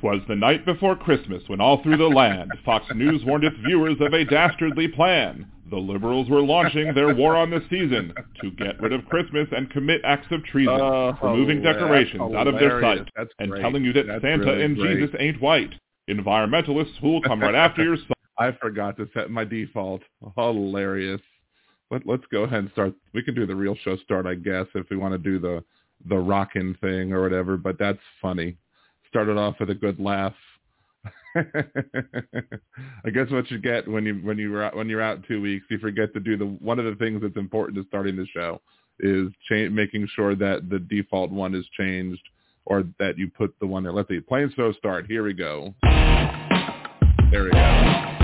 'Twas the night before Christmas when all through the land Fox News warned its viewers of a dastardly plan. The liberals were launching their war on the season to get rid of Christmas and commit acts of treason, Oh, removing decorations out of their sight That's and great. telling you that That's Santa really and great. Jesus ain't white. Environmentalists who will come right after your son. I forgot to set my default. Hilarious. Let, let's go ahead and start. We can do the real show start, I guess, if we want to do the the rockin' thing or whatever. But that's funny. Started off with a good laugh. I guess what you get when you when you when you're out two weeks, you forget to do the one of the things that's important to starting the show is cha- making sure that the default one is changed or that you put the one that let's see plain start. Here we go. There we go.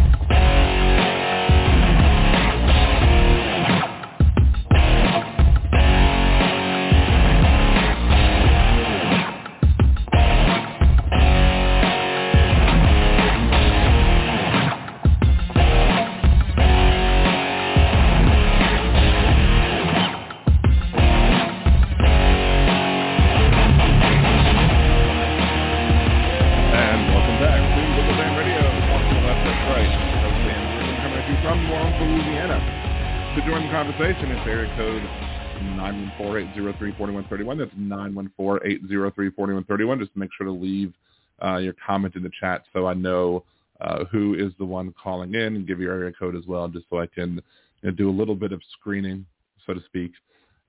914-803-4131. That's 914-803-4131. Just make sure to leave uh, your comment in the chat so I know uh, who is the one calling in and give your area code as well, just so I can you know, do a little bit of screening, so to speak.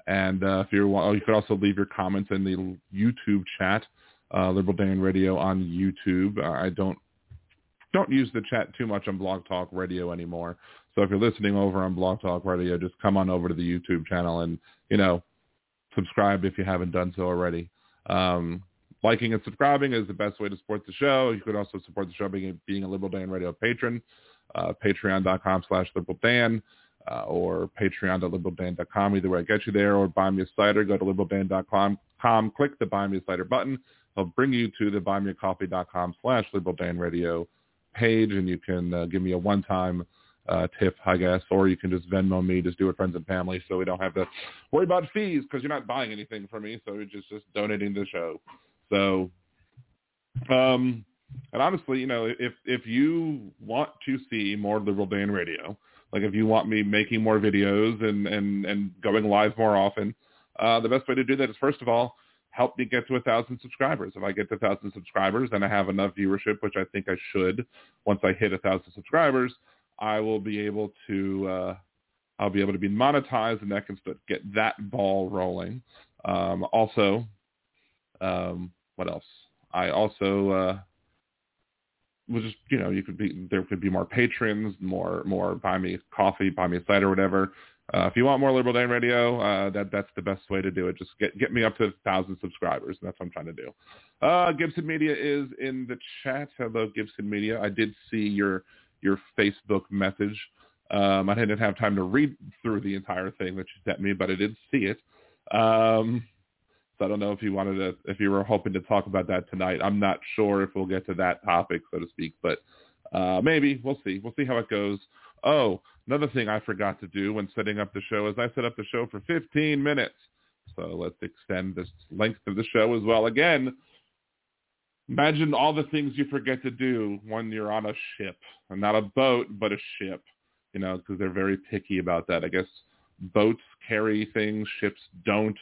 And uh, if you're, oh, you could also leave your comments in the YouTube chat uh, Liberal Dan Radio on YouTube. Uh, I don't don't use the chat too much on Blog Talk Radio anymore. So if you're listening over on Blog Talk Radio, just come on over to the YouTube channel and you know subscribe if you haven't done so already. Um, liking and subscribing is the best way to support the show. You could also support the show being, being a Liberal Dan Radio patron. Uh, Patreon.com slash Liberal Dan uh, or patreon.liberaldan.com. Either way, I get you there or buy me a cider. Go to liberaldan.com, com, click the buy me a cider button. I'll bring you to the buymeacoffee.com slash liberaldan radio page and you can uh, give me a one-time uh, tip, I guess, or you can just Venmo me, just do it friends and family so we don't have to worry about fees because you're not buying anything from me, so you're just, just donating the show. So, um, and honestly, you know, if, if you want to see more Liberal Dan Radio, like if you want me making more videos and, and, and going live more often, uh, the best way to do that is first of all, help me get to a thousand subscribers. If I get to a thousand subscribers then I have enough viewership, which I think I should, once I hit a thousand subscribers, I will be able to, uh, I'll be able to be monetized and that can start, get that ball rolling. Um, also, um, what else? I also, uh, was just, you know, you could be, there could be more patrons, more, more buy me coffee, buy me a cider, whatever. Uh, if you want more Liberal Dan Radio, uh, that that's the best way to do it. Just get get me up to a thousand subscribers. And that's what I'm trying to do. Uh, Gibson Media is in the chat. Hello, Gibson Media. I did see your your Facebook message. Um, I didn't have time to read through the entire thing that you sent me, but I did see it. Um, so I don't know if you wanted to, if you were hoping to talk about that tonight. I'm not sure if we'll get to that topic, so to speak, but uh, maybe we'll see. We'll see how it goes. Oh, another thing I forgot to do when setting up the show is I set up the show for 15 minutes. So let's extend this length of the show as well. Again, imagine all the things you forget to do when you're on a ship, and not a boat, but a ship. You know, because they're very picky about that. I guess boats carry things, ships don't.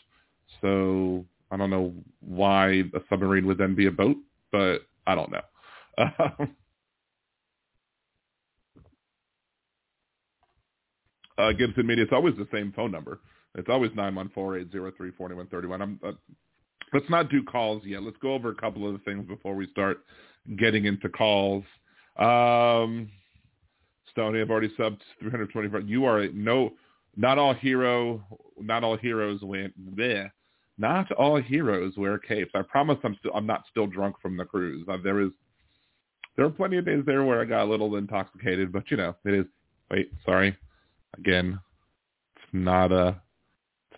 So I don't know why a submarine would then be a boat, but I don't know. uh, Gibson Media, it's always the same phone number. It's always 914-803-4131. I'm, uh, let's not do calls yet. Let's go over a couple of the things before we start getting into calls. Um, Stoney, I've already subbed 325. You are a, no, not all hero, not all heroes win. there. Not all heroes wear capes. I promise I'm still, I'm not still drunk from the cruise. Uh, there is, there were plenty of days there where I got a little intoxicated, but you know, it is, wait, sorry. Again, it's not a,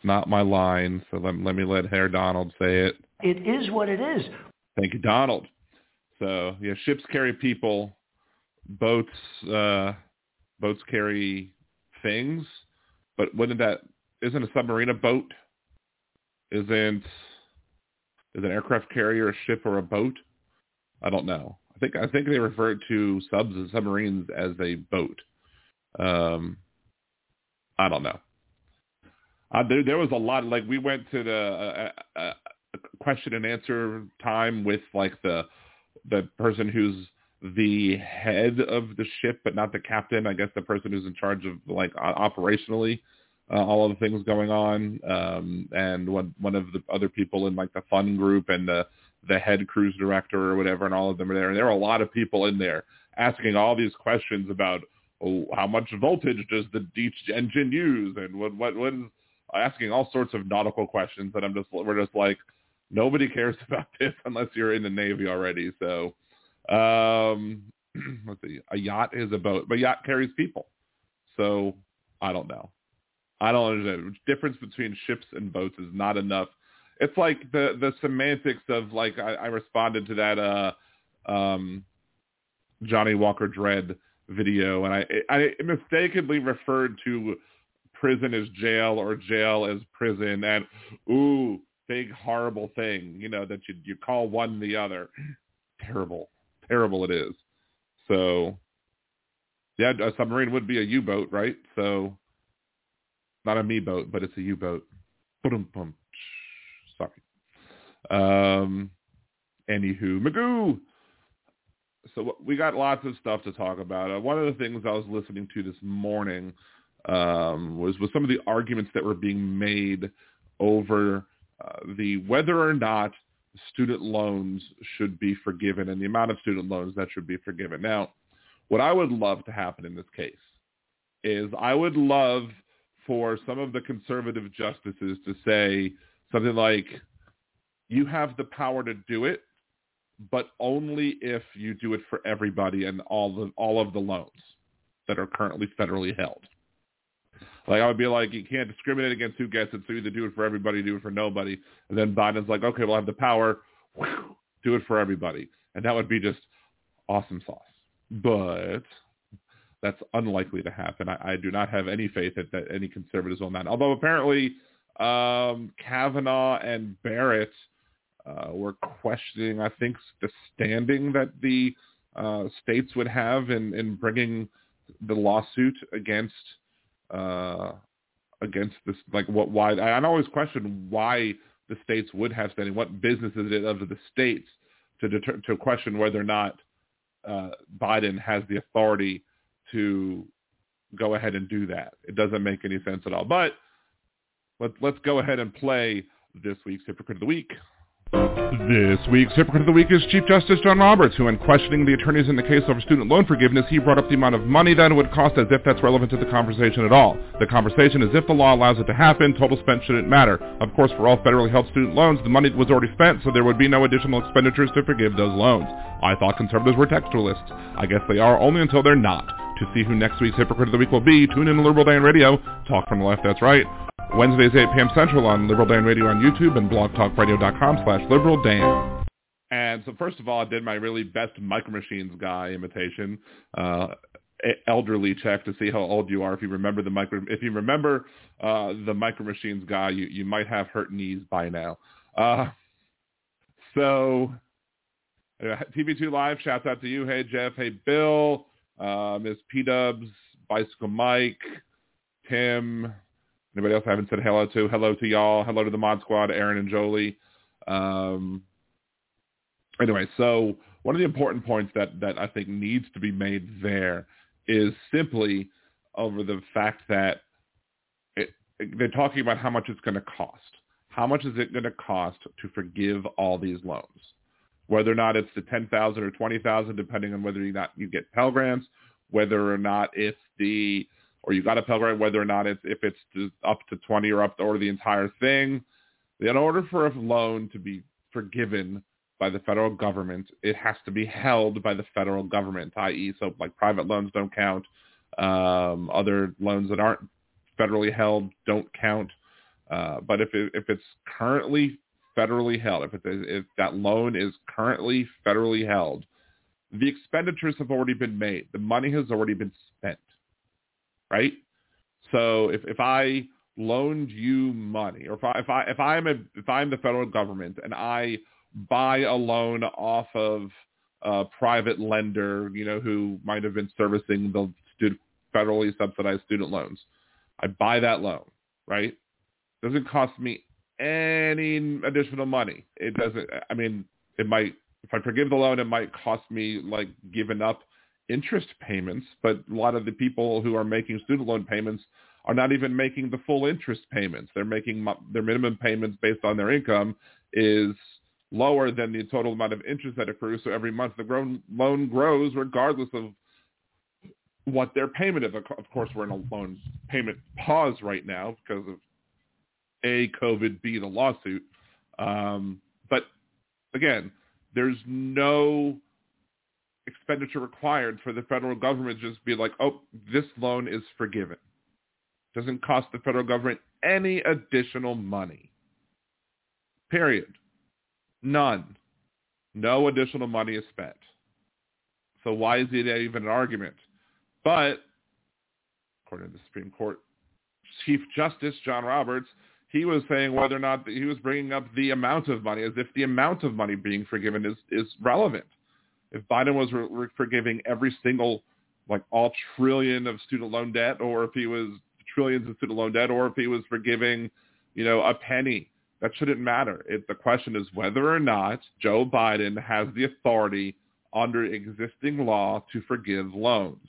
not my line. So let, let me let Herr Donald say it. It is what it is. Thank you, Donald. So yeah, ships carry people, boats uh, boats carry things, but wouldn't that isn't a submarine a boat? Isn't is an aircraft carrier a ship or a boat? I don't know. I think I think they refer to subs and submarines as a boat. Um, I don't know. Uh, there, there was a lot. Like we went to the uh, uh, question and answer time with like the the person who's the head of the ship, but not the captain. I guess the person who's in charge of like operationally uh, all of the things going on, um, and one one of the other people in like the fun group and the the head cruise director or whatever, and all of them are there. And there are a lot of people in there asking all these questions about oh, how much voltage does the engine use, and what what what is asking all sorts of nautical questions. And I'm just we're just like nobody cares about this unless you're in the Navy already. So um, let's see, a yacht is a boat, but yacht carries people. So I don't know. I don't understand. The difference between ships and boats is not enough. It's like the the semantics of like I, I responded to that uh um Johnnie Walker Dread video and I I mistakenly referred to prison as jail or jail as prison and ooh big horrible thing you know that you you call one the other terrible terrible it is so yeah a submarine would be a u-boat right so not a me boat, but it's a U boat. Sorry. Um, anywho, Magoo. So we got lots of stuff to talk about. Uh, one of the things I was listening to this morning um, was was some of the arguments that were being made over uh, the whether or not student loans should be forgiven and the amount of student loans that should be forgiven. Now, what I would love to happen in this case is I would love for some of the conservative justices to say something like, you have the power to do it, but only if you do it for everybody and all the all of the loans that are currently federally held. Like I would be like, you can't discriminate against who gets it, so either do it for everybody, do it for nobody. And then Biden's like, okay, we'll have the power, whew, do it for everybody, and that would be just awesome sauce. But that's unlikely to happen. I, I do not have any faith that, that any conservatives will not. Although apparently um, Kavanaugh and Barrett uh, were questioning, I think, the standing that the uh, states would have in, in bringing the lawsuit against uh, against this. Like, what? Why? I, I always question why the states would have standing. What business is it of the states to deter, to question whether or not uh, Biden has the authority to go ahead and do that. It doesn't make any sense at all. But let's let's go ahead and play this week's Hypocrite of the Week. This week's Hypocrite of the Week is Chief Justice John Roberts, who in questioning the attorneys in the case of student loan forgiveness, he brought up the amount of money that it would cost as if that's relevant to the conversation at all. The conversation is if the law allows it to happen, total spent shouldn't matter. Of course, for all federally held student loans, the money was already spent, so there would be no additional expenditures to forgive those loans. I thought conservatives were textualists. I guess they are only until they're not. To see who next week's Hypocrite of the Week will be, tune in to Liberal Dan Radio. Talk from the left, that's right. Wednesdays 8 p.m. Central on Liberal Dan Radio on YouTube and blogtalkradio.com slash Liberal Dan. And so first of all, I did my really best Micro Machines guy imitation, uh, elderly check to see how old you are. If you remember the micro, if you remember uh, the Micro Machines guy, you, you might have hurt knees by now. Uh, so uh, TV2 Live, shouts out to you. Hey, Jeff. Hey, Bill uh, Ms. P Dubs, Bicycle Mike, Tim. Anybody else I haven't said hello to? Hello to y'all. Hello to the Mod Squad, Aaron and Jolie. Um, anyway, so one of the important points that, that I think needs to be made there is simply over the fact that it, they're talking about how much it's going to cost. How much is it going to cost to forgive all these loans? Whether or not it's the 10,000 or 20,000, depending on whether or not you get Pell Grants, whether or not it's the, or you got a Pell Grant, whether or not it's, if it's up to 20 or up to, or the entire thing. In order for a loan to be forgiven by the federal government, it has to be held by the federal government, i.e., so like private loans don't count. Um, other loans that aren't federally held don't count. Uh, but if it, if it's currently federally held, if, if that loan is currently federally held, the expenditures have already been made. The money has already been spent, right? So if, if I loaned you money, or if I if I if I'm a if I'm the federal government and I buy a loan off of a private lender, you know, who might have been servicing the student, federally subsidized student loans. I buy that loan, right? Doesn't cost me any additional money. It doesn't. I mean, it might. If I forgive the loan, it might cost me like giving up interest payments. But a lot of the people who are making student loan payments are not even making the full interest payments. They're making their minimum payments based on their income is lower than the total amount of interest that accrues. So every month the grown, loan grows regardless of what their payment is. Of course, we're in a loan payment pause right now because of A, COVID, B, the lawsuit. Um, but again, there's no expenditure required for the federal government to just be like, oh, this loan is forgiven. Doesn't cost the federal government any additional money. Period. None. No additional money is spent. So why is it even an argument? But according to the Supreme Court Chief Justice John Roberts, he was saying whether or not he was bringing up the amount of money as if the amount of money being forgiven is, is relevant. If Biden was re- forgiving every single, like all trillion of student loan debt, or if he was trillions of student loan debt, or if he was forgiving, you know, a penny that shouldn't matter. It, the question is whether or not Joe Biden has the authority under existing law to forgive loans.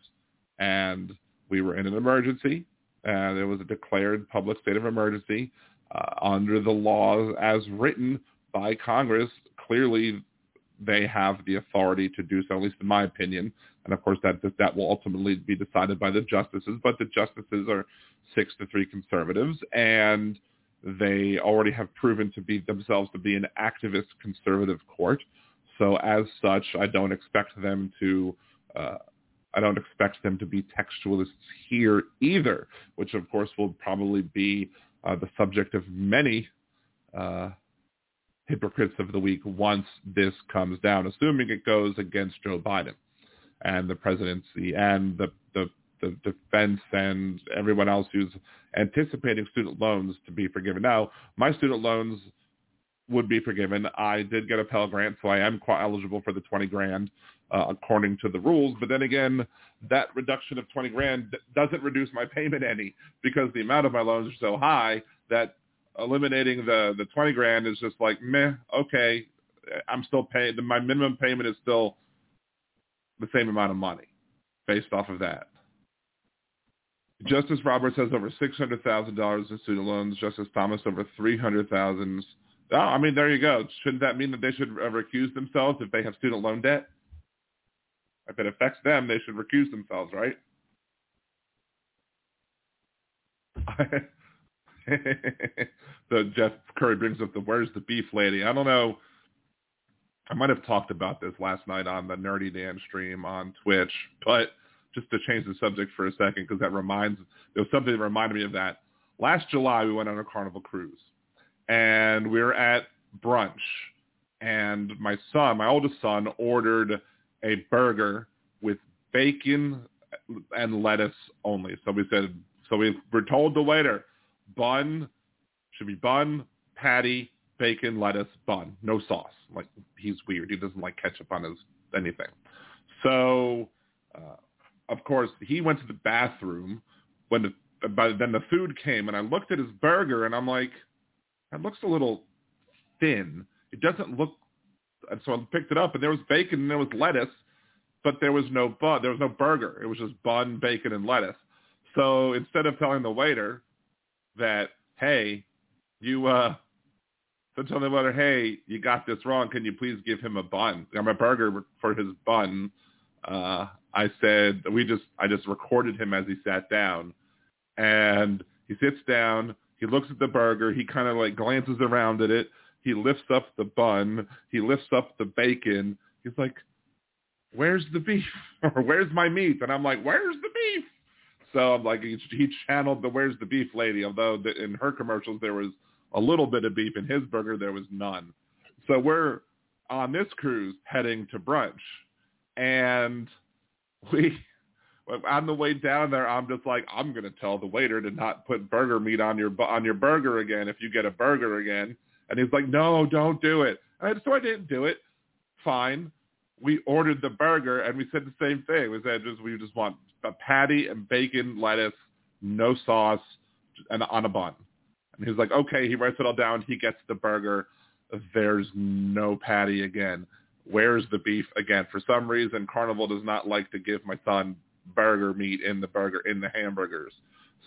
And we were in an emergency, it was a declared public state of emergency. Uh, under the laws as written by Congress, clearly they have the authority to do so, at least in my opinion. And of course, that that will ultimately be decided by the justices. But the justices are six to three conservatives, and they already have proven to be themselves to be an activist conservative court. So as such, I don't expect them to. Uh, I don't expect them to be textualists here either, which of course will probably be uh, the subject of many uh, hypocrites of the week once this comes down, assuming it goes against Joe Biden and the presidency and the, the the defense and everyone else who's anticipating student loans to be forgiven. Now, my student loans would be forgiven. I did get a Pell Grant, so I am quite eligible for the 20 grand uh, according to the rules. But then again, that reduction of 20 grand doesn't reduce my payment any because the amount of my loans are so high that eliminating the, the 20 grand is just like, meh, okay, I'm still paying, my minimum payment is still the same amount of money based off of that. Justice Roberts has over six hundred thousand dollars in student loans. Justice Thomas over three hundred thousand. Oh, I mean, there you go. Shouldn't that mean that they should recuse themselves if they have student loan debt? If it affects them, they should recuse themselves, right? so Jeff Curry brings up the "Where's the beef, lady?" I don't know. I might have talked about this last night on the Nerdy Dan stream on Twitch, but just to change the subject for a second because that reminds there was something that reminded me of that. Last July we went on a Carnival cruise, and we were at brunch, and my son, my oldest son, ordered a burger with bacon and lettuce only. So we said, so we were told the waiter, bun should be bun, patty, bacon, lettuce, bun, no sauce. Like he's weird. He doesn't like ketchup on his anything. So uh, of course, he went to the bathroom when the, by then the food came, and I looked at his burger, and I'm like, that looks a little thin. It doesn't look. And so I picked it up, and there was bacon and there was lettuce, but there was no bun. There was no burger. It was just bun, bacon, and lettuce. So instead of telling the waiter that, hey, you uh, so tell the waiter, hey, you got this wrong. Can you please give him a bun? I'm a burger for his bun. Uh, I said we just I just recorded him as he sat down, and he sits down. He looks at the burger. He kind of like glances around at it. He lifts up the bun. He lifts up the bacon. He's like, "Where's the beef? or where's my meat?" And I'm like, "Where's the beef?" So I'm like, he, he channeled the "Where's the beef" lady. Although the, in her commercials there was a little bit of beef, in his burger there was none. So we're on this cruise heading to brunch, and we on the way down there, I'm just like, I'm gonna tell the waiter to not put burger meat on your on your burger again if you get a burger again. And he's like, No, don't do it. And so I didn't do it. Fine. we ordered the burger and we said the same thing. We said just we just want a patty and bacon, lettuce, no sauce, and on a bun. And he was like, okay. He writes it all down. He gets the burger. There's no patty again. Where's the beef again? For some reason, Carnival does not like to give my son burger meat in the burger in the hamburgers.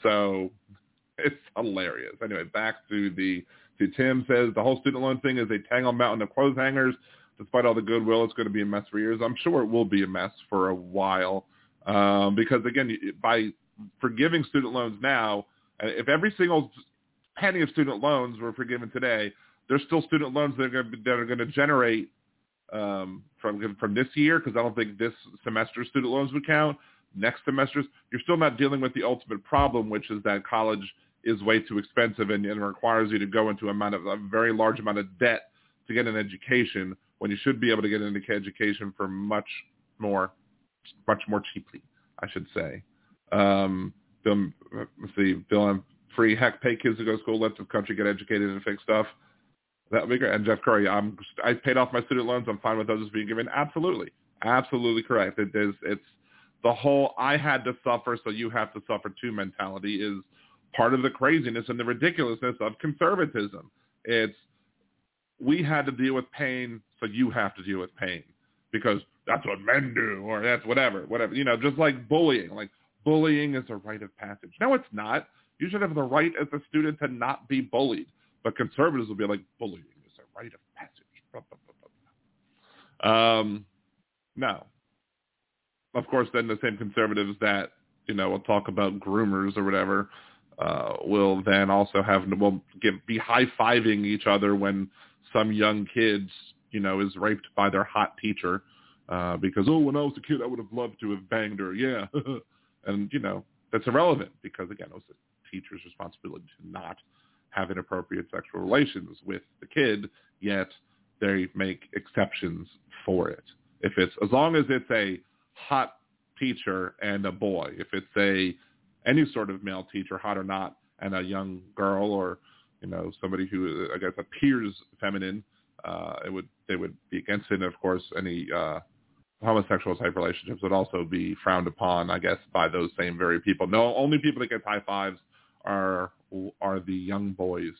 So it's hilarious. Anyway, back to the Tim says the whole student loan thing is a tangled mountain of clothes hangers. Despite all the goodwill, it's going to be a mess for years. I'm sure it will be a mess for a while um, because again, by forgiving student loans now, if every single penny of student loans were forgiven today, there's still student loans that are going to, that are going to generate um, from from this year because I don't think this semester student loans would count. Next semesters, you're still not dealing with the ultimate problem, which is that college is way too expensive and, and requires you to go into amount of, a very large amount of debt to get an education when you should be able to get an education for much more, much more cheaply, I should say. Um, Bill, let's see, Bill, I'm free. Heck, pay kids to go to school, let the country get educated and fix stuff. That would be great. And Jeff Curry, I'm I paid off my student loans. I'm fine with those being given. Absolutely, absolutely correct. It is. It's the whole I had to suffer, so you have to suffer too mentality is part of the craziness and the ridiculousness of conservatism. It's we had to deal with pain, so you have to deal with pain because that's what men do, or that's whatever, whatever. You know, just like bullying. Like bullying is a rite of passage. No, it's not. You should have the right as a student to not be bullied. But conservatives will be like, bullying is a rite of passage. Um, no. Of course, then the same conservatives that, you know, will talk about groomers or whatever uh, will then also have, will give, be high-fiving each other when some young kids, you know, is raped by their hot teacher uh, because, oh, when I was a kid, I would have loved to have banged her. Yeah. and, you know, that's irrelevant because, again, it was the teacher's responsibility to not have inappropriate sexual relations with the kid, yet they make exceptions for it. If it's as long as it's a hot teacher and a boy, if it's a any sort of male teacher, hot or not, and a young girl or you know somebody who I guess appears feminine, uh, it would they would be against it. And of course, any uh, homosexual type relationships would also be frowned upon, I guess, by those same very people. No, only people that get high fives are are the young boys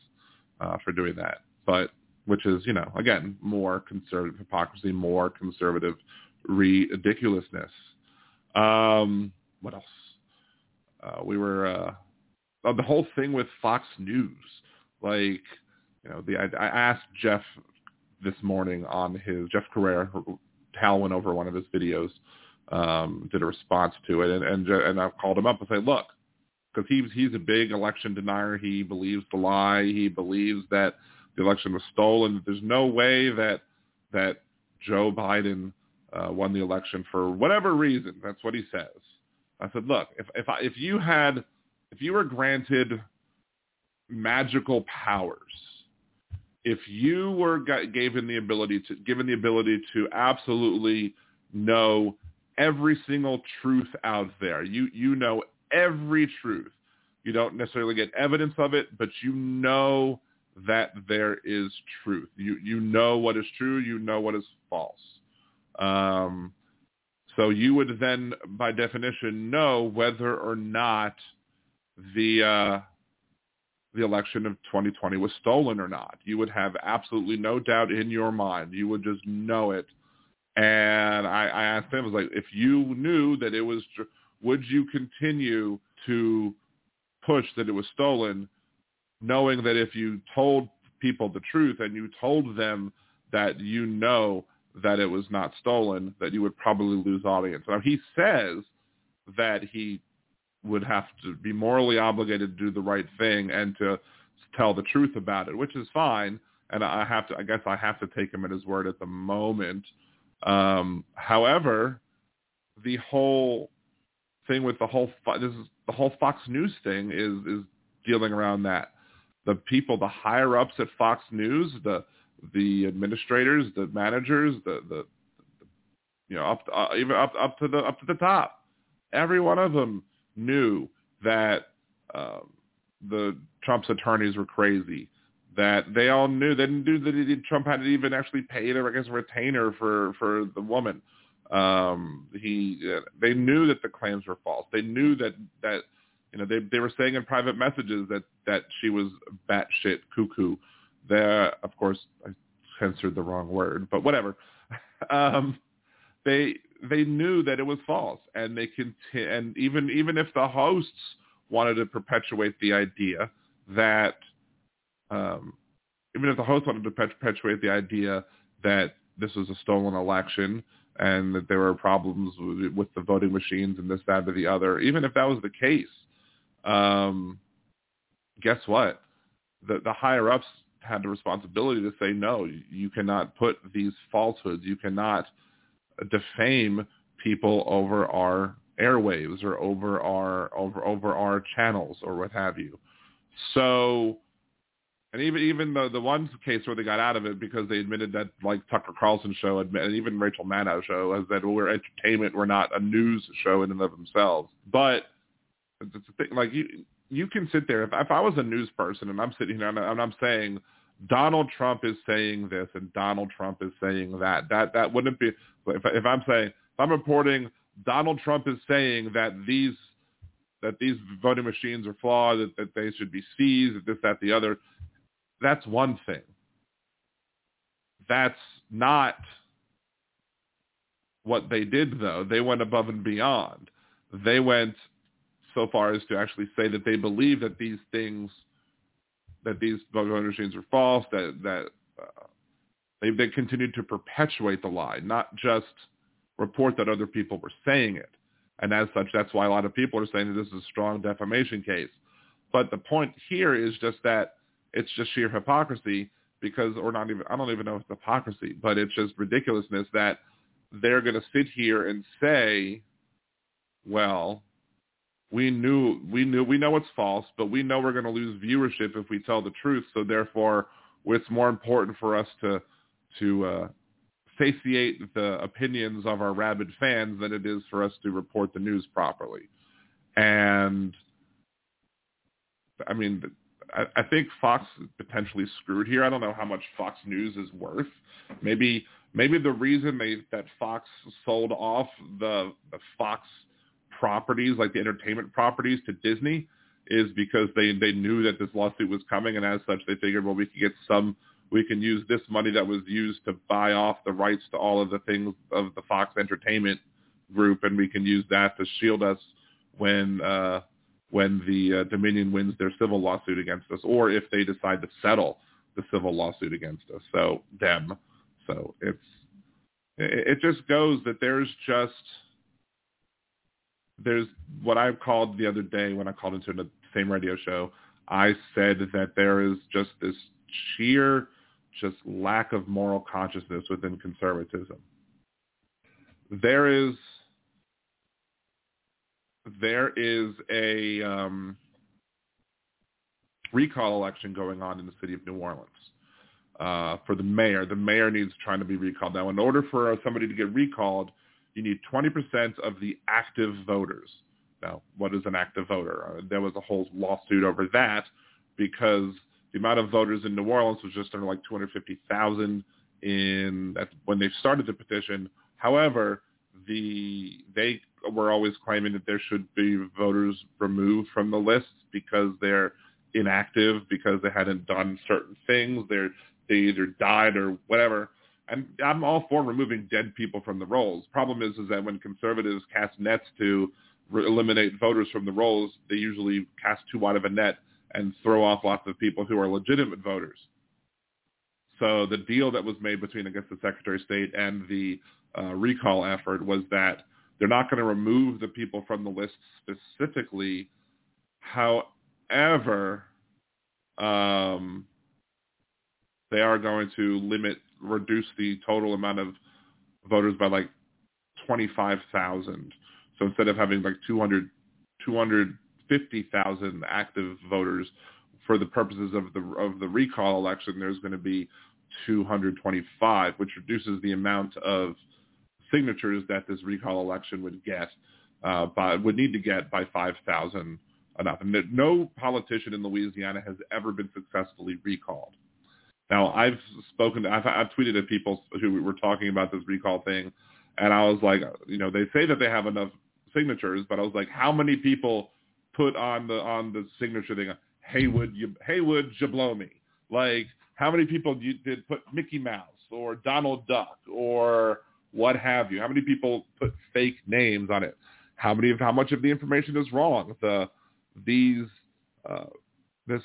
uh, for doing that. But which is, you know, again, more conservative hypocrisy, more conservative ridiculousness. Um, what else? Uh, we were uh, the whole thing with Fox News. Like, you know, the I, I asked Jeff this morning on his Jeff Crouere. Hal went over one of his videos, um, did a response to it, and and, and I called him up and said, look, because he's he's a big election denier. He believes the lie. He believes that the election was stolen. There's no way that that Joe Biden uh, won the election for whatever reason. That's what he says. I said, look, if if I, if you had if you were granted magical powers, if you were given the ability to given the ability to absolutely know every single truth out there, you you know every truth. You don't necessarily get evidence of it, but you know that there is truth. You you know what is true. You know what is false. Um, so you would then, by definition, know whether or not the uh, the election of 2020 was stolen or not. You would have absolutely no doubt in your mind. You would just know it. And I, I asked him, I was like, if you knew that it was would you continue to push that it was stolen, knowing that if you told people the truth and you told them that you know that it was not stolen, that you would probably lose audience. Now he says that he would have to be morally obligated to do the right thing and to tell the truth about it, which is fine. And I have to, I guess I have to take him at his word at the moment. Um, however, the whole thing with the whole this is the whole Fox News thing is is dealing around that. The people, the higher ups at Fox News, the the administrators, the managers, the the, the you know up uh, even up up to the up to the top, every one of them knew that um, the Trump's attorneys were crazy, that they all knew. They didn't do that. Trump had to even actually the I guess retainer for for the woman. Um, he they knew that the claims were false. They knew that that you know they they were saying in private messages that that she was batshit cuckoo. There, of course, I censored the wrong word, but whatever. Um, they they knew that it was false, and they conti- and even even if the hosts wanted to perpetuate the idea that um, even if the host wanted to perpetuate the idea that this was a stolen election and that there were problems with, with the voting machines and this, that, or the other, even if that was the case, um, guess what? The, the higher ups had the responsibility to say, no, you cannot put these falsehoods, you cannot defame people over our airwaves or over our over over our channels or what have you. So and even even the the one case where they got out of it because they admitted that like Tucker Carlson show and even Rachel Maddow show has that we're entertainment, we're not a news show in and of themselves. But it's a thing, like you you can sit there if if I was a news person and I'm sitting here and I'm saying Donald Trump is saying this and Donald Trump is saying that that that wouldn't be if if I'm saying if I'm reporting Donald Trump is saying that these that these voting machines are flawed, that, that they should be seized, that this, that, the other that's one thing. That's not what they did, though. They went above and beyond. They went so far as to actually say that they believe that these things, that these voting machines are false, that that uh, they they to perpetuate the lie, not just report that other people were saying it. And as such, that's why a lot of people are saying that this is a strong defamation case. But the point here is just that it's just sheer hypocrisy because, or not even, I don't even know if it's hypocrisy, but it's just ridiculousness that they're going to sit here and say, well, we knew, we knew, we know it's false, but we know we're going to lose viewership if we tell the truth. So therefore, it's more important for us to, to, uh, satiate the opinions of our rabid fans than it is for us to report the news properly. And I mean, I, I think Fox potentially screwed here. I don't know how much Fox News is worth. Maybe maybe the reason they that Fox sold off the the Fox properties, like the entertainment properties, to Disney, is because they they knew that this lawsuit was coming, and as such, they figured, well, we could get some. We can use this money that was used to buy off the rights to all of the things of the Fox Entertainment group, and we can use that to shield us when uh, when the uh, Dominion wins their civil lawsuit against us, or if they decide to settle the civil lawsuit against us. So them. So it's it, it just goes that there's just there's what I called the other day when I called into the same radio show. I said that there is just this sheer just lack of moral consciousness within conservatism. There is there is a um, recall election going on in the city of New Orleans uh, for the mayor. The mayor needs trying to be recalled. Now, in order for somebody to get recalled, you need 20% of the active voters. Now, what is an active voter? Uh, there was a whole lawsuit over that because the amount of voters in New Orleans was just under like 250,000 in that when they started the petition. However, the they were always claiming that there should be voters removed from the lists because they're inactive because they hadn't done certain things. They're they either died or whatever. And I'm all for removing dead people from the rolls. Problem is, is that when conservatives cast nets to re- eliminate voters from the rolls, they usually cast too wide of a net and throw off lots of people who are legitimate voters. So the deal that was made between, I guess, the Secretary of State and the uh, recall effort was that they're not going to remove the people from the list specifically. However, um, they are going to limit, reduce the total amount of voters by like 25,000. So instead of having like 200, 250,000 active voters for the purposes of the of the recall election, there's going to be 225, which reduces the amount of signatures that this recall election would get uh, by would need to get by 5,000 enough. And no politician in Louisiana has ever been successfully recalled. Now, I've spoken, to, I've, I've tweeted at people who were talking about this recall thing, and I was like, you know, they say that they have enough signatures, but I was like, how many people put on the on the signature thing, Haywood, you, Haywood, you blow me? Like, how many people you did put Mickey Mouse or Donald Duck or what have you? How many people put fake names on it? How many of how much of the information is wrong? The these uh, this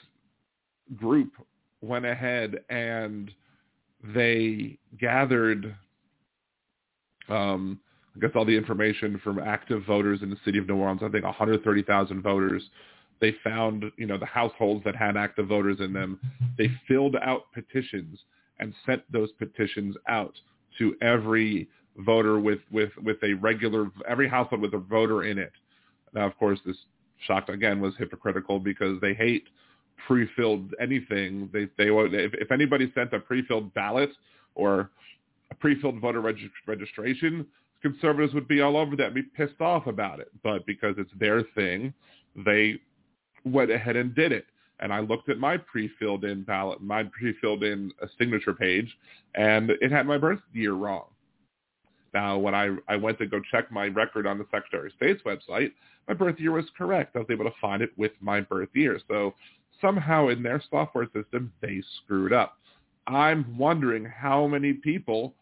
group went ahead and they gathered, um, I guess, all the information from active voters in the city of New Orleans. I think 130,000 voters. They found, you know, the households that had active voters in them. They filled out petitions and sent those petitions out to every voter with, with, with a regular, every household with a voter in it. Now, of course, this shocked again was hypocritical because they hate pre-filled anything. They they if, if anybody sent a pre-filled ballot or a pre-filled voter reg- registration, conservatives would be all over that and be pissed off about it. But because it's their thing, they went ahead and did it. And I looked at my pre-filled in ballot, my pre-filled in a signature page, and it had my birth year wrong. Now, when I, I went to go check my record on the Secretary of State's website, my birth year was correct. I was able to find it with my birth year. So somehow in their software system, they screwed up. I'm wondering how many people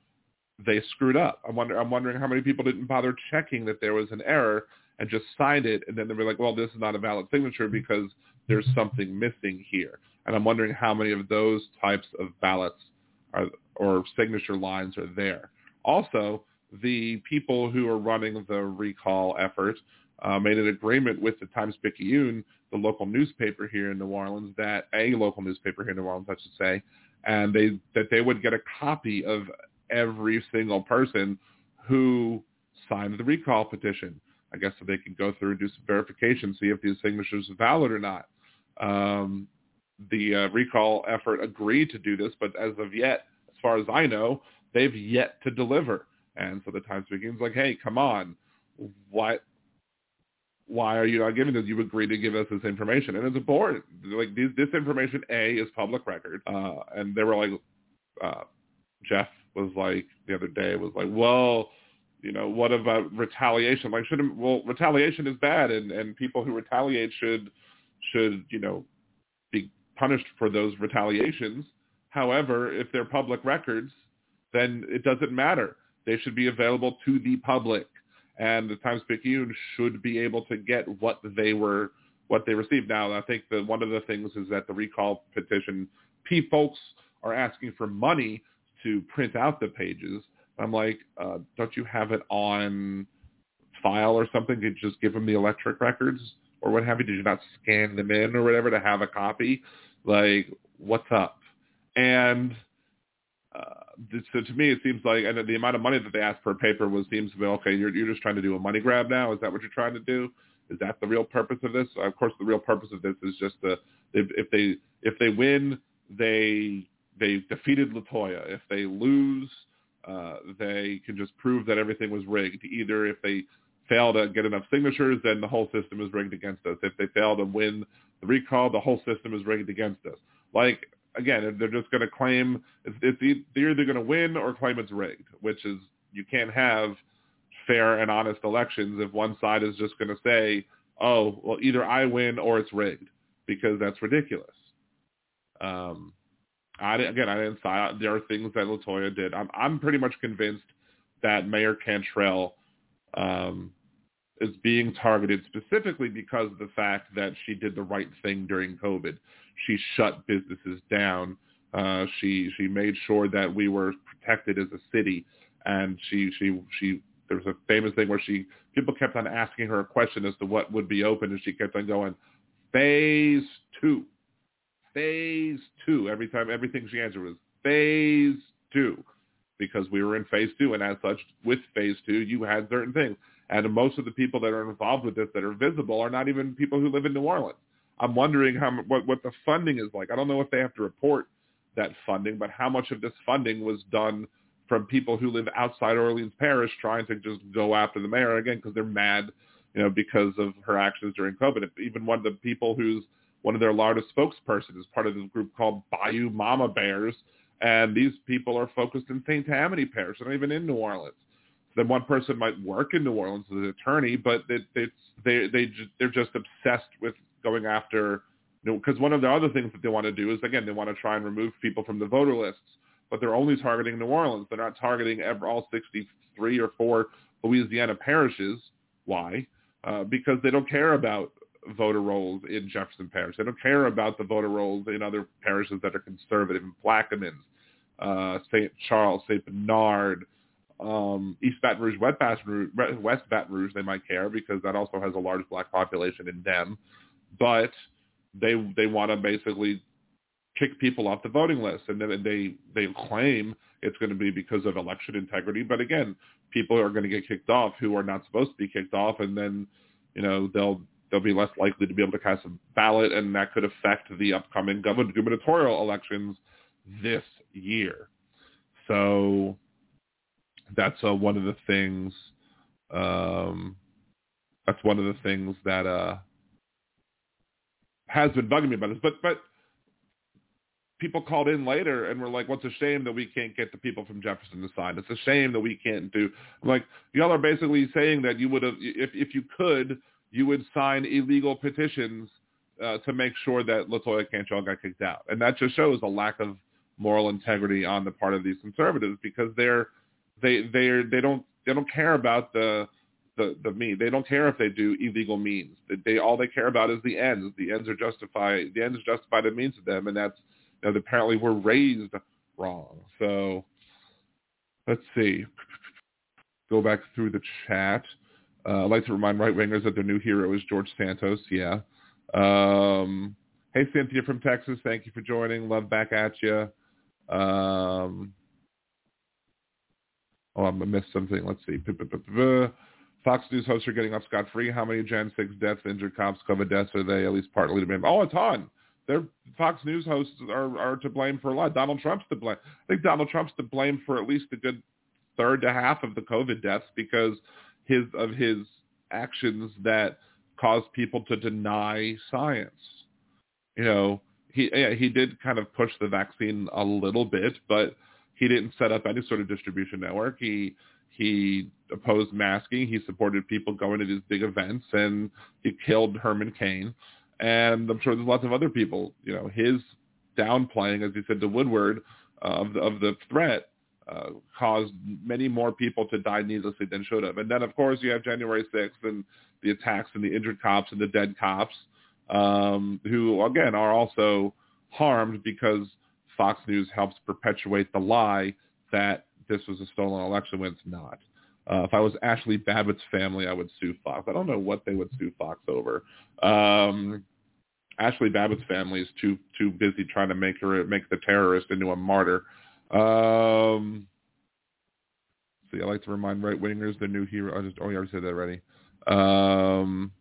they screwed up. I'm, wonder, I'm wondering how many people didn't bother checking that there was an error and just signed it, and then they were like, well, this is not a valid signature because there's something missing here. And I'm wondering how many of those types of ballots are, or signature lines are there. Also, the people who are running the recall effort uh, made an agreement with the Times-Picayune the local newspaper here in New Orleans that a local newspaper here in New Orleans, I should say, and they that they would get a copy of every single person who signed the recall petition. I guess so they could go through and do some verification, see if these signatures are valid or not. Um, the uh, recall effort agreed to do this, but as of yet, as far as I know, they've yet to deliver. And so the Times Picayune's like, hey, come on, what why are you not giving this? You agreed to give us this information, and it's important. Like this, this information, a is public record, uh, and they were like, uh, Jeff was like the other day was like, well, you know, what about retaliation? Like, shouldn't well, retaliation is bad, and and people who retaliate should should you know be punished for those retaliations. However, if they're public records, then it doesn't matter. They should be available to the public and the Times Picayune should be able to get what they were what they received. Now, I think that one of the things is that the recall petition, P folks are asking for money to print out the pages. I'm like, uh, don't you have it on file or something? Did you just give them the electric records or what have you? Did you not scan them in or whatever to have a copy? Like, what's up? And uh, so to me, it seems like, and the amount of money that they asked per paper was seems to be okay. You're you're just trying to do a money grab now. Is that what you're trying to do? Is that the real purpose of this? Of course, the real purpose of this is just the if they if they win, they they defeated Latoya. If they lose, uh, they can just prove that everything was rigged. Either if they fail to get enough signatures, then the whole system is rigged against us. If they fail to win the recall, the whole system is rigged against us. Like again, they're just going to claim it's, it's they're either going to win or claim it's rigged, which is you can't have fair and honest elections if one side is just going to say, oh, well, either I win or it's rigged, because that's ridiculous. Um, I again, I didn't. I, there are things that Latoya did. I'm I'm pretty much convinced that Mayor Cantrell um, is being targeted specifically because of the fact that she did the right thing during COVID she shut businesses down. Uh, she she made sure that we were protected as a city, and she she she there was a famous thing where she people kept on asking her a question as to what would be open, and she kept on going phase two, phase two. Every time everything she answered was phase two, because we were in phase two, and as such, with phase two, you had certain things. And most of the people that are involved with this that are visible are not even people who live in New Orleans. I'm wondering how what what the funding is like. I don't know if they have to report that funding, but how much of this funding was done from people who live outside Orleans Parish trying to just go after the mayor again because they're mad you know, because of her actions during COVID. Even one of the people who's one of their largest spokesperson is part of this group called Bayou Mama Bears, and these people are focused in St. Tammany Parish. Not even in New Orleans. Then one person might work in New Orleans as an attorney, but it, it's they they they're just obsessed with going after. Because you know, one of the other things that they want to do is again they want to try and remove people from the voter lists, but they're only targeting New Orleans. They're not targeting ever, all 63 or four Louisiana parishes. Why? Uh, because they don't care about voter rolls in Jefferson Parish. They don't care about the voter rolls in other parishes that are conservative, in Plaquemines, uh, St. Charles, St. Bernard, um, East Baton Rouge, West Baton Rouge, West Baton Rouge. They might care because that also has a large black population in them, but they they want to basically kick people off the voting list, and then they they claim it's going to be because of election integrity. But again, people are going to get kicked off who are not supposed to be kicked off, and then you know they'll they'll be less likely to be able to cast a ballot, and that could affect the upcoming gubernatorial elections this year. So that's uh, one of the things. Um, that's one of the things that uh, has been bugging me about this. But but people called in later and were like, "What's a shame that we can't get the people from Jefferson to sign? It's a shame that we can't do." Like y'all are basically saying that you would have, if if you could, you would sign illegal petitions uh, to make sure that LaToya Cantrell got kicked out, and that just shows a lack of moral integrity on the part of these conservatives because they're they they they don't they don't care about the the the mean. They don't care if they do illegal means. They, they all they care about is the ends. The ends are justify the ends justify the means to them, and that's apparently we're raised wrong. So let's see. Go back through the chat. Uh, I'd like to remind right-wingers that their new hero is George Santos. Yeah. Um, hey, Cynthia from Texas. Thank you for joining. Love back at you. Um, oh, I missed something. Let's see. Fox News hosts are getting off scot-free. How many Jan 6 deaths, injured cops, COVID deaths are they at least partly to blame? Oh, a ton. Their Fox News hosts are, are to blame for a lot. Donald Trump's to blame. I think Donald Trump's to blame for at least a good third to half of the COVID deaths because his of his actions that caused people to deny science. You know, he yeah, he did kind of push the vaccine a little bit, but he didn't set up any sort of distribution network. He he opposed masking. He supported people going to these big events, and he killed Herman Cain. And I'm sure there's lots of other people. You know, his downplaying, as he said to Woodward, of the, of the threat uh, caused many more people to die needlessly than should have. And then, of course, you have January 6th and the attacks and the injured cops and the dead cops, um, who, again, are also harmed because Fox News helps perpetuate the lie that this was a stolen election when it's not. Uh, if I was Ashley Babbitt's family, I would sue Fox. I don't know what they would sue Fox over. Um, Ashley Babbitt's family is too too busy trying to make her make the terrorist into a martyr. Um, see, I like to remind right wingers the new hero. I just oh, you already said that already. Um,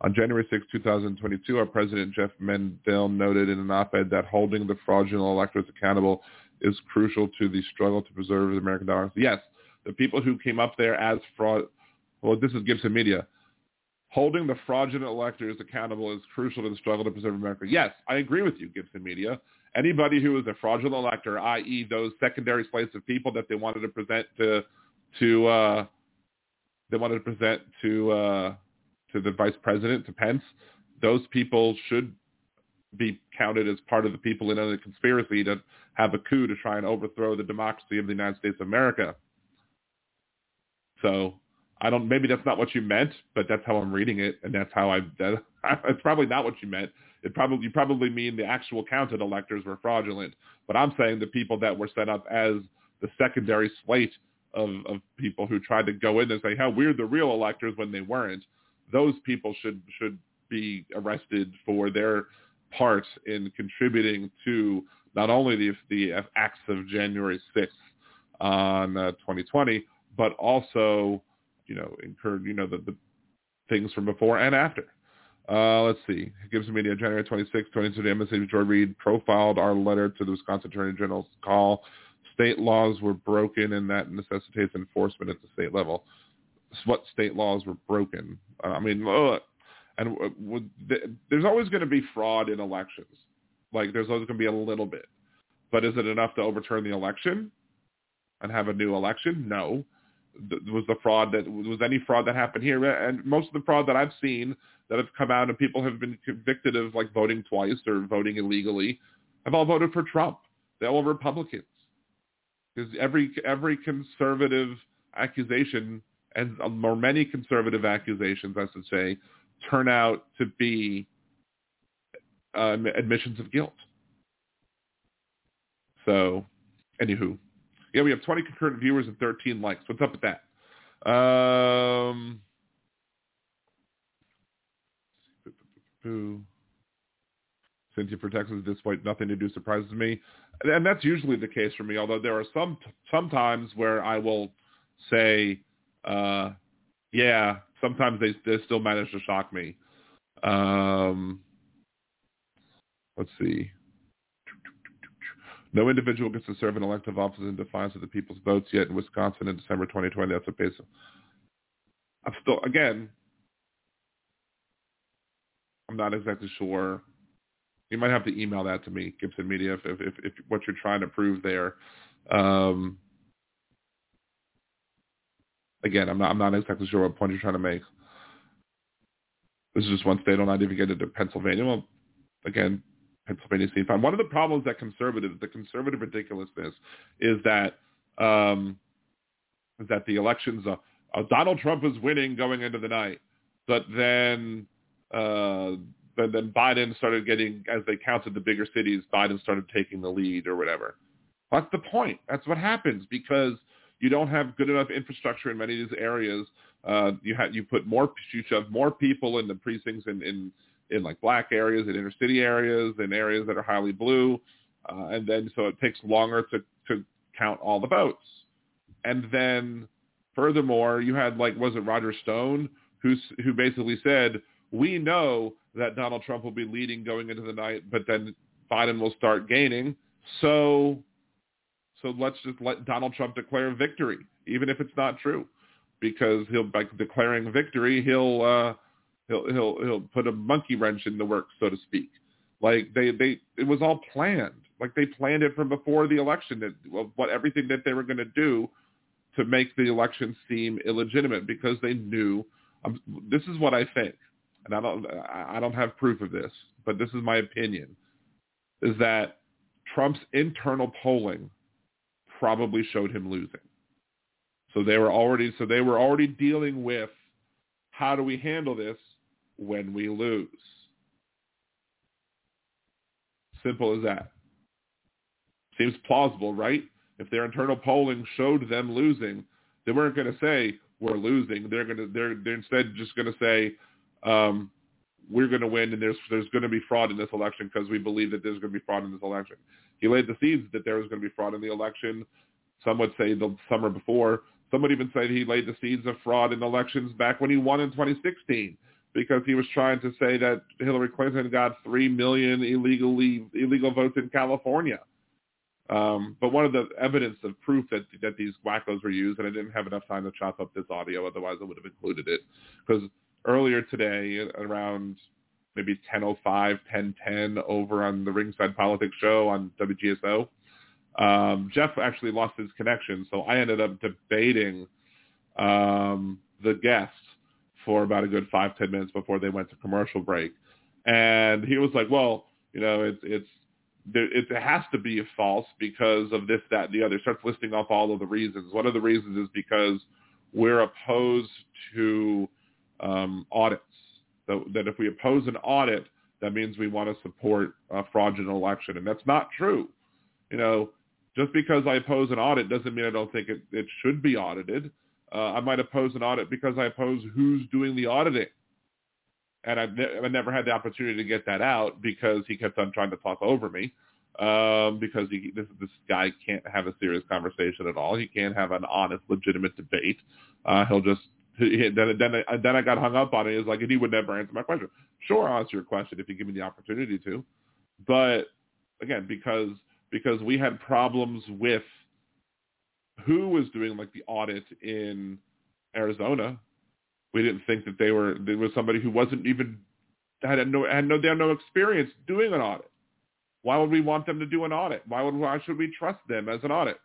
on January 6, 2022, our President Jeff Mandell, noted in an op-ed that holding the fraudulent electors accountable is crucial to the struggle to preserve the American dollar. Yes, the people who came up there as fraud, well, this is Gibson Media. Holding the fraudulent electors accountable is crucial to the struggle to preserve America. Yes, I agree with you, Gibson Media anybody who is a fraudulent elector, i.e., those secondary slates of people that they wanted to present to to uh, they wanted to present to uh, to the vice president to Pence, those people should be counted as part of the people in a conspiracy to have a coup to try and overthrow the democracy of the United States of America. So I don't. Maybe that's not what you meant, but that's how I'm reading it, and that's how I. That, it's probably not what you meant. It probably you probably mean the actual counted electors were fraudulent, but I'm saying the people that were set up as the secondary slate of, of people who tried to go in and say, "How we're the real electors" when they weren't. Those people should should be arrested for their part in contributing to not only the the acts of January 6th on uh, 2020, but also you know incurred you know the, the things from before and after. Uh, let's see. Gibson Media, January 26, 22, the MSNBC George Reed profiled our letter to the Wisconsin Attorney General's call. State laws were broken and that necessitates enforcement at the state level. What state laws were broken. Uh, I mean, look, and there's always going to be fraud in elections. Like there's always going to be a little bit, but is it enough to overturn the election and have a new election? No. Was the fraud that was any fraud that happened here? And most of the fraud that I've seen that have come out and people have been convicted of like voting twice or voting illegally have all voted for Trump. They're all Republicans because every every conservative accusation and or many conservative accusations, I should say, turn out to be uh, admissions of guilt. So, anywho, yeah, we have 20 concurrent viewers and 13 likes. What's up with that? Um, Cynthia for Texas, despite nothing to do surprises me, and that's usually the case for me. Although there are some some times where I will say, uh, yeah, sometimes they, they still manage to shock me. Um, let's see. No individual gets to serve an elective office in defiance of the people's votes yet in Wisconsin in December 2020. That's a base. I'm still, again, I'm not exactly sure. You might have to email that to me, Gibson Media, if, if, if what you're trying to prove there. Um, again, I'm not I'm not exactly sure what point you're trying to make. This is just one state. I'm not even get into Pennsylvania. Well, again, Pennsylvania seemed fine. One of the problems that conservative, the conservative ridiculousness, is that um, is that the elections, uh, uh, Donald Trump was winning going into the night, but then uh, but then Biden started getting, as they counted the bigger cities, Biden started taking the lead or whatever. That's the point. That's what happens because you don't have good enough infrastructure in many of these areas. Uh, you have you put more you shove more people in the precincts in in, in like black areas, in inner city areas, in areas that are highly blue, uh, and then so it takes longer to to count all the votes. And then furthermore, you had like was it Roger Stone who who basically said we know that Donald Trump will be leading going into the night, but then Biden will start gaining. So so let's just let Donald Trump declare victory, even if it's not true, because he'll by declaring victory, he'll uh, he'll he'll he'll put a monkey wrench in the works, so to speak. Like they they it was all planned. Like they planned it from before the election. That what everything that they were going to do to make the election seem illegitimate because they knew. Um, this is what I think, and I don't I don't have proof of this, but this is my opinion, is that Trump's internal polling probably showed him losing. So they were already so they were already dealing with how do we handle this when we lose. Simple as that. Seems plausible, right? If their internal polling showed them losing, they weren't going to say we're losing. They're going to they're they're instead just going to say um, we're going to win and there's there's going to be fraud in this election because we believe that there's going to be fraud in this election. He laid the seeds that there was going to be fraud in the election. Some would say the summer before. Some would even say he laid the seeds of fraud in elections back when he won in 2016 because he was trying to say that Hillary Clinton got 3 million illegally illegal votes in California. Um, but one of the evidence of proof that that these wackos were used, and I didn't have enough time to chop up this audio, otherwise I would have included it, because earlier today around maybe 10.05, 10.10 over on the Ringside Politics show on WGSO. Um, Jeff actually lost his connection, so I ended up debating um, the guests for about a good five, ten minutes before they went to commercial break. And he was like, well, you know, it's, it's, it has to be false because of this, that, and the other. Starts listing off all of the reasons. One of the reasons is because we're opposed to um. So that if we oppose an audit, that means we want to support a fraudulent election, and that's not true. You know, just because I oppose an audit doesn't mean I don't think it, it should be audited. Uh, I might oppose an audit because I oppose who's doing the auditing. And I've, ne- I've never had the opportunity to get that out because he kept on trying to talk over me. Um, because he, this, this guy can't have a serious conversation at all. He can't have an honest, legitimate debate. Uh, he'll just then then I, then I got hung up on it. It's like and he would never answer my question. Sure, I'll answer your question if you give me the opportunity to, but again, because because we had problems with who was doing like the audit in Arizona. We didn't think that they were there was somebody who wasn't even had no had no they had no experience doing an audit. Why would we want them to do an audit? Why would why should we trust them as an audit?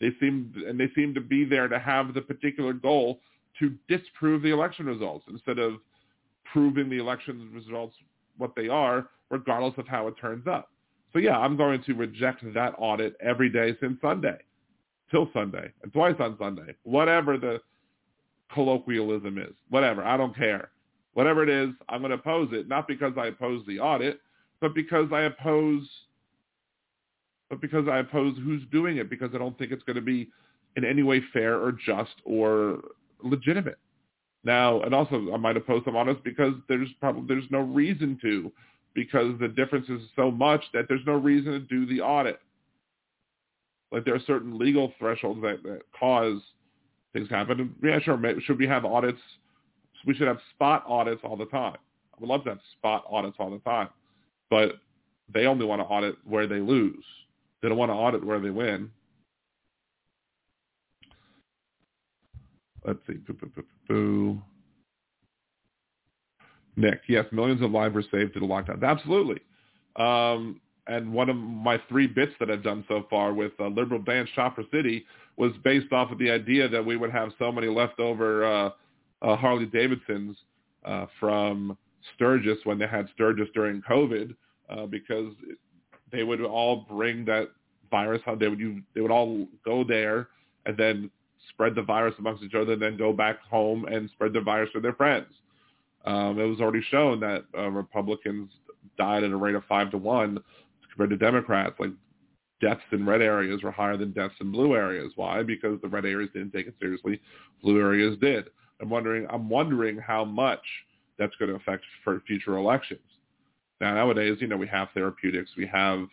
They seem and they seem to be there to have the particular goal to disprove the election results instead of proving the election results what they are, regardless of how it turns up. So yeah, I'm going to reject that audit every day since Sunday, till Sunday, and twice on Sunday, whatever the colloquialism is, whatever. I don't care. Whatever it is, I'm going to oppose it, not because I oppose the audit, but because I oppose, but because I oppose who's doing it, because I don't think it's going to be in any way fair or just or legitimate. Now, and also I might oppose some audits because there's probably there's no reason to because the difference is so much that there's no reason to do the audit. Like there are certain legal thresholds that, that cause things to happen. Yeah, sure. Should we have audits? We should have spot audits all the time. I would love to have spot audits all the time, but they only want to audit where they lose. They don't want to audit where they win. Let's see. Boo, boo, boo, boo. Nick, yes, millions of lives were saved through the lockdowns. Absolutely. Um, and one of my three bits that I've done so far with uh, Liberal Dan Shopper City was based off of the idea that we would have so many leftover uh, uh, Harley Davidsons uh, from Sturgis when they had Sturgis during COVID, uh, because they would all bring that virus. They would you, they would all go there and then spread the virus amongst each other, and then go back home and spread the virus to their friends. Um, it was already shown that uh, Republicans died at a rate of five to one compared to Democrats. Like deaths in red areas were higher than deaths in blue areas. Why? Because the red areas didn't take it seriously. Blue areas did. I'm wondering. I'm wondering how much that's going to affect for future elections. Now nowadays, you know, we have therapeutics. We have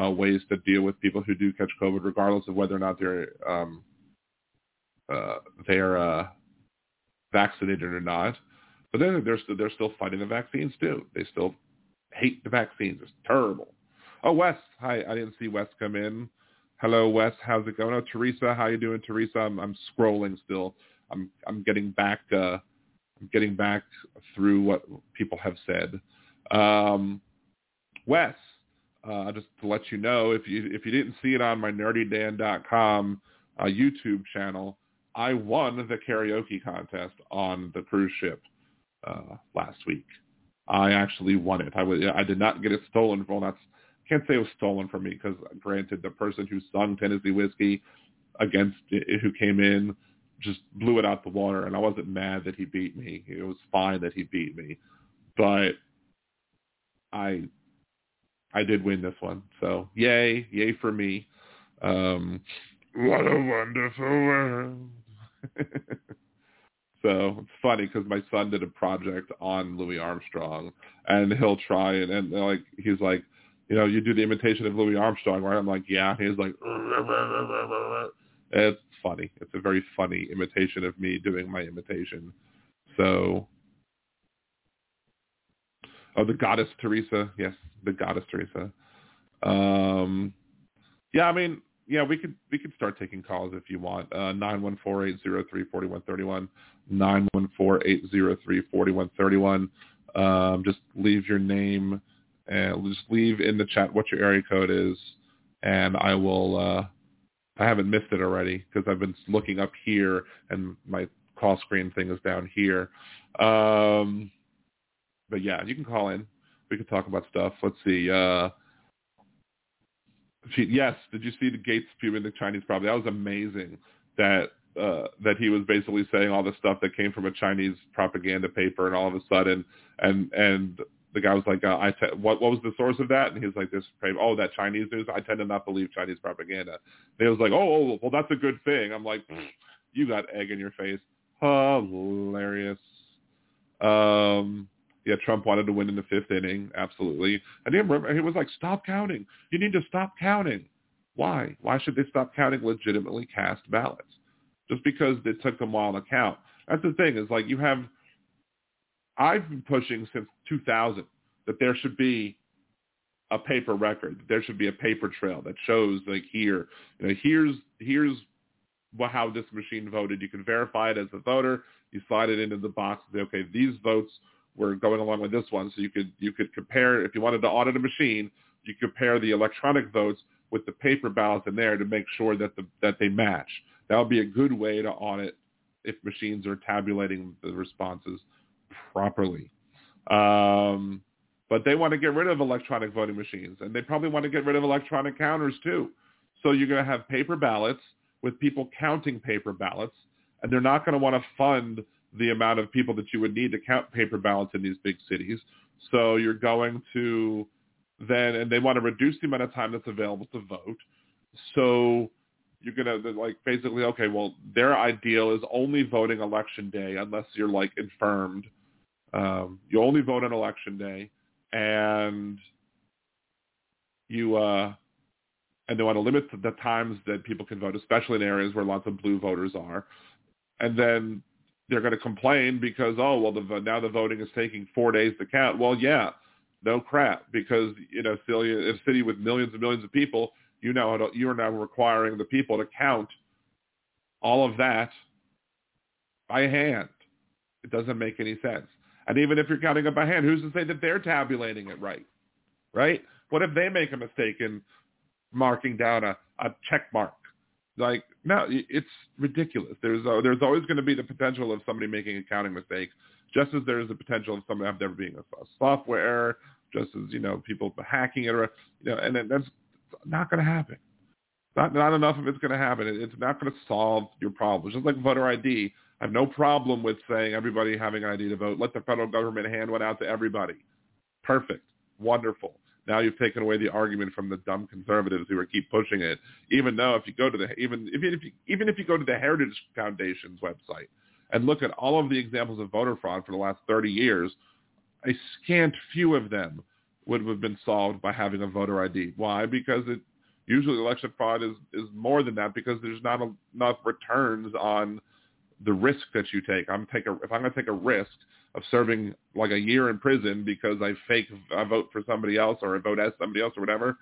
uh, ways to deal with people who do catch COVID, regardless of whether or not they're um, uh, they're uh, vaccinated or not. But then they're still, they're still fighting the vaccines too. They still hate the vaccines. It's terrible. Oh, Wes. Hi. I didn't see Wes come in. Hello, Wes. How's it going? Oh, Teresa. How you doing, Teresa? I'm, I'm scrolling still. I'm I'm getting back. Uh, I'm getting back through what people have said. Um, Wes, uh, just to let you know, if you if you didn't see it on my nerdydan.com uh, YouTube channel, I won the karaoke contest on the cruise ship uh, last week. I actually won it. I, was, I did not get it stolen from. That's I can't say it was stolen from me because, granted, the person who sung Tennessee Whiskey against who came in just blew it out the water, and I wasn't mad that he beat me. It was fine that he beat me, but I I did win this one. So yay, yay for me. Um, what a wonderful world. So it's funny because my son did a project on Louis Armstrong, and he'll try and, and like he's like, you know, you do the imitation of Louis Armstrong, right? I'm like, yeah. He's like, it's funny. It's a very funny imitation of me doing my imitation. So, oh, the goddess Teresa, yes, the goddess Teresa. Um, yeah, I mean, yeah, we could we could start taking calls if you want. Uh, nine one four eight zero three forty one thirty one. 914-803-4131. Um, just leave your name and just leave in the chat what your area code is, and I will. Uh, I haven't missed it already because I've been looking up here, and my call screen thing is down here. Um, but yeah, you can call in. We can talk about stuff. Let's see. Uh, yes, did you see the Gaetz spewing the Chinese property? That was amazing. That uh, that he was basically saying all the stuff that came from a Chinese propaganda paper, and all of a sudden, and and the guy was like, uh, "I te- what what was the source of that?" And he was like, "This oh that Chinese news. I tend to not believe Chinese propaganda." And he was like, "Oh, oh well, that's a good thing." I'm like, "You got egg in your face." Hilarious. Um, yeah, Trump wanted to win in the fifth inning, absolutely. I didn't remember, he was like, "Stop counting. You need to stop counting." Why? Why should they stop counting legitimately cast ballots? just because it took them a while to count. That's the thing is like you have, I've been pushing since 2000 that there should be a paper record. That There should be a paper trail that shows like here, you know, here's here's how this machine voted. You can verify it as a voter. You slide it into the box and say, okay, these votes were going along with this one. So you could you could compare if you wanted to audit a machine, you compare the electronic votes with the paper ballots in there to make sure that the that they match. That would be a good way to audit if machines are tabulating the responses properly. Um, but they want to get rid of electronic voting machines, and they probably want to get rid of electronic counters too. So you're going to have paper ballots with people counting paper ballots, and they're not going to want to fund the amount of people that you would need to count paper ballots in these big cities. So you're going to then, and they want to reduce the amount of time that's available to vote. So you're going to like basically, okay, well, their ideal is only voting election day unless you're like infirmed. Um, you only vote on election day and you, uh, and they want to limit the times that people can vote, especially in areas where lots of blue voters are. And then they're going to complain because, oh, well, the, now the voting is taking four days to count. Well, yeah, no crap, because, you know, a city with millions and millions of people, you know, you are now requiring the people to count all of that by hand. It doesn't make any sense. And even if you're counting it by hand, who's to say that they're tabulating it right? Right? What if they make a mistake in marking down a, a check mark? Like, no, it's ridiculous. There's uh, there's always going to be the potential of somebody making accounting mistakes, just as there is the potential of somebody there being a, a software error, just as you know people hacking it, or you know, and that's not going to happen. Not not enough of it's going to happen. It's not going to solve your problems. Just like voter ID, I have no problem with saying everybody having an ID to vote. Let the federal government hand one out to everybody. Perfect, wonderful. Now you've taken away the argument from the dumb conservatives who are keep pushing it. Even though if you go to the even if you, even if you go to the Heritage Foundation's website and look at all of the examples of voter fraud for the last 30 years, a scant few of them would have been solved by having a voter ID. Why? Because it usually election fraud is is more than that because there's not enough returns on the risk that you take. I'm take a, if I'm going to take a risk of serving like a year in prison because I fake I vote for somebody else or I vote as somebody else or whatever.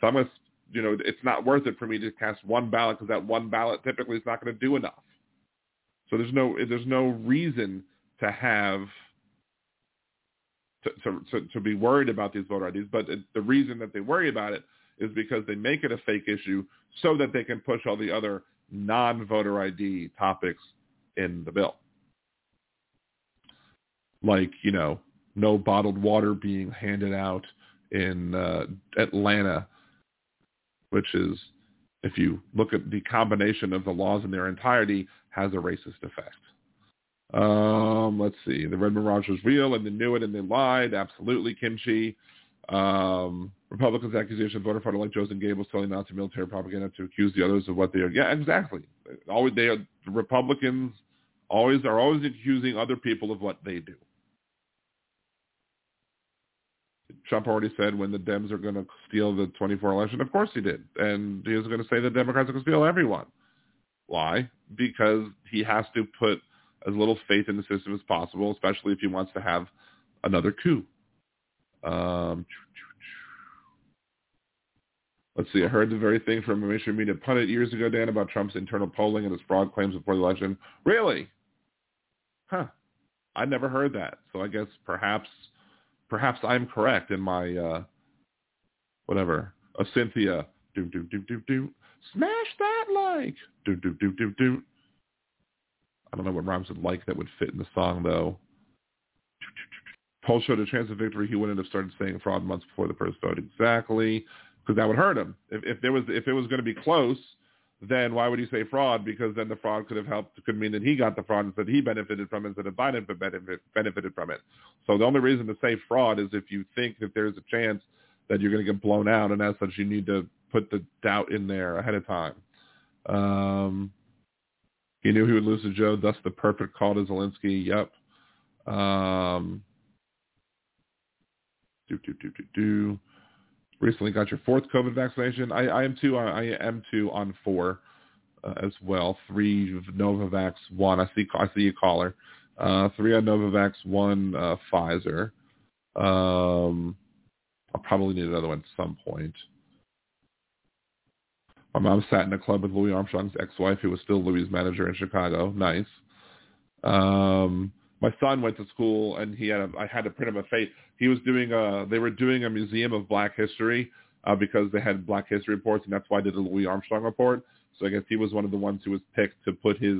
So I'm gonna, you know, it's not worth it for me to cast one ballot because that one ballot typically is not going to do enough. So there's no there's no reason to have to, to, to, to be worried about these voter IDs. But the reason that they worry about it is because they make it a fake issue so that they can push all the other non-voter ID topics in the bill like you know no bottled water being handed out in uh, Atlanta, which is if you look at the combination of the laws in their entirety has a racist effect. Um, let's see. The Red Mirage was real and they knew it and they lied. Absolutely, kimchi. Um, Republicans' accusation of voter fraud like Joseph Goebbels telling Nazi military propaganda to accuse the others of what they are. Yeah, exactly. Always they are, the Republicans always are always accusing other people of what they do. Trump already said when the Dems are going to steal the 24 election. Of course he did. And he was going to say the Democrats are going to steal everyone. Why? Because he has to put as little faith in the system as possible, especially if he wants to have another coup. Um, let's see. I heard the very thing from a mainstream media pundit years ago, Dan, about Trump's internal polling and his fraud claims before the election. Really? Huh. I never heard that. So I guess perhaps – perhaps I'm correct in my uh, whatever. A Cynthia, do do do do do, smash that like, do do do do do. I don't know what rhymes with like that would fit in the song though. Poll showed a chance of victory. He wouldn't have started saying fraud months before the first vote. Exactly, because that would hurt him. If, if there was, if it was going to be close, then why would you say fraud? Because then the fraud could have helped, could mean that he got the fraud instead he benefited from it instead of Biden benefited from it. So the only reason to say fraud is if you think that there's a chance that you're going to get blown out, and as such, you need to put the doubt in there ahead of time. Um, he knew he would lose to Joe, thus the perfect call to Zelensky. Yep. Um, do do do do do recently got your fourth COVID vaccination. I, I am too. I am too on four uh, as well. Three Novavax, one. I see. I see you caller. Uh, three on Novavax, one uh, Pfizer. Um, I'll probably need another one at some point. My mom sat in a club with Louis Armstrong's ex-wife, who was still Louis' manager in Chicago. Nice. Um, my son went to school, and he had a, I had to print him a face. He was doing a. They were doing a museum of Black history uh, because they had Black history reports, and that's why I did a Louis Armstrong report. So I guess he was one of the ones who was picked to put his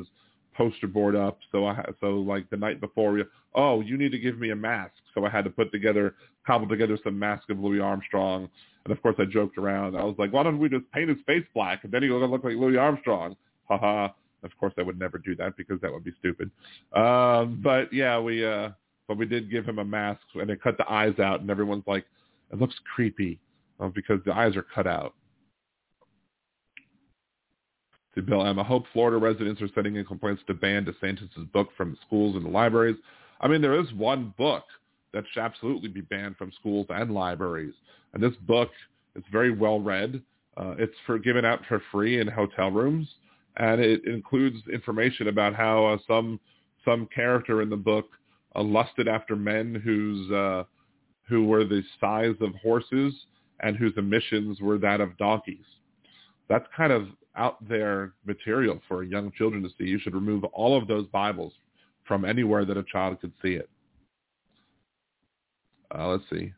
poster board up. So I so like the night before, we, oh, you need to give me a mask. So I had to put together, cobble together some mask of Louis Armstrong. And of course, I joked around. I was like, why don't we just paint his face black and then he'll look like Louis Armstrong? Ha ha. Of course, I would never do that because that would be stupid. Um, but yeah, we uh, but we did give him a mask and they cut the eyes out, and everyone's like, it looks creepy uh, because the eyes are cut out. To Bill M. I hope Florida residents are sending in complaints to ban DeSantis' book from schools and libraries. I mean, there is one book that should absolutely be banned from schools and libraries. And this book is very well read. Uh, it's for given out for free in hotel rooms, and it includes information about how uh, some some character in the book uh, lusted after men whose uh, who were the size of horses and whose emissions were that of donkeys. That's kind of out there material for young children to see. You should remove all of those Bibles from anywhere that a child could see it. Uh, let's see.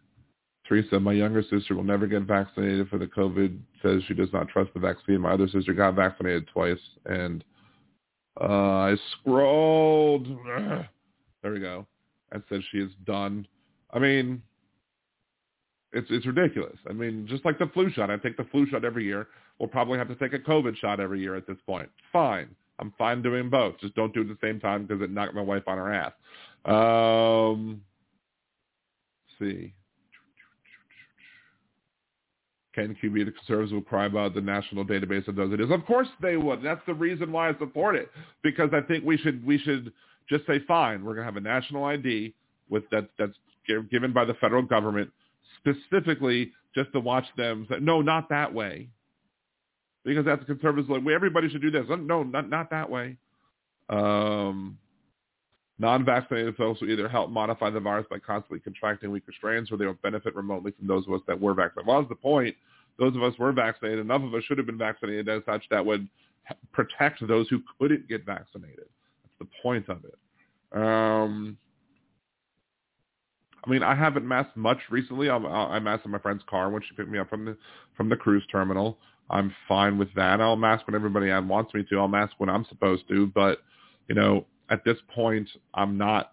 Teresa, my younger sister will never get vaccinated for the COVID. Says she does not trust the vaccine. My other sister got vaccinated twice, and uh, I scrolled. There we go, and said she is done. I mean, it's it's ridiculous. I mean, just like the flu shot, I take the flu shot every year. We'll probably have to take a COVID shot every year at this point. Fine. I'm fine doing both. Just don't do it at the same time because it knocked my wife on her ass. Um, see. Can QB the conservatives will cry about the national database of those it is? Of course they would. That's the reason why I support it because I think we should we should just say fine. We're gonna have a national ID with that that's given by the federal government specifically just to watch them. Say, no, not that way because that's the conservatives like, everybody should do this. No, not not that way. Um, non-vaccinated folks will either help modify the virus by constantly contracting weaker strains, or they will benefit remotely from those of us that were vaccinated. Well, that's the point. Those of us were vaccinated. Enough of us should have been vaccinated as such that would protect those who couldn't get vaccinated. That's the point of it. Um, I mean, I haven't masked much recently. I'm, I masked in my friend's car when she picked me up from the from the cruise terminal. I'm fine with that. I'll mask when everybody wants me to. I'll mask when I'm supposed to. But, you know, at this point, I'm not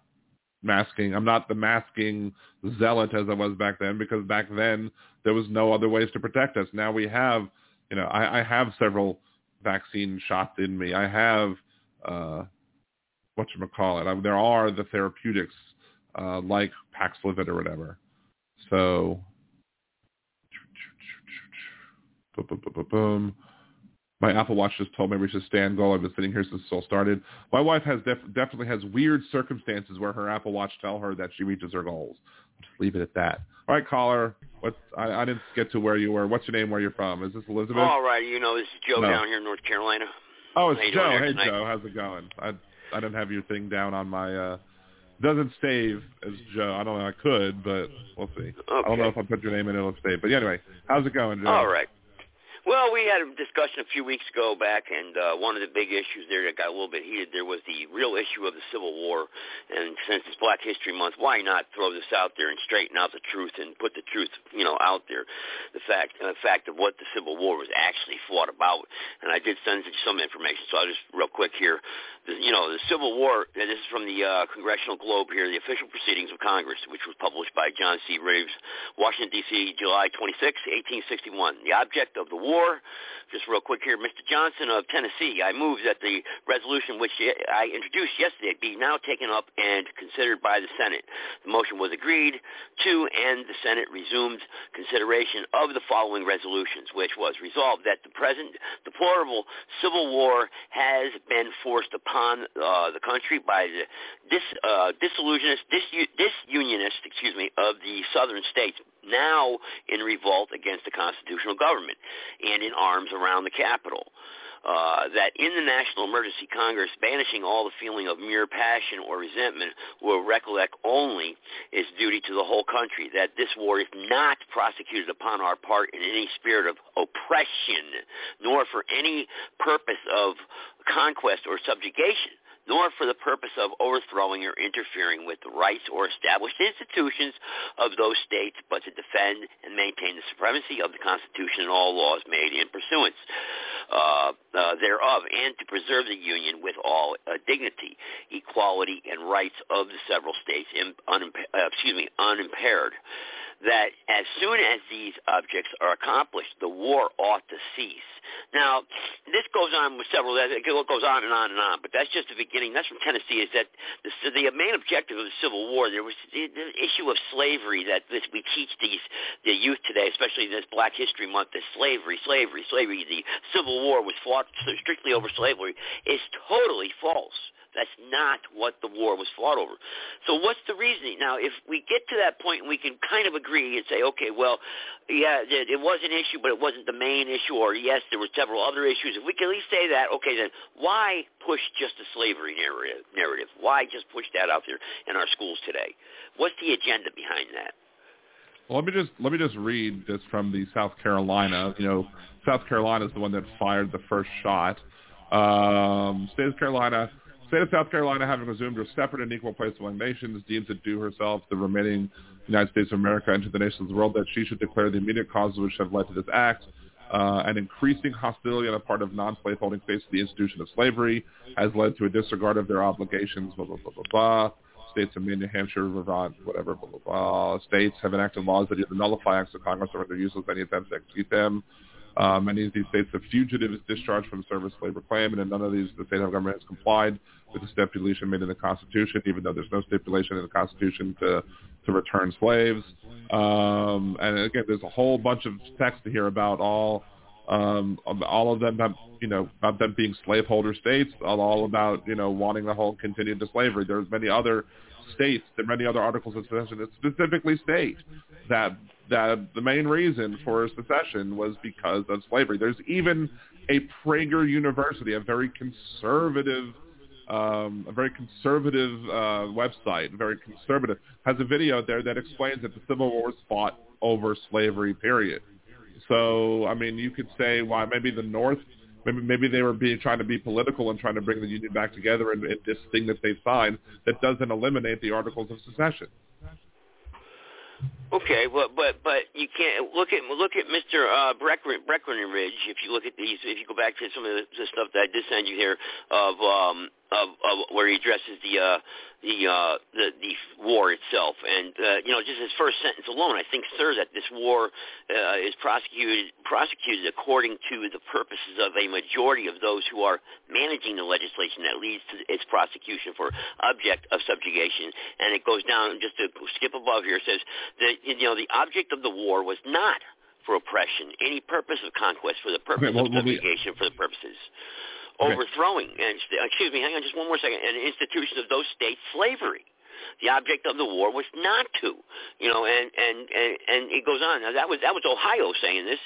masking. I'm not the masking zealot as I was back then because back then there was no other ways to protect us. Now we have, you know, I, I have several vaccine shots in me. I have, uh, what you call it. I, there are the therapeutics uh, like Paxlovid or whatever. So Boom, boom, boom, boom, boom. My Apple Watch just told me we should stand goal. I've been sitting here since it all started. My wife has def- definitely has weird circumstances where her Apple Watch tell her that she reaches her goals. Just leave it at that. All right, caller. What's I, I didn't get to where you were. What's your name? Where you're from? Is this Elizabeth? All right. You know, this is Joe no. down here in North Carolina. Oh, it's Joe. Hey, tonight? Joe. How's it going? I I didn't have your thing down on my. uh doesn't save as Joe. I don't know. I could, but we'll see. Okay. I don't know if I put your name in, it'll save. But anyway, how's it going, Joe? All right. Well, we had a discussion a few weeks ago back, and uh, one of the big issues there that got a little bit heated there was the real issue of the Civil War. And since it's Black History Month, why not throw this out there and straighten out the truth and put the truth, you know, out there, the fact, the fact of what the Civil War was actually fought about. And I did send some information, so I'll just real quick here. The, you know, the Civil War. This is from the uh, Congressional Globe here, the official proceedings of Congress, which was published by John C. Rives, Washington D.C., July 26, 1861. The object of the war war. Just real quick here, Mr. Johnson of Tennessee, I move that the resolution which I introduced yesterday be now taken up and considered by the Senate. The motion was agreed to, and the Senate resumed consideration of the following resolutions, which was resolved that the present deplorable civil war has been forced upon uh, the country by the dis, uh, disillusionist, dis, disunionist, excuse me, of the southern states, now in revolt against the constitutional government and in arms around the Capitol. uh, that in the National Emergency Congress, banishing all the feeling of mere passion or resentment will recollect only its duty to the whole country, that this war is not prosecuted upon our part in any spirit of oppression, nor for any purpose of conquest or subjugation nor for the purpose of overthrowing or interfering with the rights or established institutions of those states, but to defend and maintain the supremacy of the Constitution and all laws made in pursuance uh, uh, thereof, and to preserve the Union with all uh, dignity, equality, and rights of the several states, uh, excuse me, unimpaired that as soon as these objects are accomplished, the war ought to cease. Now, this goes on with several, it goes on and on and on, but that's just the beginning. That's from Tennessee, is that the, the main objective of the Civil War, there was the, the issue of slavery that this, we teach these the youth today, especially this Black History Month, is slavery, slavery, slavery. The Civil War was fought strictly over slavery is totally false. That's not what the war was fought over. So what's the reasoning? Now, if we get to that point and we can kind of agree and say, okay, well, yeah, it, was an issue, but it wasn't the main issue, or yes, there were several other issues. If we can at least say that, okay, then why push just a slavery narrative? narrative? Why just push that out there in our schools today? What's the agenda behind that? Well, let me just let me just read this from the South Carolina. You know, South Carolina is the one that fired the first shot. Um, State of Carolina State of South Carolina, having resumed her separate and equal place among nations, deems it due herself, the remaining United States of America, and to the nations of the world that she should declare the immediate causes which have led to this act. Uh, an increasing hostility on the part of non-slaveholding states to the institution of slavery has led to a disregard of their obligations, blah, blah, blah, blah, blah. States of Maine, New Hampshire, Vermont, whatever, blah, blah, blah. States have enacted laws that either nullify acts of Congress or render useless any attempts to execute them. Uh, many of these states have fugitives discharged from service labor claim, and in none of these the state government has complied with the stipulation made in the Constitution, even though there's no stipulation in the Constitution to to return slaves. Um, and again, there's a whole bunch of text to hear about all um, all of them, have, you know, about them being slaveholder states, all about you know wanting the whole continued to slavery. There's many other states, there are many other articles of secession that specifically state that that the main reason for secession was because of slavery. There's even a Prager University, a very conservative um, a very conservative uh, website, very conservative, has a video there that explains that the Civil War was fought over slavery, period. So, I mean, you could say why maybe the North, maybe maybe they were being trying to be political and trying to bring the Union back together and, in this thing that they signed that doesn't eliminate the Articles of Secession. Okay, well, but but you can't look at look at Mr. Uh, Breckinridge. If you look at these, if you go back to some of the, the stuff that I did send you here of um, of, of where he addresses the uh, the, uh, the the war itself, and uh, you know, just his first sentence alone, I think, sir, that this war uh, is prosecuted prosecuted according to the purposes of a majority of those who are managing the legislation that leads to its prosecution for object of subjugation. And it goes down just to skip above here. It says that you know the object of the war was not for oppression, any purpose of conquest for the purpose okay, well, of subjugation well, we, for the purposes overthrowing, and excuse me, hang on just one more second, an institution of those states slavery. The object of the war was not to, you know, and and and, and it goes on. Now that was that was Ohio saying this,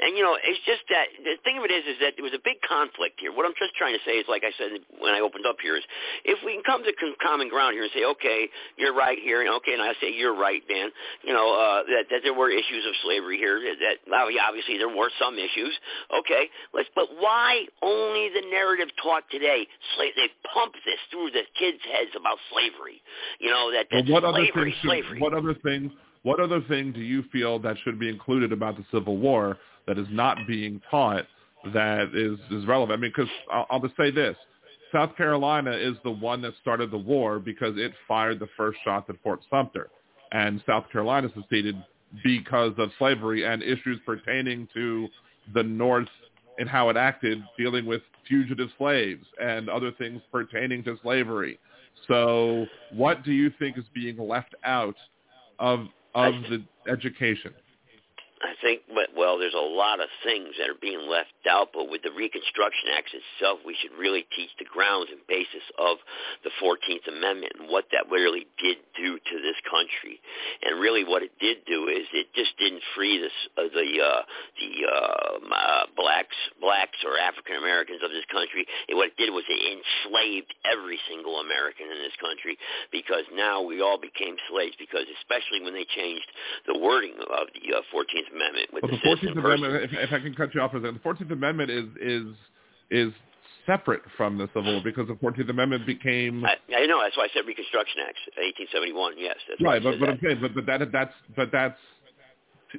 and you know, it's just that the thing of it is, is that there was a big conflict here. What I'm just trying to say is, like I said when I opened up here, is if we can come to common ground here and say, okay, you're right here, and okay, and I say you're right, Dan, you know, uh, that that there were issues of slavery here. That obviously there were some issues. Okay, let's. But why only the narrative taught today? Slave, they pump this through the kids' heads about slavery. You know that that's well, what slavery, other things slavery. what other things? What other thing do you feel that should be included about the Civil War that is not being taught that is is relevant? I mean, because I'll, I'll just say this: South Carolina is the one that started the war because it fired the first shots at Fort Sumter, and South Carolina seceded because of slavery and issues pertaining to the North and how it acted, dealing with fugitive slaves and other things pertaining to slavery. So what do you think is being left out of of the education? I think, well, there's a lot of things that are being left out, but with the Reconstruction Act itself, we should really teach the grounds and basis of the 14th Amendment and what that really did do to this country. And really what it did do is it just didn't free this, uh, the, uh, the uh, uh, blacks, blacks or African Americans of this country. And what it did was it enslaved every single American in this country because now we all became slaves because especially when they changed the wording of the uh, 14th Amendment with well, the, Fourteenth Amendment. If, if, I can cut you off for a second, the Fourteenth Amendment is is is separate from the Civil War because the Fourteenth Amendment became. I, I know that's why I said Reconstruction Act, 1871. Yes, that's right. But but I'm but but that that's but that's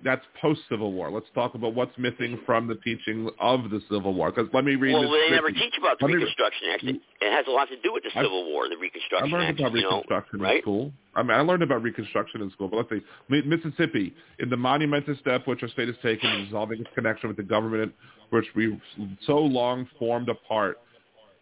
that's post Civil War. Let's talk about what's missing from the teaching of the Civil War. Because let me read. Well, they never teach about the Reconstruction Act. It, it has a lot to do with the Civil I, War, the Reconstruction I learned Act. about Reconstruction know, right? in school. I mean, I learned about Reconstruction in school. But let's see, Mississippi, in the monumental step which our state has taken in resolving its connection with the government which we so long formed apart,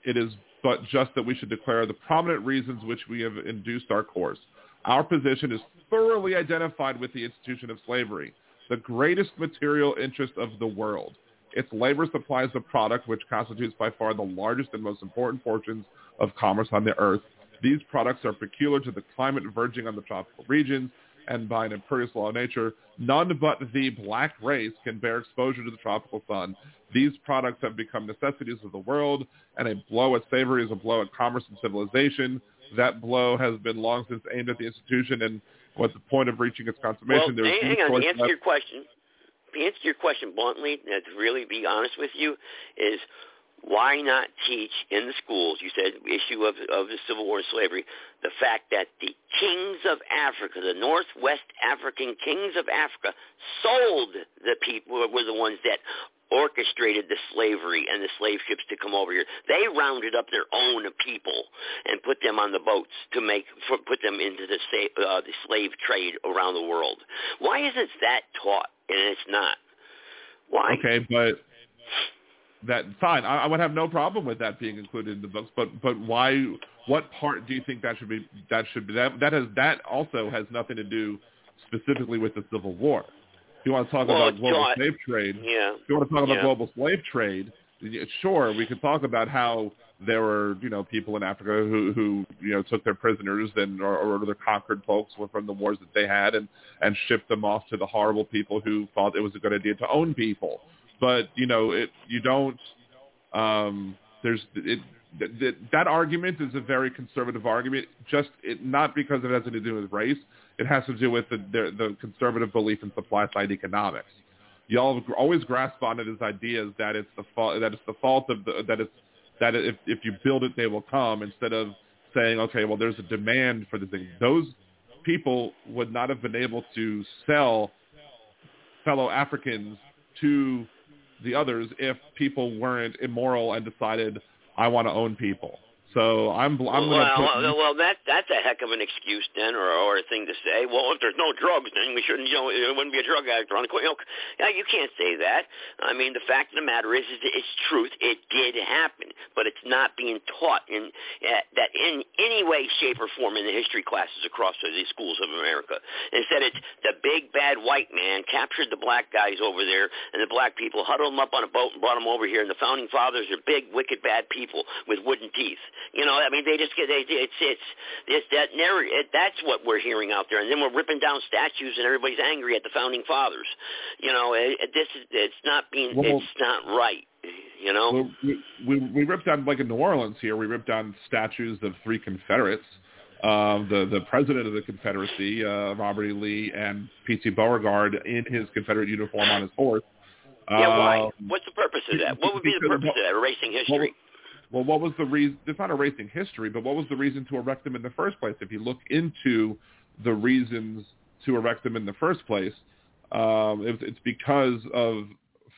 it is but just that we should declare the prominent reasons which we have induced our course. Our position is thoroughly identified with the institution of slavery the greatest material interest of the world. Its labor supplies the product which constitutes by far the largest and most important portions of commerce on the earth. These products are peculiar to the climate verging on the tropical regions, and by an imperious law of nature, none but the black race can bear exposure to the tropical sun. These products have become necessities of the world, and a blow at slavery is a blow at commerce and civilization. That blow has been long since aimed at the institution, and what's the point of reaching its consummation? Well, hang no on. To answer left. your question, to answer your question bluntly, and to really be honest with you, is why not teach in the schools? You said issue of of the Civil War and slavery, the fact that the kings of Africa, the Northwest African kings of Africa, sold the people were the ones that orchestrated the slavery and the slave ships to come over here. They rounded up their own people and put them on the boats to make for, put them into the, uh, the slave trade around the world. Why isn't that taught and it's not? Why? Okay, but that fine. I, I would have no problem with that being included in the books. But but why? What part do you think that should be? That should be that that has that also has nothing to do specifically with the Civil War. If you want to talk Well, about global slave trade, Yeah. if you want to talk about Yeah. global slave trade, sure, we could talk about how there were, you know, people in Africa who, who you know, took their prisoners and or, or the conquered folks were from the wars that they had and, and shipped them off to the horrible people who thought it was a good idea to own people. But, you know, it you don't um there's it th- th- that argument is a very conservative argument just it, not because it has anything to do with race it has to do with the, the, the conservative belief in supply side economics. Y'all always grasp on it as ideas that it's the fault that it's the fault of the that it's that if if you build it they will come instead of saying okay well there's a demand for the thing. Those people would not have been able to sell fellow Africans to the others if people weren't immoral and decided I want to own people. So I'm I'm going to well, put well, well, that that's a heck of an excuse then, or or a thing to say. Well, if there's no drugs, then we shouldn't. You know, it wouldn't be a drug addict around the. You, know, yeah, you can't say that. I mean, the fact of the matter is, is it's truth. It did happen, but it's not being taught in uh, that in any way, shape, or form in the history classes across the schools of America. Instead, it's the big bad white man captured the black guys over there, and the black people huddled them up on a boat and brought them over here. And the founding fathers are big, wicked, bad people with wooden teeth. You know, I mean, they just get they, it's it's it's that narrative. It, that's what we're hearing out there, and then we're ripping down statues, and everybody's angry at the founding fathers. You know, it, it, this is it's not being Well- it's not right. You know, Well, we, we we ripped down like in New Orleans here. We ripped down statues of three Confederates, um, the the president of the Confederacy, uh, Robert E. Lee, and P.T. Beauregard in his Confederate uniform on his horse. yeah. Why? Um, What's the purpose of that? What would be the purpose of that? Erasing history. Well, what was the reason? It's not erasing history, but what was the reason to erect them in the first place? If you look into the reasons to erect them in the first place, um, it's, it's because of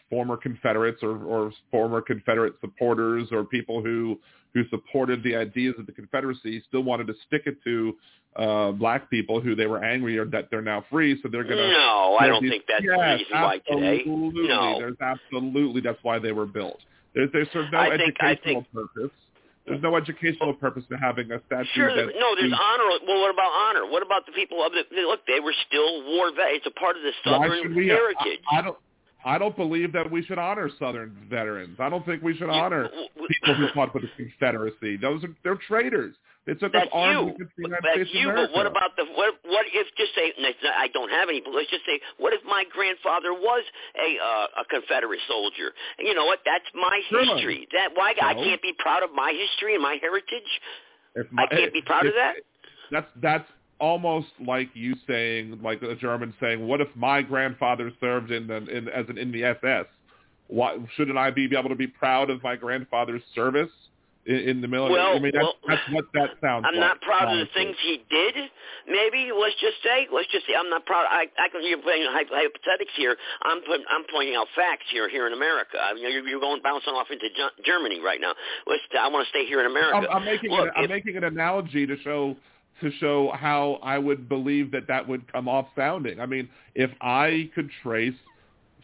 former Confederates or, or former Confederate supporters or people who who supported the ideas of the Confederacy still wanted to stick it to uh, black people who they were angry or that they're now free, so they're going to. No, I don't these- think that's yes, the reason why today. No. there's absolutely that's why they were built. There's, there's sort of no I think- educational think- purpose. There's no educational purpose to having a statue. Sure, no, there's honor. Well, what about honor? What about the people of the look? They were still war vets. It's a part of the Southern we? Uh, heritage. I, I don't. I don't believe that we should honor Southern veterans. I don't think we should honor people who fought for the Confederacy. Those are they're traitors. They took That's you. United That's you. America. But what about the what? What if just say not- I don't have any, but let's just say what if my grandfather was a uh, a Confederate soldier? And you know what? That's my Sure. history. That why I can't be proud of my history and my heritage. If I can't be proud of that. That's that's almost like you saying, like a German saying, "What if my grandfather served in the in as an in the SS? Why shouldn't I be, be able to be proud of my grandfather's service in, in the military?" Well, I mean, that's, well, that's what that sounds. I'm like, not proud of the things he did. Maybe let's just say, let's just say, I'm not proud. I, I can you're playing hy- hypothetics here. I'm put, I'm pointing out facts here here in America. I mean, you're, you're going bouncing off into Germany right now. Let's. I want to stay here in America. I'm, I'm making Look, an, I'm if- making an analogy to show to show how I would believe that that would come off sounding. I mean, if I could trace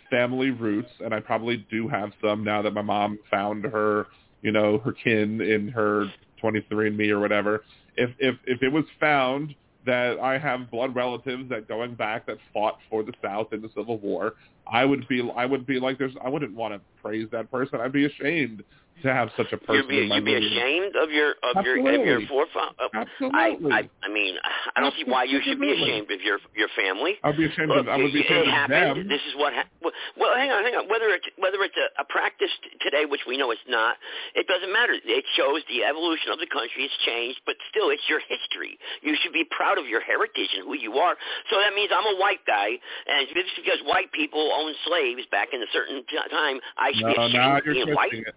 family roots, and I probably do have some now that my mom found her, you know, her kin in her 23andMe or whatever. If if if it was found that I have blood relatives that going back that fought for the South in the Civil War, I would be I would be like there's I wouldn't want to praise that person. I'd be ashamed to have such a person You'd be, in my you'd be ashamed of your of your of your forefathers. Absolutely. Uh, I, I I mean I don't see why you should be ashamed of your your family. I'd be ashamed Look, of I would be ashamed it of happened. them. This is what. Ha- well, well, hang on, hang on. Whether it's whether it's a, a practice today, which we know it's not, it doesn't matter. It shows the evolution of the country. It's changed, but still, it's your history. You should be proud of your heritage and who you are. So that means I'm a white guy, and just because white people owned slaves back in a certain t- time, I should be ashamed now of being white. it.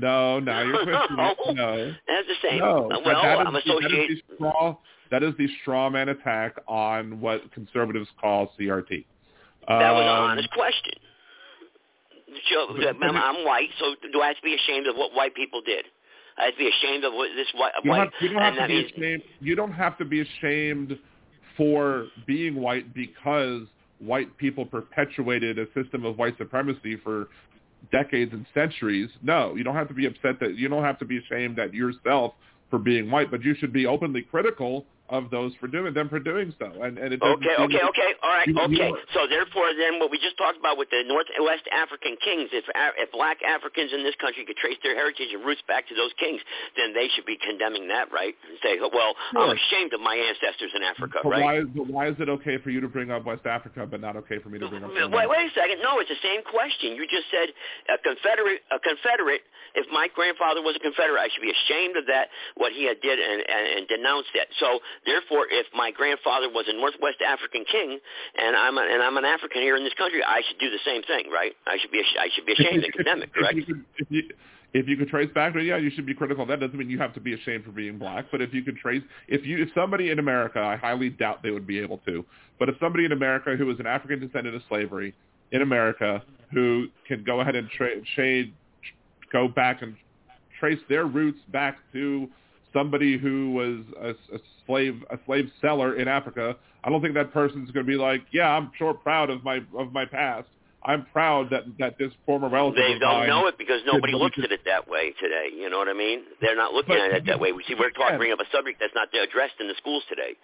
No, now you're twisting it. No. That's the same. No, Uh, well, that is, I'm associated. That is, the straw, that is the straw man attack on what conservatives call CRT. That was an Um, honest question. So, I'm, I'm white, so do I have to be ashamed of what white people did? I have to be ashamed of what this white, You, white have, you don't have to be means ashamed. You don't have to be ashamed for being white because white people perpetuated a system of white supremacy for decades and centuries. No, you don't have to be upset that you don't have to be ashamed at yourself for being white, but you should be openly critical of those for doing them for doing so. And and it Okay, okay, okay. All right, okay. So therefore, then what we just talked about with the North and West African kings, if if black Africans in this country could trace their heritage and roots back to those kings, then they should be condemning that, right? And say, well, I'm ashamed of my ancestors in Africa, But right? why, but why is it okay for you to bring up West Africa, but not okay for me to bring up? Wait, wait a second. No, it's the same question. You just said a Confederate. A Confederate. If my grandfather was a Confederate, I should be ashamed of that, what he had did, and, and, and denounce that. So, therefore, if my grandfather was a Northwest African king, and I'm a, and I'm an African here in this country, I should do the same thing, right? I should be I should be ashamed and condemn it, correct? If you, could, if you if you could trace back yeah, you should be critical. That doesn't mean you have to be ashamed for being black. But if you could trace, if you if somebody in America, I highly doubt they would be able to. But if somebody in America who is an African descendant of slavery in America who can go ahead and tra- shade, go back and trace their roots back to somebody who was a, a slave a slave seller in Africa, I don't think that person's going to be like, yeah, I'm sure proud of my of my past. I'm proud that that this former relative They don't know it because nobody looks at it that way today. You know what I mean? They're not looking But at it that way. We see we're talking bringing up a subject that's not addressed in the schools today.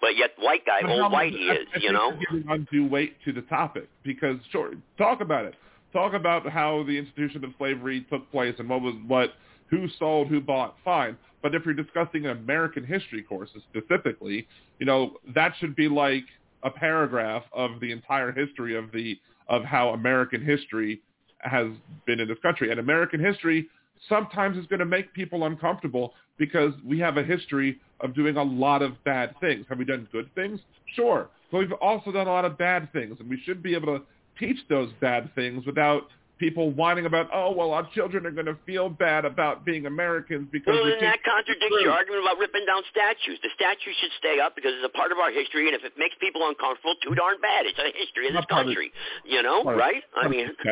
But yet, white guy, old white he is. I You think know? giving undue weight to the topic because sure, talk about it. Talk about how the institution of slavery took place and what was what, who sold, who bought. Fine, but if you're discussing an American history course specifically, you know that should be like a paragraph of the entire history of the of how American history has been in this country. And American history sometimes is going to make people uncomfortable because we have a history of doing a lot of bad things. Have we done good things? Sure. But we've also done a lot of bad things, and we should be able to teach those bad things without people whining about, oh, well, our children are going to feel bad about being Americans because Well, we then that contradicts your argument about ripping down statues. The statue should stay up because it's a part of our history, and if it makes people uncomfortable, too darn bad. It's a history of this part of- country. You know, right? I mean,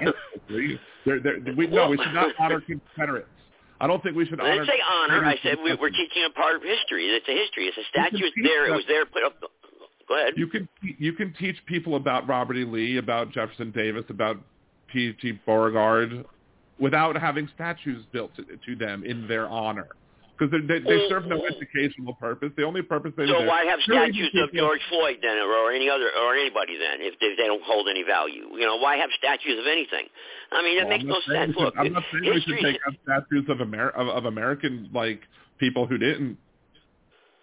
They're- they're- we, no, we should not honor Confederates. I don't think we should I honor. didn't say honor. I said we, we're teaching a part of history. It's a history. It's a statue. It's there. It was there. Put up. Go ahead. You can you can teach people about Robert E. Lee, about Jefferson Davis, about P. T. Beauregard, without having statues built to, to them in their honor because they, they serve no Oh. educational purpose. The only purpose they So why have statues of George Floyd then, or, or any other, or anybody then, if they, they don't hold any value? You know, why have statues of anything? I mean, it Well, makes no sense. should- Look, I'm not saying we should take up statues of, Amer- of, of American like people who didn't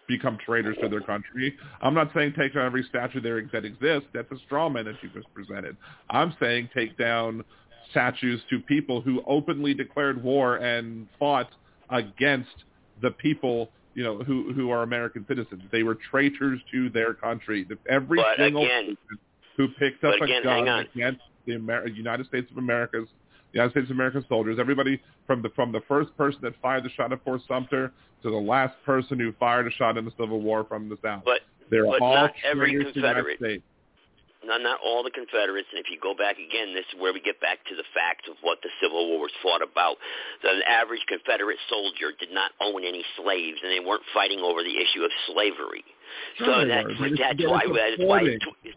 become traitors to their country. I'm not saying take down every statue there that exists. That's a straw man that you just presented. I'm saying take down statues to people who openly declared war and fought against the people you know who who are American citizens. They were traitors to their country. Every But single again- person who picked up again, a gun against the Amer- United States of America's United States of American soldiers, everybody from the from the first person that fired the shot at Fort Sumter to the last person who fired a shot in the Civil War from the South. But They're but all not every to Confederate. Not not all the Confederates, and if you go back again, this is where we get back to the fact of what the Civil War was fought about. The average Confederate soldier did not own any slaves, and they weren't fighting over the issue of slavery. Sure so they that's were. They just- that's why that's why supporting. it's, Well, it-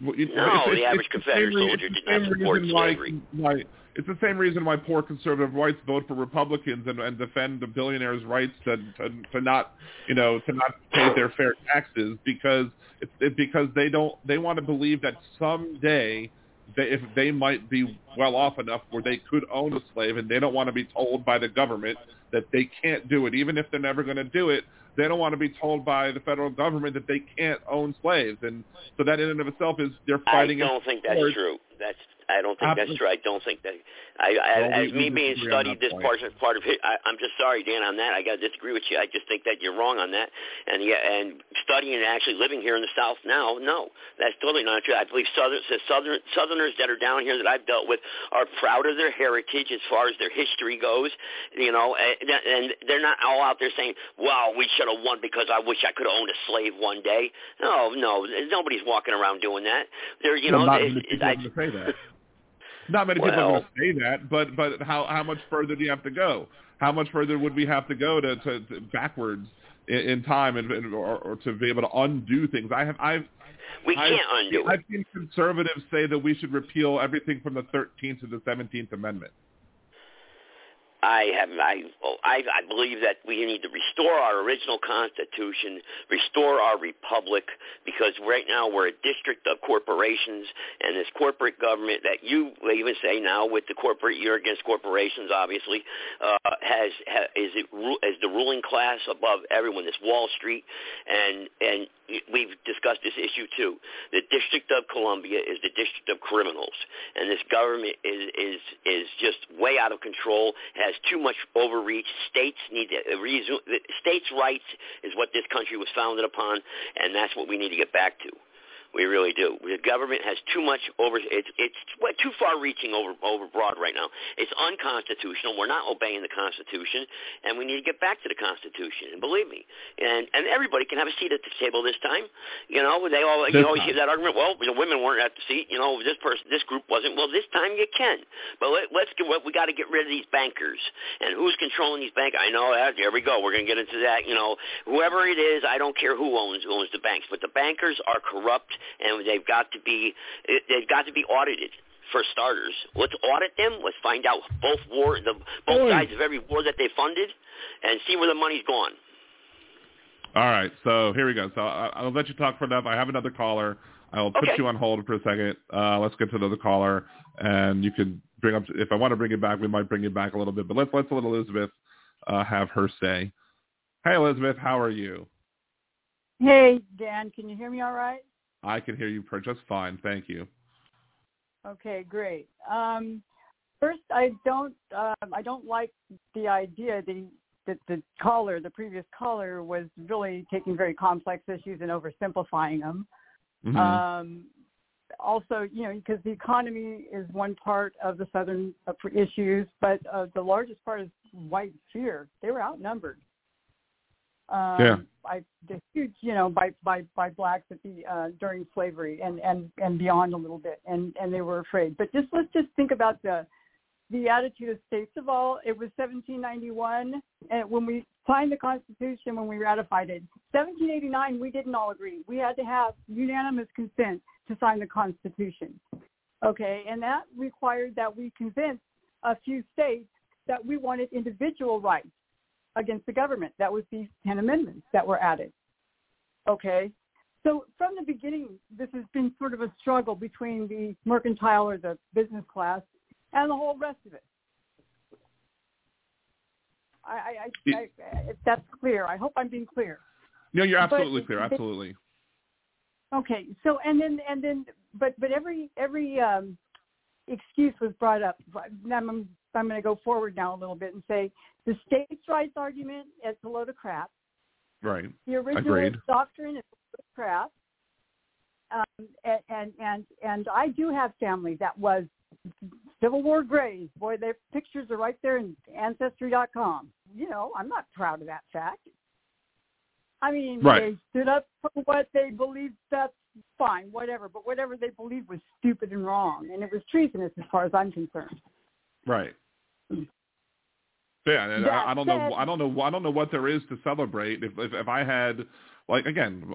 No, it's- the it's- average it's Confederate same soldier did not support reason why- slavery. why- it's the same reason why poor conservative whites vote for Republicans and, and defend the billionaires' rights to, to to not you know to not pay their fair taxes because it's it, because they don't they want to believe that someday they, if they might be well off enough where they could own a slave and they don't want to be told by the government that they can't do it even if they're never going to do it they don't want to be told by the federal government that they can't own slaves and so that in and of itself is they're fighting. I don't think that's true. That's I don't think that's true. I don't think that. I, I as me being studied this part part of it, I, I'm just sorry, Dan, on that. I got to disagree with you. I just think that you're wrong on that. And yeah, and studying and actually living here in the South now, no, that's totally not true. I believe Southern, Southern Southerners that are down here that I've dealt with are proud of their heritage as far as their history goes. You know, eh, and, and they're not all out there saying, "Wow, we should have won because I wish I could have owned a slave one day." No, no, nobody's walking around doing that. They're, you know, not they- many people I- Not many people are going to say that, but but how how much further do you have to go? How much further would we have to go to, to, to backwards in, in time and, and or, or to be able to undo things? I have I've we I've, can't undo it. I've seen conservatives say that we should repeal everything from the 13th to the 17th Amendment. I have I, I I believe that we need to restore our original constitution, restore our republic, because right now we're a district of corporations, and this corporate government that you even say now with the corporate you're against corporations, obviously, uh, has, has is it is the ruling class above everyone. This Wall Street, and and we've discussed this issue too. The District of Columbia is the district of criminals, and this government is is is just way out of control. Has too much overreach. States need to uh, resume. States' rights is what this country was founded upon, and that's what we need to get back to. We really do. The government has too much over. It's it's too far reaching over overbroad right now. It's unconstitutional. We're not obeying the Constitution, and we need to get back to the Constitution. And believe me, and and everybody can have a seat at the table this time. You know, they all you always hear that argument. Well, the women weren't at the seat. You know, this person, this group wasn't. Well, this time you can. But let, let's get. We got to get rid of these bankers and who's controlling these banks. I know that. There we go. We're going to get into that. You know, whoever it is, I don't care who owns owns the banks, but the bankers are corrupt and they've got to be they've got to be audited for starters. Let's audit them. Let's find out both war the both Boy. sides of every war that they funded, and see where the money's gone. All right, so here we go. So I, I'll let you talk for enough. I have another caller. I will put Okay. you on hold for a second. Uh, let's get to another caller, and you can bring up. If I want to bring it back, we might bring it back a little bit. But let's let's let Elizabeth uh, have her say. Hey, Elizabeth, how are you? Hey, Dan, can you hear me all right? I can hear you per- just fine. Thank you. Okay, great. Um, first, I don't, um, I don't like the idea that, he, that the caller, the previous caller, was really taking very complex issues and oversimplifying them. Mhm. Um, also, you know, because the economy is one part of the southern uh, issues, but uh, the largest part is white fear. They were outnumbered. Um, Yeah. By the huge, you know, by by by blacks at the uh, during slavery and and and beyond a little bit, and and they were afraid. But just let's just think about the the attitude of states of all. It was 1791, and when we signed the Constitution, when we ratified it, 1789, we didn't all agree. We had to have unanimous consent to sign the Constitution. Okay, and that required that we convince a few states that we wanted individual rights against the government. That was these 10 amendments that were added. Okay? So from the beginning, this has been sort of a struggle between the mercantile or the business class and the whole rest of it. I, I, I, if that's clear, I hope I'm being clear. No, you're absolutely but, clear. Absolutely. Okay, so and then and then, but but every every um, excuse was brought up. I'm I'm going to go forward now a little bit and say the states' rights argument is a load of crap. Right. The original Agreed. doctrine is a load of crap. Um, and, and and and I do have family that was Civil War Grays. Boy, their pictures are right there in Ancestry.com. You know, I'm not proud of that fact. I mean, right. they stood up for what they believed. That's fine, whatever. But whatever they believed was stupid and wrong, and it was treasonous as far as I'm concerned. Right. Yeah, and I, I don't know. I don't know. I don't know what there is to celebrate. If if, if I had, like, again,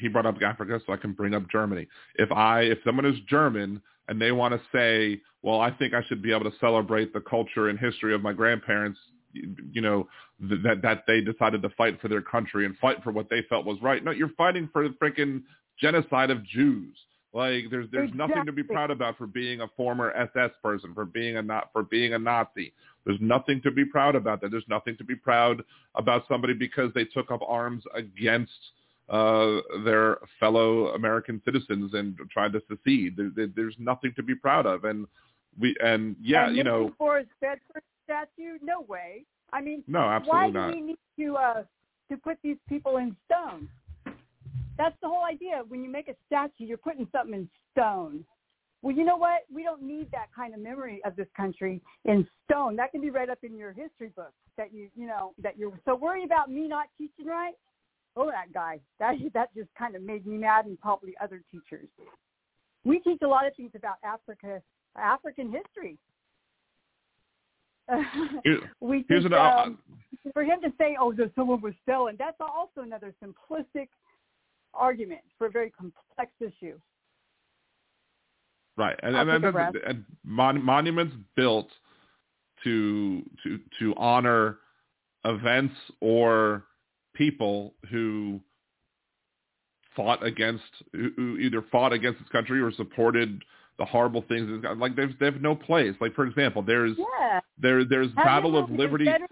he brought up Africa, so I can bring up Germany. If I, if someone is German and they want to say, well, I think I should be able to celebrate the culture and history of my grandparents, you know, that that they decided to fight for their country and fight for what they felt was right. No, you're fighting for the freaking genocide of Jews. Like there's there's exactly. nothing to be proud about for being a former SS person, for being a not for being a Nazi. There's nothing to be proud about that. There's nothing to be proud about somebody because they took up arms against uh, their fellow American citizens and tried to secede. There, there, there's nothing to be proud of, and we and yeah, and you know, Forrest Bedford statue, no way. I mean, no, absolutely why not. do we need to uh, to put these people in stone? That's the whole idea. When you make a statue, you're putting something in stone. Well, you know what? We don't need that kind of memory of this country in stone. That can be read up in your history book that you, you know, that you're so worried about me not teaching right. Oh, that guy. That that just kind of made me mad, and probably other teachers. We teach a lot of things about Africa, African history. we teach, here's an, um, for him to say, "Oh, there's someone was stolen," that's also another simplistic argument for a very complex issue. Right, and, and, and, and mon- monuments built to to to honor events or people who fought against who either fought against this country or supported the horrible things like they've they have no place. Like for example, there's yeah. there there's Have Battle of Liberty. Better,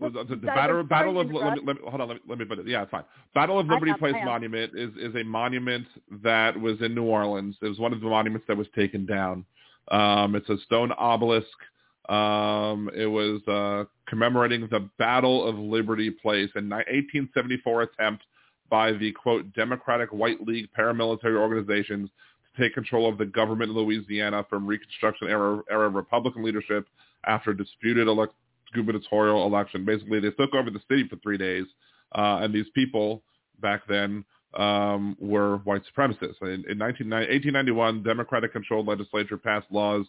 the, the, the battle, battle of let me, let me, hold on let me, let me put it yeah it's fine. Battle of liberty place monument is is a monument that was in new orleans. It was one of the monuments that was taken down. Um it's a stone obelisk. Um it was uh commemorating the battle of liberty place an 1874 attempt by the quote democratic white league paramilitary organizations to take control of the government in louisiana from reconstruction era era republican leadership after disputed elect gubernatorial election. Basically, they took over the city for three days, uh, and these people back then um, were white supremacists. In, in 1891, Democratic-controlled legislature passed laws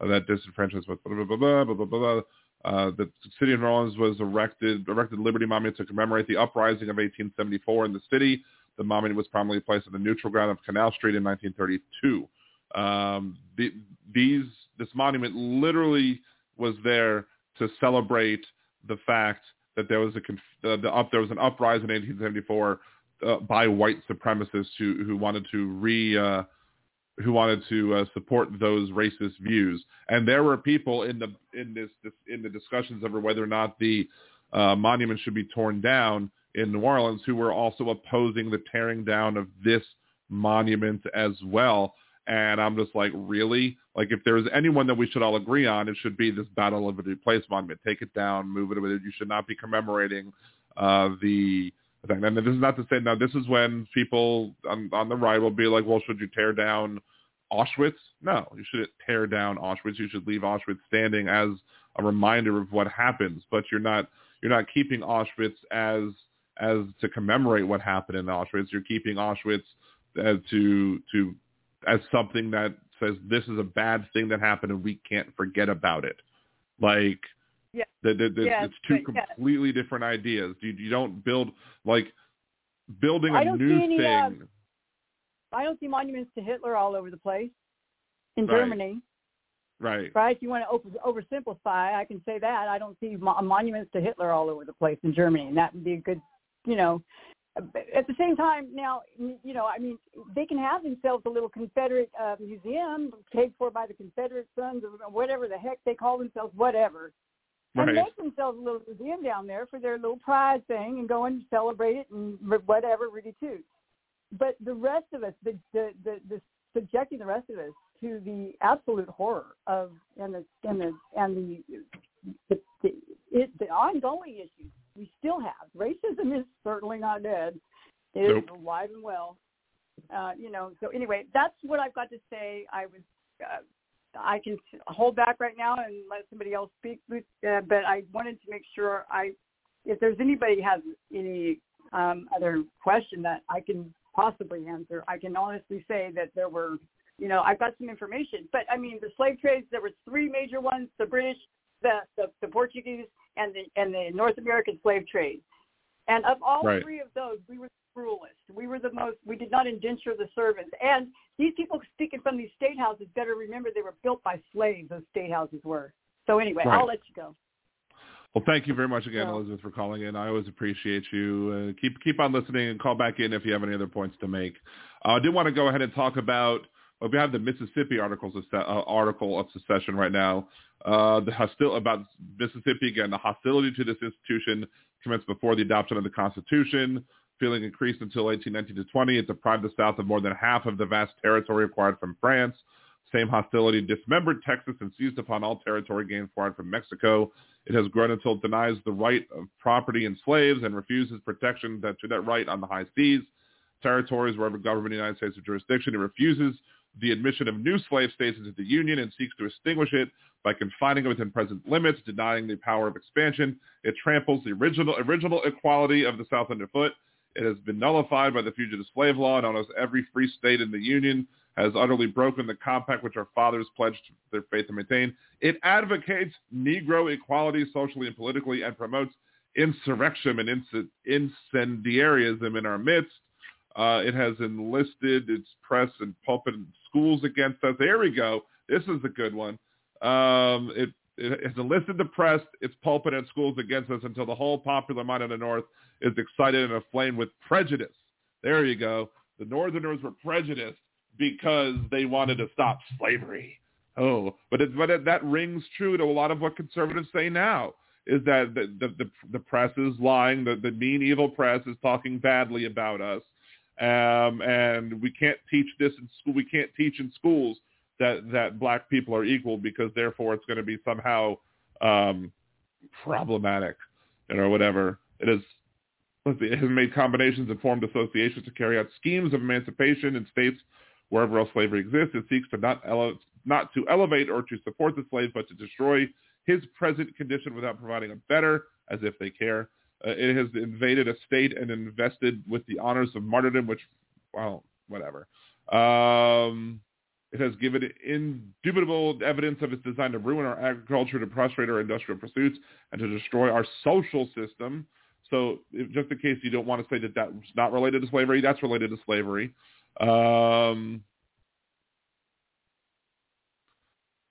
that disenfranchised blah, blah, blah, blah, blah, blah, blah. Uh, the city of New Orleans was erected, erected Liberty Monument to commemorate the uprising of 1874 in the city. The monument was prominently placed on the neutral ground of Canal Street in 1932. Um, the, these, this monument literally was there to celebrate the fact that there was a uh, the up there was an uprising in 1874 uh, by white supremacists who who wanted to re uh, who wanted to uh, support those racist views, and there were people in the in this, this in the discussions over whether or not the uh, monument should be torn down in New Orleans who were also opposing the tearing down of this monument as well. And I'm just like, really? Like, if there's anyone that we should all agree on, it should be this Battle of the Place monument. Take it down, move it. Away. You should not be commemorating uh, the thing. And this is not to say now. This is when people on, on the right will be like, well, should you tear down Auschwitz? No, you shouldn't tear down Auschwitz. You should leave Auschwitz standing as a reminder of what happens. But you're not you're not keeping Auschwitz as as to commemorate what happened in Auschwitz. You're keeping Auschwitz as to to as something that says this is a bad thing that happened and we can't forget about it. Like yeah. the, the, the, yes, it's two completely yes. different ideas. You, you don't build like building a new any, thing. Um, I don't see monuments to Hitler all over the place in Right. Germany. Right. Right. If you want to over, oversimplify, I can say that. I don't see mo- monuments to Hitler all over the place in Germany, and that would be a good, you know. At the same time, now, you know, I mean, they can have themselves a little Confederate uh, museum paid for by the Confederate Sons or whatever the heck they call themselves, whatever. And make themselves a little museum down there for their little pride thing and go and celebrate it and whatever, really too. But the rest of us, the the the, the subjecting the rest of us to the absolute horror of and the and the and the the, the, it, the ongoing issues we still have. Racism is certainly not dead; it is Nope. alive and well. Uh, you know. So anyway, that's what I've got to say. I was. Uh, I can hold back right now and let somebody else speak, uh, but I wanted to make sure I, if there's anybody has any um, other question that I can possibly answer, I can honestly say that there were, you know, I've got some information. But I mean, the slave trades, there were three major ones: the British, the the, the Portuguese, and the and the North American slave trade. And of all Right. three of those, we were the cruelest. We were the most. We did not indenture the servants. And these people speaking from these state houses better remember they were built by slaves. Those state houses were. So anyway, Right. I'll let you go. Well, thank you very much again. Elizabeth, for calling in. I always appreciate you. Uh, keep keep on listening and call back in if you have any other points to make. Uh, I did want to go ahead and talk about. We have the Mississippi articles of, uh, article of secession right now. Uh, the hostil about Mississippi again. The hostility to this institution commenced before the adoption of the Constitution. Feeling increased until 1819 to 20. It deprived the South of more than half of the vast territory acquired from France. Same hostility dismembered Texas and seized upon all territory gained acquired from Mexico. It has grown until it denies the right of property in slaves and refuses protection that, to that right on the high seas, territories wherever government of the United States has jurisdiction. It refuses the admission of new slave states into the Union and seeks to extinguish it by confining it within present limits, denying the power of expansion. It tramples the original original equality of the South underfoot. It has been nullified by the Fugitive Slave Law, and almost every free state in the Union has utterly broken the compact which our fathers pledged their faith to maintain. It advocates Negro equality socially and politically and promotes insurrection and inc- incendiarism in our midst. Uh, it has enlisted its press and pulpit and schools against us. There we go. This is a good one. Um, it, it has enlisted the press, its pulpit and schools against us until the whole popular mind of the North is excited and aflame with prejudice. There you go. The Northerners were prejudiced because they wanted to stop slavery. Oh, but it, but it, that rings true to a lot of what conservatives say now. Is that the the, the, the press is lying? The, the mean evil press is talking badly about us, um, and we can't teach this in school. We can't teach in schools that that black people are equal because therefore it's going to be somehow um, problematic, you know, whatever. It is it has made combinations and formed associations to carry out schemes of emancipation in states wherever else slavery exists. It seeks to not ele- not to elevate or to support the slave, but to destroy his present condition without providing a better, as if they care. Uh, it has invaded a state and invested with the honors of martyrdom, which, well, whatever. Um, it has given indubitable evidence of its design to ruin our agriculture, to prostrate our industrial pursuits, and to destroy our social system. So if, just in case you don't want to say that that's not related to slavery, that's related to slavery. Um,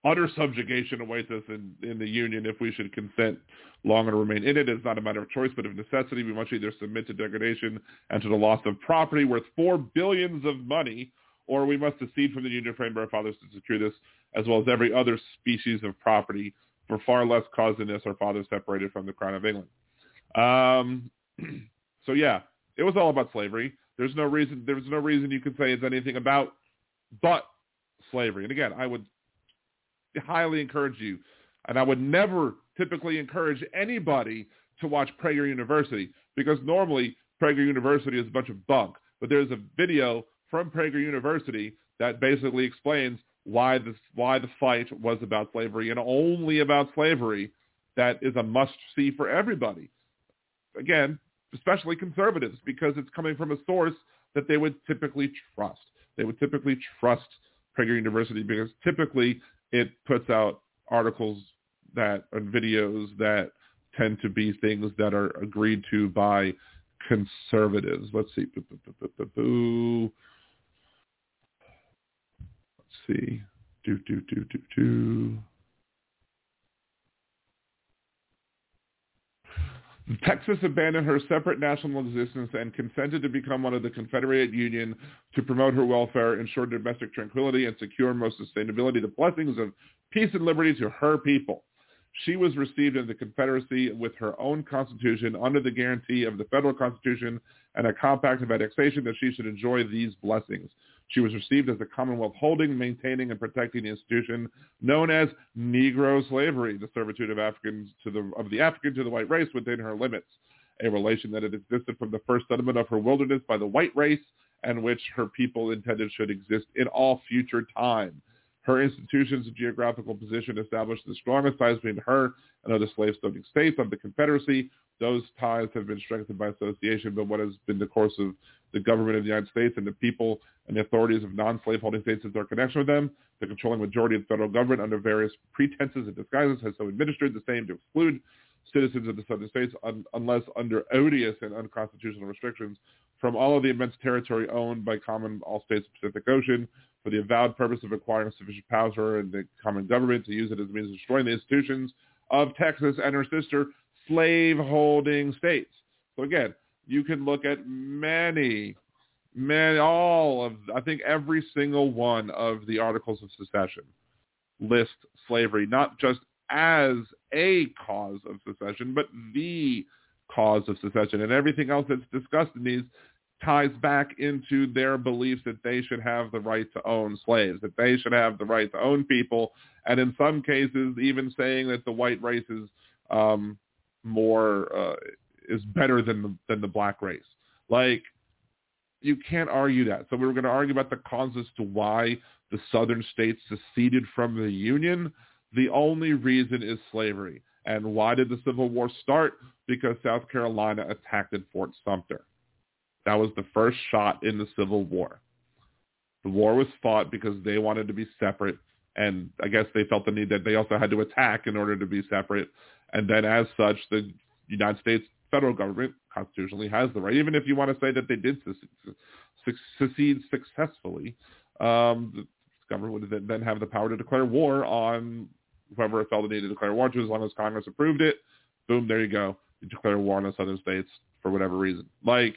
utter subjugation awaits us in, in the Union if we should consent longer to remain in it. It's not a matter of choice, but of necessity. We must either submit to degradation and to the loss of property worth four billions of money, or we must secede from the Union framed by our fathers to secure this, as well as every other species of property, for far less cause than this our fathers separated from the crown of England. Um, so yeah, it was all about slavery. There's no reason. There's no reason you could say it's anything about but slavery. And again, I would highly encourage you, and I would never typically encourage anybody to watch Prager University because normally Prager University is a bunch of bunk. But there's a video from Prager University that basically explains why this why the fight was about slavery and only about slavery. That is a must see for everybody. Again, especially conservatives, because it's coming from a source that they would typically trust. They would typically trust Prager University because typically it puts out articles that and videos that tend to be things that are agreed to by conservatives. Let's see. Let's see. Do, do, do, do, do. Texas abandoned her separate national existence and consented to become one of the Confederate Union to promote her welfare, ensure domestic tranquility, and secure most sustainability, the blessings of peace and liberty to her people. She was received in the Confederacy with her own constitution under the guarantee of the federal constitution and a compact of annexation that she should enjoy these blessings. She was received as the Commonwealth holding, maintaining, and protecting the institution known as Negro slavery, the servitude of Africans to the of the African to the white race within her limits, a relation that had existed from the first settlement of her wilderness by the white race, and which her people intended should exist in all future time. Her institution's and geographical position established the strongest ties between her and other slave-owning states of the Confederacy. Those ties have been strengthened by association, but what has been the course of the government of the United States and the people and the authorities of non-slaveholding states as their connection with them. The controlling majority of the federal government under various pretenses and disguises has so administered the same to exclude citizens of the southern states un- unless under odious and unconstitutional restrictions from all of the immense territory owned by common all states of Pacific Ocean for the avowed purpose of acquiring sufficient power in the common government to use it as a means of destroying the institutions of Texas and her sister slave-holding states. So again, you can look at many, many, all of, I think every single one of the articles of secession list slavery, not just as a cause of secession, but the cause of secession. And everything else that's discussed in these ties back into their beliefs that they should have the right to own slaves, that they should have the right to own people, and in some cases even saying that the white race is um, more uh, is better than the, than the black race. Like you can't argue that. So we were going to argue about the causes to why the southern states seceded from the Union. The only reason is slavery. And why did the Civil War start? Because South Carolina attacked at Fort Sumter. That was the first shot in the Civil War. The war was fought because they wanted to be separate, and I guess they felt the need that they also had to attack in order to be separate. And then as such, the United States federal government constitutionally has the right, even if you want to say that they did secede successfully, um, the government would then have the power to declare war on whoever it felt the need to declare war to, as long as Congress approved it. Boom, there you go. You declare war on the southern states for whatever reason. Like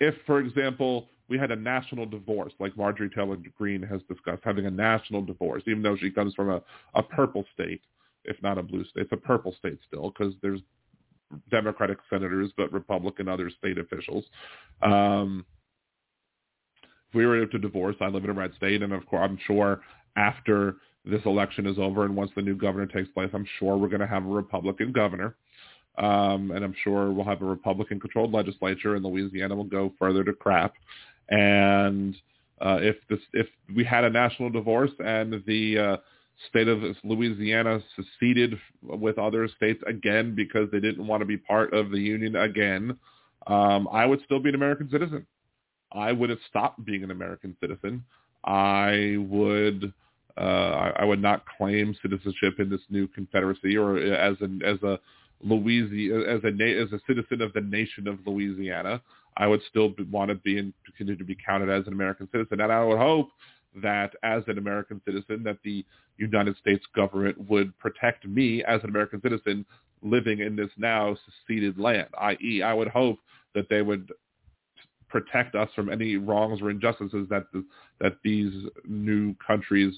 if, for example, we had a national divorce, like Marjorie Taylor Greene has discussed, having a national divorce, even though she comes from a, a purple state, if not a blue state. It's a purple state still because there's Democratic senators, but Republican other state officials. Um, if we were to divorce, I live in a red state, and of course, I'm sure after this election is over and once the new governor takes place, I'm sure we're going to have a Republican governor. Um, and I'm sure we'll have a Republican-controlled legislature, and Louisiana will go further to crap. And uh, if this, if we had a national divorce and the uh, state of Louisiana seceded with other states again because they didn't want to be part of the union again, um, I would still be an American citizen. I would have stopped being an American citizen. I would uh, I, I would not claim citizenship in this new confederacy or as an as a Louisiana as a as a citizen of the nation of Louisiana. I would still be, want to be and continue to be counted as an American citizen, and I would hope that as an American citizen that the United States government would protect me as an American citizen living in this now seceded land, i.e. I would hope that they would protect us from any wrongs or injustices that the, that these new countries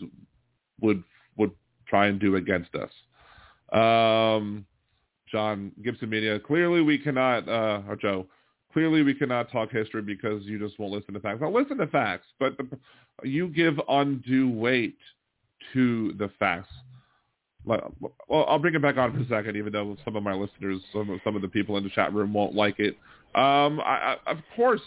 would would try and do against us. Um, John Gibson Media, clearly we cannot, uh, or Joe, clearly we cannot talk history because you just won't listen to facts. I'll listen to facts, but the, you give undue weight to the facts. Well, I'll bring it back on for a second, even though some of my listeners, some of, some of the people in the chat room won't like it. Um, I, I, of course,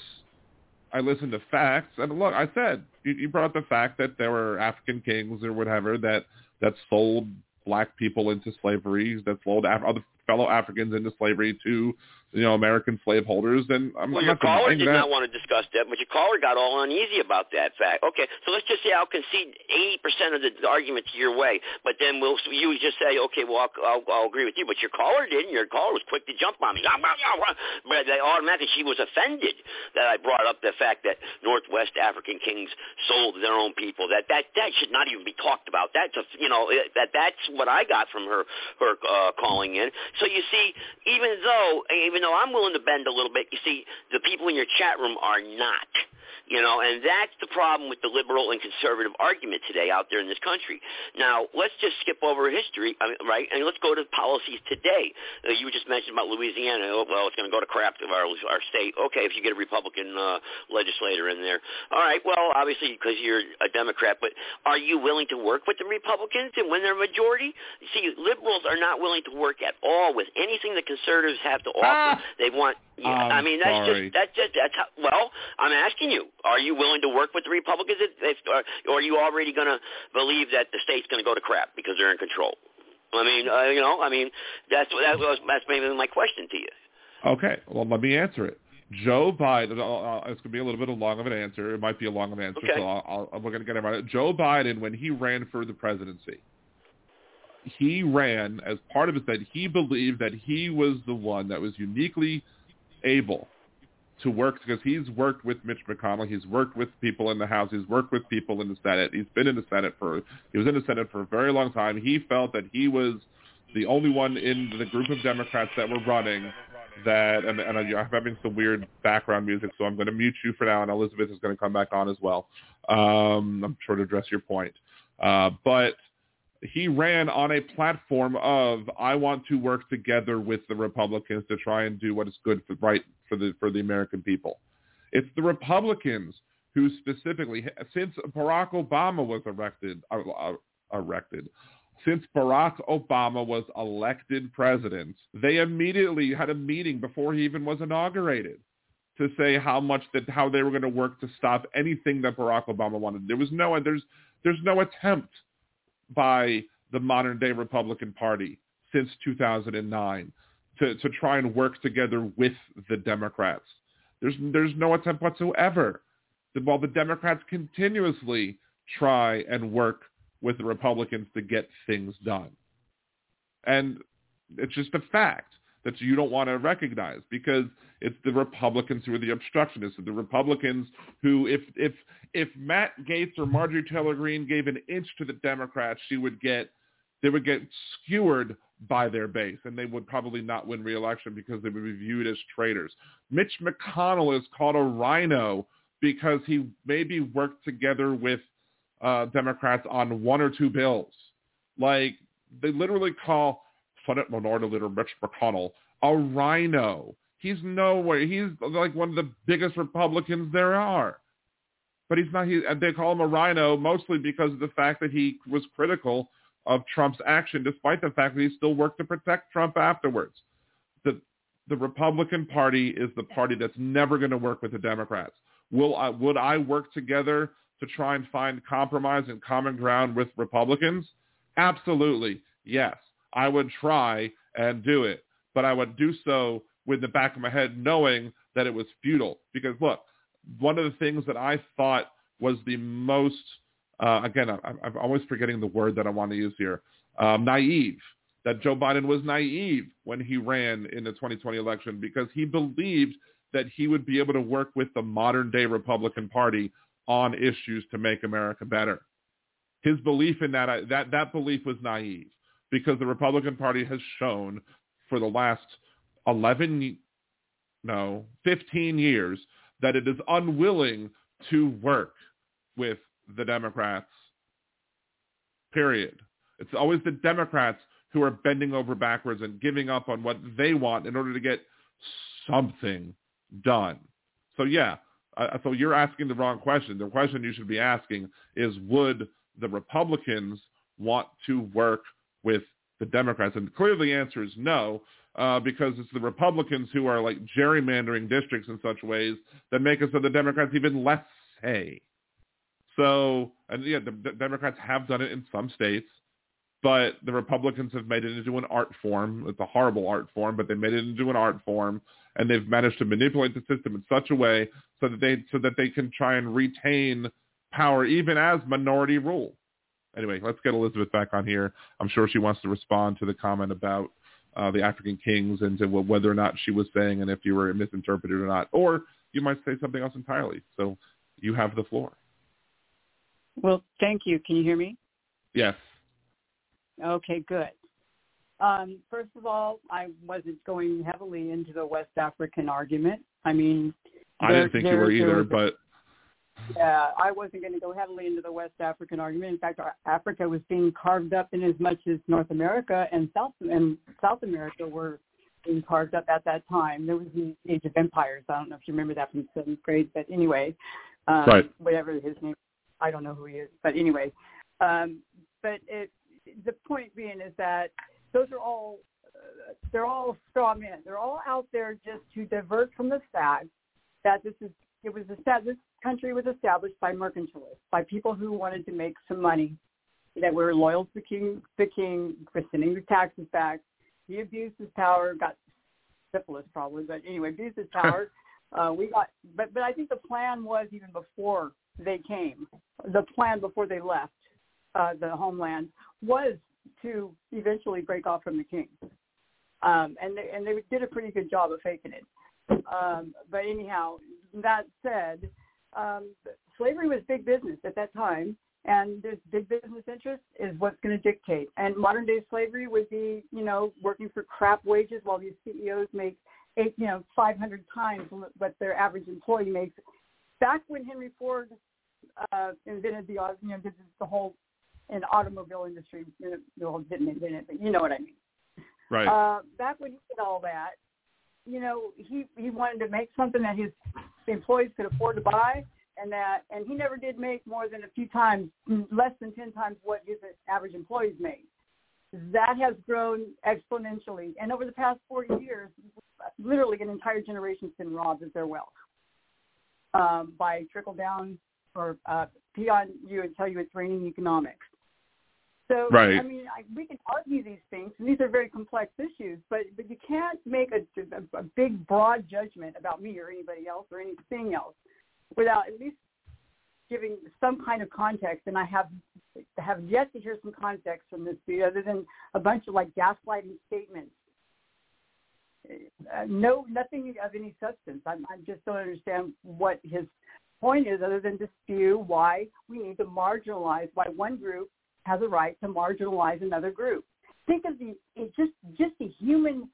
I listen to facts, and look, I said you, you brought up the fact that there were African kings or whatever that that sold black people into slavery, that sold Af- other fellow Africans into slavery to you know, American slaveholders, then I'm, well, your not caller did that. Well your caller did not want to discuss that, but your caller got all uneasy about that fact. Okay, so let's just say I'll concede 80% of the arguments your way, but then we'll you just say, okay, well, I'll, I'll, I'll agree with you. But your caller didn't. Your caller was quick to jump on me. But they automatically, she was offended that I brought up the fact that Northwest African kings sold their own people. That that that should not even be talked about. That's a, you know that that's what I got from her her uh, calling in. So you see, even though even though I'm willing to bend a little bit, you see, the people in your chat room are not. You know, and that's the problem with the liberal and conservative argument today out there in this country. Now, let's just skip over history, I mean, right, and let's go to policies today. Uh, you just mentioned about Louisiana. Oh, well, it's going to go to crap of our, our state. Okay, if you get a Republican uh, legislator in there. All right, well, obviously because you're a Democrat, but are you willing to work with the Republicans and win their majority? See, liberals are not willing to work at all with anything the conservatives have to offer. Ah! They want yeah, I'm I mean that's sorry. just that's just that's how, well. I'm asking you: Are you willing to work with the Republicans, if, if, or, or are you already going to believe that the state's going to go to crap because they're in control? I mean, uh, you know, I mean that's that was that's maybe my question to you. Okay, well, let me answer it. Joe Biden, uh, it's going to be a little bit of long of an answer. It might be a long of an answer, Okay. so I'll, I'll, we're going to get about it. Joe Biden, when he ran for the presidency, he ran as part of it that he believed that he was the one that was uniquely able to work because he's worked with Mitch McConnell, he's worked with people in the House, he's worked with people in the Senate, he's been in the Senate for he was in the Senate for a very long time. He felt that he was the only one in the group of Democrats that were running that and, and I'm having some weird background music, so I'm going to mute you for now, and Elizabeth is going to come back on as well. Um, I'm sure to address your point, uh, but he ran on a platform of I want to work together with the Republicans to try and do what is good for right for the for the American people. It's the Republicans who specifically, since Barack Obama was erected uh, uh, elected, since Barack Obama was elected president, they immediately had a meeting before he even was inaugurated to say how much that how they were going to work to stop anything that Barack Obama wanted. There was no there's there's no attempt by the modern day Republican Party since 2009 to, to try and work together with the Democrats. There's there's no attempt whatsoever. While the Democrats continuously try and work with the Republicans to get things done. And it's just a fact that you don't want to recognize because it's the Republicans who are the obstructionists, the Republicans who, if if if Matt Gaetz or Marjorie Taylor Greene gave an inch to the Democrats, she would get they would get skewered by their base, and they would probably not win re-election because they would be viewed as traitors. Mitch McConnell is called a RINO because he maybe worked together with uh, Democrats on one or two bills. Like they literally call Senate Minority Leader Mitch McConnell a RINO. He's nowhere. He's like one of the biggest Republicans there are. But he's not. He, they call him a RINO mostly because of the fact that he was critical of Trump's action, despite the fact that he still worked to protect Trump afterwards. The the Republican Party is the party that's never going to work with the Democrats. Will I, would I work together to try and find compromise and common ground with Republicans? Absolutely, yes. I would try and do it, but I would do so with the back of my head knowing that it was futile. Because look, one of the things that I thought was the most, uh, again, I, I'm always forgetting the word that I want to use here, um, naive, that Joe Biden was naive when he ran in the 2020 election because he believed that he would be able to work with the modern day Republican Party on issues to make America better. His belief in that, that, that belief was naive because the Republican Party has shown for the last 11, no, 15 years that it is unwilling to work with the Democrats, period. It's always the Democrats who are bending over backwards and giving up on what they want in order to get something done. So yeah, uh, so you're asking the wrong question. The question you should be asking is, would the Republicans want to work with the Democrats? And clearly the answer is no, uh, because it's the Republicans who are like gerrymandering districts in such ways that make it so the Democrats even less say. So, and yeah, the, the Democrats have done it in some states. but the Republicans have made it into an art form. It's a horrible art form, but they made it into an art form, and they've managed to manipulate the system in such a way so that they so that they can try and retain power even as minority rule. Anyway, let's get Elizabeth back on here. I'm sure she wants to respond to the comment about uh, the African kings and to whether or not she was saying and if you were misinterpreted or not, or you might say something else entirely. So you have the floor. Well, thank you. Can you hear me? Yes. Okay, good. Um, first of all, I wasn't going heavily into the West African argument. I mean, I didn't think you were either, but yeah, I wasn't going to go heavily into the West African argument. In fact, Africa was being carved up in as much as North America and South and South America were being carved up at that time. There was the Age of Empires. I don't know if you remember that from seventh grade, but anyway, um, right. whatever his name, I don't know who he is, but anyway, um, but it the point being is that those are all uh, they're all straw men. They're all out there just to divert from the fact that this is it was established, this country was established by mercantilists, by people who wanted to make some money, that were loyal to the king, the king, sending the taxes back. He abused his power, got syphilis probably, but anyway, abused his power. uh, we got, but but I think the plan was even before they came. The plan before they left uh, the homeland was to eventually break off from the king. Um, and they, and they did a pretty good job of faking it. Um, but anyhow, that said, um, slavery was big business at that time, and this big business interest is what's going to dictate. And modern day slavery would be, you know, working for crap wages while these CEOs make eight, you know, 500 times what their average employee makes. Back when Henry Ford uh, invented the, you know, this is the whole in automobile industry. You know, well, didn't invent it, but you know what I mean. Right. Uh, back when he did all that, you know, he he wanted to make something that his employees could afford to buy, and that and he never did make more than a few times, less than ten times what his average employees made. That has grown exponentially, and over the past forty years, literally an entire generation's been robbed of their wealth um, by trickle down or uh, pee on you and tell you it's raining economics. So right. I mean, I, we can argue these things, and these are very complex issues. But but you can't make a, a, a big broad judgment about me or anybody else or anything else without at least giving some kind of context. And I have have yet to hear some context from this dude, other than a bunch of like gaslighting statements. Uh, no, nothing of any substance. I, I just don't understand what his point is, other than to spew why we need to marginalize why one group has a right to marginalize another group. Think of the it's just just the human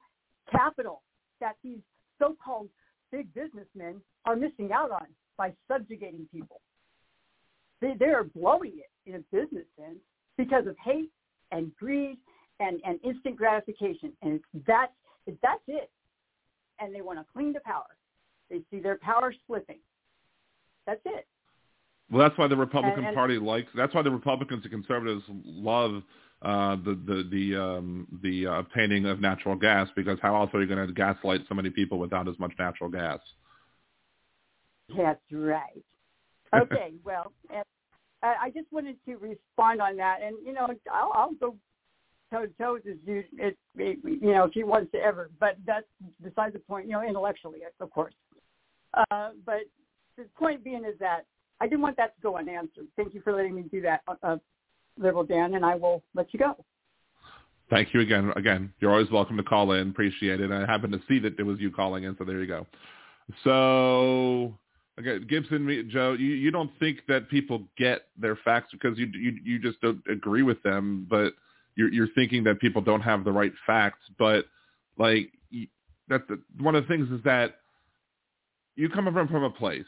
capital that these so-called big businessmen are missing out on by subjugating people. They they are blowing it in a business sense because of hate and greed and, and instant gratification. And that's that's it. And they want to cling to power. They see their power slipping. That's it. Well, that's why the Republican and, and, Party likes. That's why the Republicans and conservatives love uh, the the the um, the uh, obtaining of natural gas because how else are you going to gaslight so many people without as much natural gas? That's right. Okay, well, I just wanted to respond on that, and you know, I'll, I'll go toe to toe with you. It, it, you know, if he wants to ever, but that's besides the point. You know, intellectually, of course. Uh, but the point being is that I didn't want that to go unanswered. Thank you for letting me do that, uh, uh, Liberal Dan, and I will let you go. Thank you again. Again, you're always welcome to call in. Appreciate it. I happened to see that it was you calling in, so there you go. So, again, Gibson, Joe, you, you don't think that people get their facts because you you you just don't agree with them, but you're you're thinking that people don't have the right facts. But like that's the, one of the things is that you come from from a place,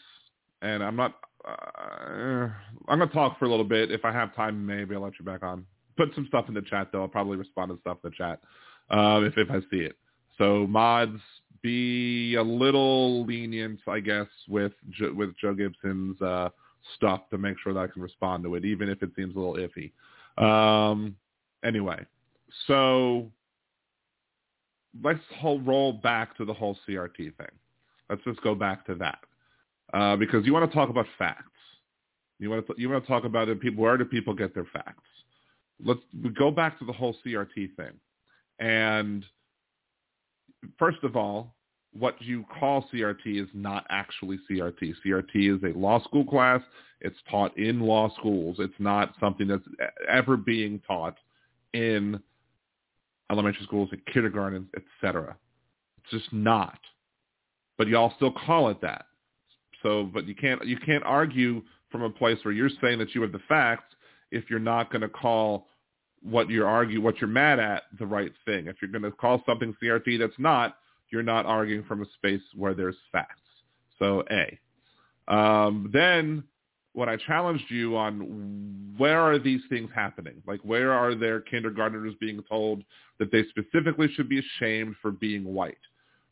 and I'm not uh, I'm gonna talk for a little bit. If I have time, maybe I'll let you back on. Put some stuff in the chat though. I'll probably respond to stuff in the chat uh, if if I see it. So mods, be a little lenient, I guess, with with Joe Gibson's uh, stuff to make sure that I can respond to it, even if it seems a little iffy. Um, anyway, so let's roll back to the whole CRT thing. Let's just go back to that uh, because you want to talk about facts. You want to you want to talk about it. People, where do people get their facts? let's go back to the whole CRT thing. And first of all, what you call CRT is not actually CRT. CRT is a law school class. It's taught in law schools. It's not something that's ever being taught in elementary schools, in kindergarten, etc. It's just not. But y'all still call it that. So, but you can't you can't argue from a place where you're saying that you have the facts if you're not going to call what you're argue what you're mad at the right thing. If you're going to call something CRT that's not, you're not arguing from a space where there's facts. So A. Um, then when I challenged you on where are these things happening? Like where are there kindergartners being told that they specifically should be ashamed for being white?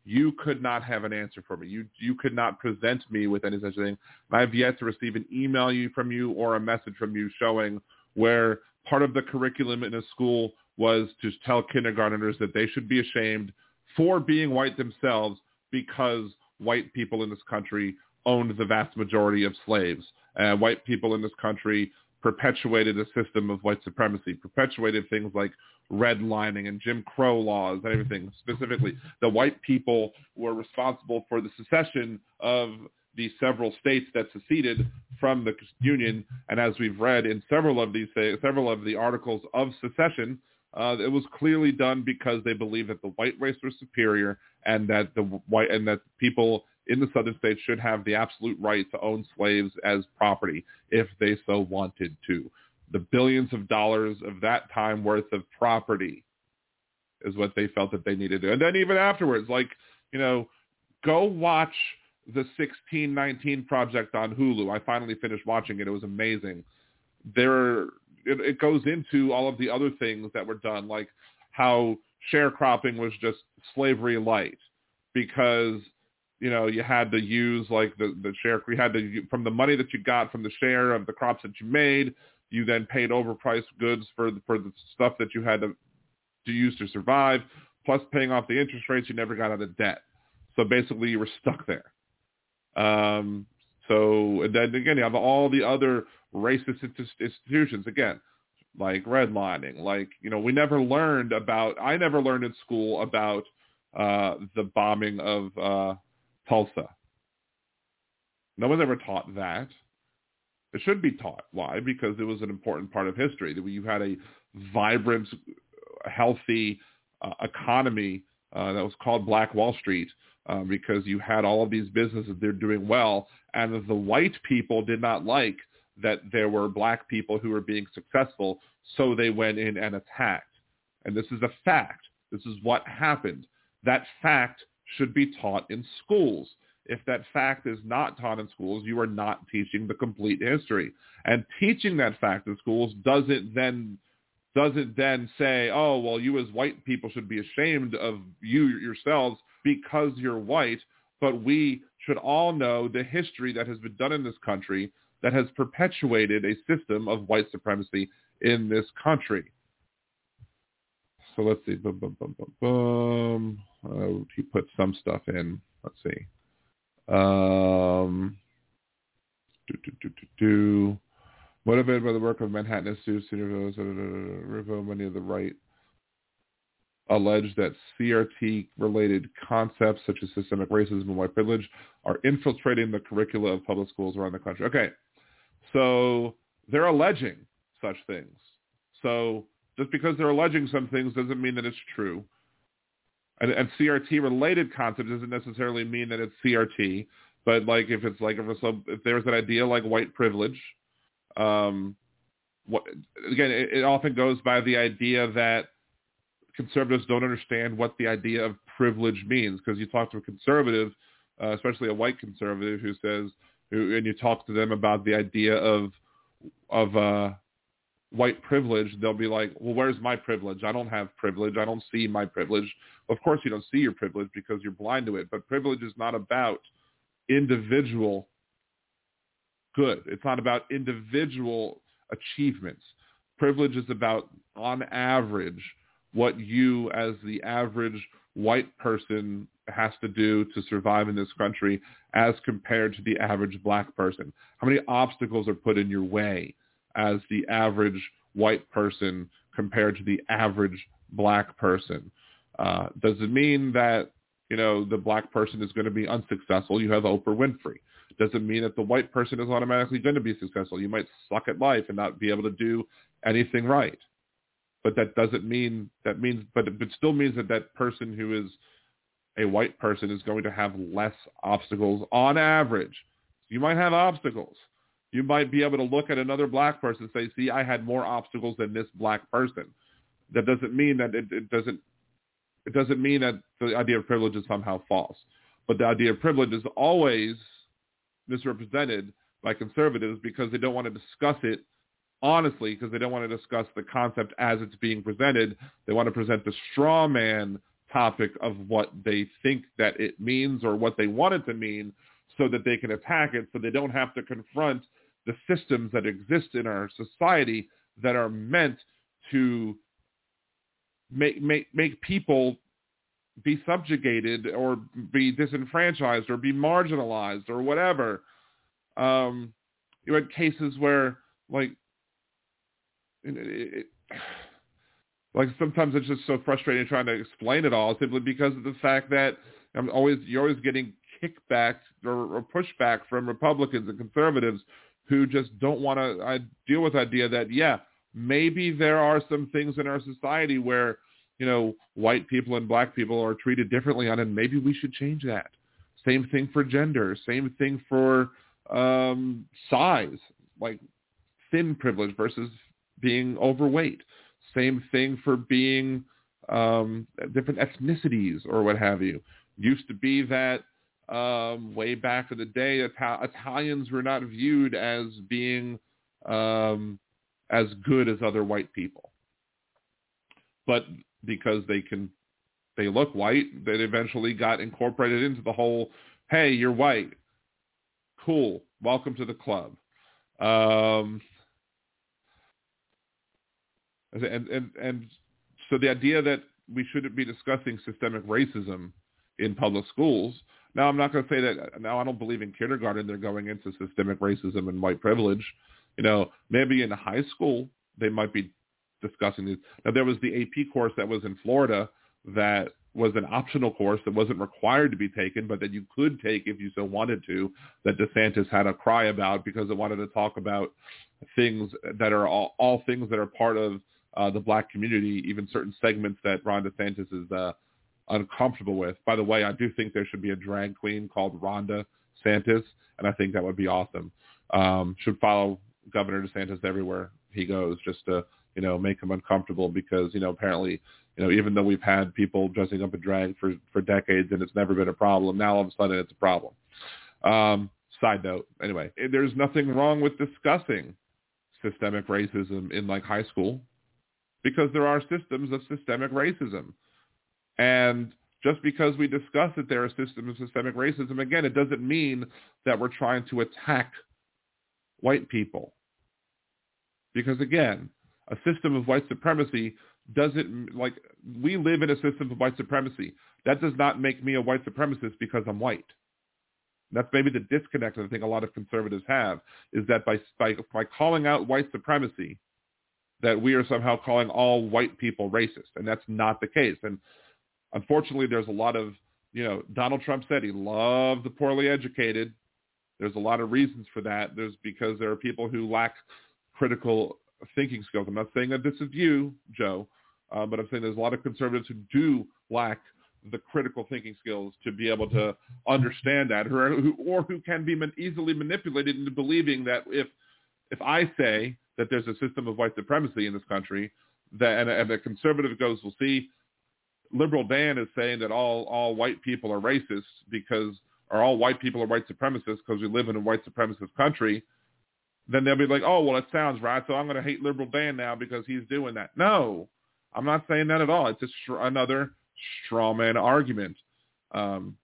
You could not have an answer for me. You you could not present me with any such thing. I've yet to receive an email you from you or a message from you showing where part of the curriculum in a school was to tell kindergarteners that they should be ashamed for being white themselves because white people in this country owned the vast majority of slaves. Uh, white people in this country perpetuated a system of white supremacy, perpetuated things like redlining and Jim Crow laws and everything. Specifically, the white people were responsible for the secession of the several states that seceded from the Union. And as we've read in several of these, several of the articles of secession, uh, it was clearly done because they believed that the white race was superior and that the white and that people in the southern states should have the absolute right to own slaves as property if they so wanted to. The billions of dollars of that time worth of property is what they felt that they needed to. And then even afterwards, like, you know, go watch the 1619 project on Hulu. I finally finished watching it. It was amazing. There it, it goes into all of the other things that were done, like how sharecropping was just slavery light because you know you had to use like the the share you had to from the money that you got from the share of the crops that you made you then paid overpriced goods for the, for the stuff that you had to to use to survive plus paying off the interest rates you never got out of debt so basically you were stuck there um so and then again you have all the other racist institutions again, like redlining. Like you know, we never learned about. I never learned in school about uh, the bombing of uh, Tulsa. No one's ever taught that. It should be taught. Why? Because it was an important part of history. That you had a vibrant, healthy uh, economy uh, that was called Black Wall Street uh, because you had all of these businesses they're doing well, and the white people did not like that there were black people who were being successful, so they went in and attacked. And this is a fact. This is what happened. That fact should be taught in schools. If that fact is not taught in schools, you are not teaching the complete history. And teaching that fact in schools doesn't then doesn't then say, oh, well, you as white people should be ashamed of you yourselves because you're white, but we should all know the history that has been done in this country that has perpetuated a system of white supremacy in this country. So let's see. Boom, boom, boom, boom. Uh, he put some stuff in. Let's see. Um, do, do, do, do, do. Motivated by the work of Manhattan Institute, many of the right allege that CRT-related concepts such as systemic racism and white privilege are infiltrating the curricula of public schools around the country. Okay, so they're alleging such things. So just because they're alleging some things doesn't mean that it's true. And, and CRT-related concepts doesn't necessarily mean that it's CRT. But like if it's like if, if there's an idea like white privilege, um, what, again, it, it often goes by the idea that conservatives don't understand what the idea of privilege means because you talk to a conservative, uh, especially a white conservative who says, who, and you talk to them about the idea of of uh, white privilege, they'll be like, well, where's my privilege? I don't have privilege. I don't see my privilege. Of course you don't see your privilege because you're blind to it. But privilege is not about individual good. It's not about individual achievements. Privilege is about, on average, what you as the average white person has to do to survive in this country as compared to the average black person? How many obstacles are put in your way as the average white person compared to the average black person. Uh, does it mean that you know the black person is going to be unsuccessful? You have Oprah Winfrey. Does it mean that the white person is automatically going to be successful? You might suck at life and not be able to do anything right. But that doesn't mean that means but it still means that that person who is a white person is going to have less obstacles on average. You might have obstacles. You might be able to look at another black person and say, see, I had more obstacles than this black person. That doesn't mean that it, it doesn't it doesn't mean that the idea of privilege is somehow false. But the idea of privilege is always misrepresented by conservatives because they don't want to discuss it honestly because they don't want to discuss the concept as it's being presented. They want to present the straw man topic of what they think that it means or what they want it to mean so that they can attack it so they don't have to confront the systems that exist in our society that are meant to make make make people be subjugated or be disenfranchised or be marginalized or whatever. Um, you had cases where like it, like sometimes it's just so frustrating trying to explain it all simply because of the fact that I'm always you're always getting kickback or, or pushback from Republicans and conservatives who just don't want to uh, deal with the idea that yeah maybe there are some things in our society where you know white people and black people are treated differently on and maybe we should change that. Same thing for gender. Same thing for um size like thin privilege versus being overweight. Same thing for being um, different ethnicities or what have you. Used to be that um, way back in the day, Ital- Italians were not viewed as being um, as good as other white people. But because they can, they look white, they eventually got incorporated into the whole, hey, you're white. Cool. Welcome to the club. Um, and and and so the idea that we shouldn't be discussing systemic racism in public schools. Now, I'm not going to say that. Now, I don't believe in kindergarten they're going into systemic racism and white privilege. You know, maybe in high school they might be discussing this. Now, there was the AP course that was in Florida that was an optional course that wasn't required to be taken, but that you could take if you so wanted to, that DeSantis had a cry about because it wanted to talk about things that are all, all things that are part of uh, the black community, even certain segments that Ron DeSantis is uh, uncomfortable with. By the way, I do think there should be a drag queen called Rhonda Santis, and I think that would be awesome. Um, should follow Governor DeSantis everywhere he goes, just to you know make him uncomfortable because you know apparently you know even though we've had people dressing up in drag for for decades and it's never been a problem, now all of a sudden it's a problem. Um, side note, anyway, there's nothing wrong with discussing systemic racism in like high school because there are systems of systemic racism. And just because we discuss that there are systems of systemic racism, again, it doesn't mean that we're trying to attack white people. Because again, a system of white supremacy doesn't, like, we live in a system of white supremacy. That does not make me a white supremacist because I'm white. That's maybe the disconnect I think a lot of conservatives have, is that by, by, by calling out white supremacy, that we are somehow calling all white people racist, and that's not the case. And unfortunately, there's a lot of, you know, Donald Trump said he loved the poorly educated. There's a lot of reasons for that. There's because there are people who lack critical thinking skills. I'm not saying that this is you, Joe, uh, but I'm saying there's a lot of conservatives who do lack the critical thinking skills to be able to understand that, or who, or who can be easily manipulated into believing that if if I say that there's a system of white supremacy in this country, that and, and the conservative goes, well, see, liberal Dan is saying that all all white people are racist because or all white people are white supremacists because we live in a white supremacist country, then they'll be like, oh, well, it sounds right, so I'm going to hate liberal Dan now because he's doing that. No, I'm not saying that at all. It's just another straw man argument um,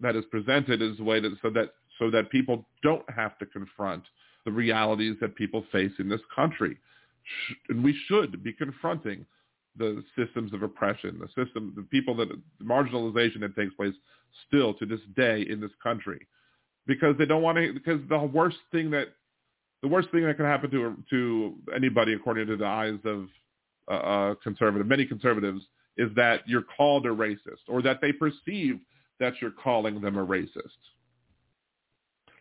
that is presented as a way that so that so that people don't have to confront the realities that people face in this country. And we should be confronting the systems of oppression, the system, the people that, the marginalization that takes place still to this day in this country. Because they don't want to, because the worst thing that, the worst thing that can happen to to anybody, according to the eyes of uh, uh, conservative, many conservatives, is that you're called a racist or that they perceive that you're calling them a racist.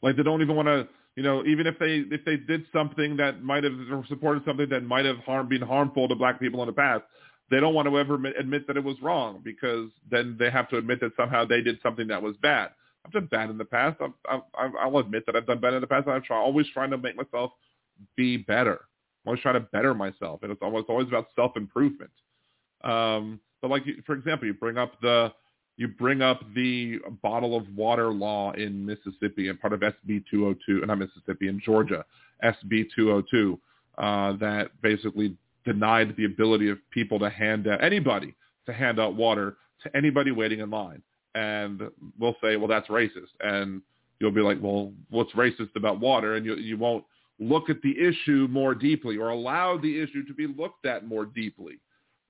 Like they don't even want to, you know, even if they if they did something that might have supported something that might have harm, been harmful to black people in the past, they don't want to ever admit that it was wrong because then they have to admit that somehow they did something that was bad. I've done bad in the past. I've, I've, I'll admit that I've done bad in the past. I'm try, always trying to make myself be better. I'm always trying to better myself, and it's always always about self improvement. Um, but like, for example, you bring up the you bring up the bottle of water law in Mississippi and part of SB 202, not Mississippi, in Georgia, SB 202, uh, that basically denied the ability of people to hand out anybody to hand out water to anybody waiting in line and we'll say, well, that's racist. And you'll be like, well, what's racist about water? And you, you won't look at the issue more deeply or allow the issue to be looked at more deeply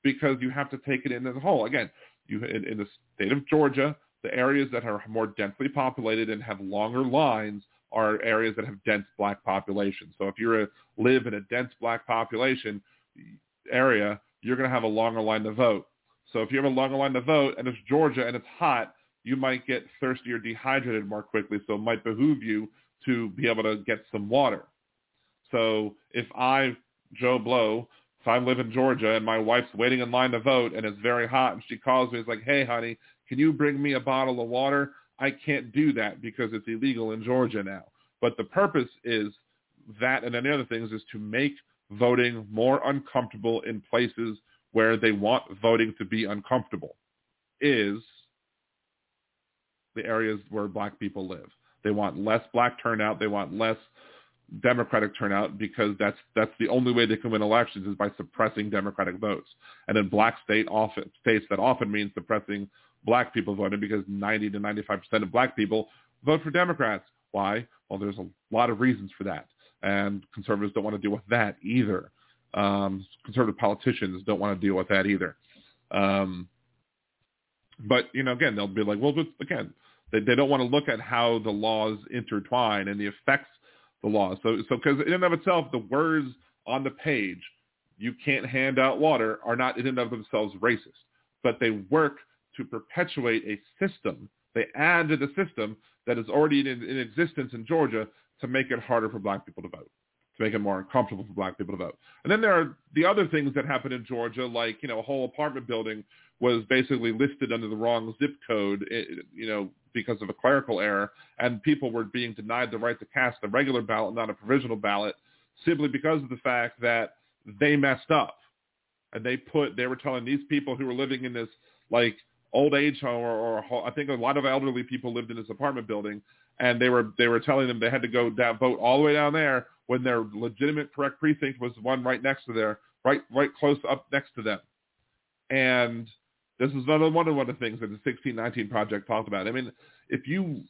because you have to take it in as a whole. Again, you in, in the state of Georgia, the areas that are more densely populated and have longer lines are areas that have dense black populations. So if you live in a dense black population area, you're going to have a longer line to vote. So if you have a longer line to vote and it's Georgia and it's hot, you might get thirsty or dehydrated more quickly. So it might behoove you to be able to get some water. So if I, Joe Blow, if I live in Georgia and my wife's waiting in line to vote and it's very hot and she calls me, it's like, hey, honey, can you bring me a bottle of water? I can't do that because it's illegal in Georgia now. But the purpose is that and any other things is to make voting more uncomfortable in places where they want voting to be uncomfortable is the areas where black people live. They want less black turnout. They want less Democratic turnout because that's that's the only way they can win elections is by suppressing Democratic votes. And in black state often, states that often means suppressing black people voting because 90 to 95 percent of black people vote for Democrats. Why? Well, there's a lot of reasons for that, and conservatives don't want to deal with that either. Um, conservative politicians don't want to deal with that either. Um, but you know, again, they'll be like, well, again, they, they don't want to look at how the laws intertwine and the effects the laws. So, so because in and of itself, the words on the page, you can't hand out water, are not in and of themselves racist, but they work to perpetuate a system. They add to the system that is already in, in existence in Georgia to make it harder for black people to vote to make it more uncomfortable for black people to vote. And then there are the other things that happen in Georgia, like, you know, a whole apartment building was basically listed under the wrong zip code, you know, because of a clerical error, and people were being denied the right to cast a regular ballot, not a provisional ballot, simply because of the fact that they messed up. And they put, they were telling these people who were living in this, like, old age home, or, or I think a lot of elderly people lived in this apartment building, and they were they were telling them they had to go down, vote all the way down there when their legitimate correct precinct was the one right next to there, right right close up next to them. And this is another one of one of the things that the 1619 project talked about. I mean, if you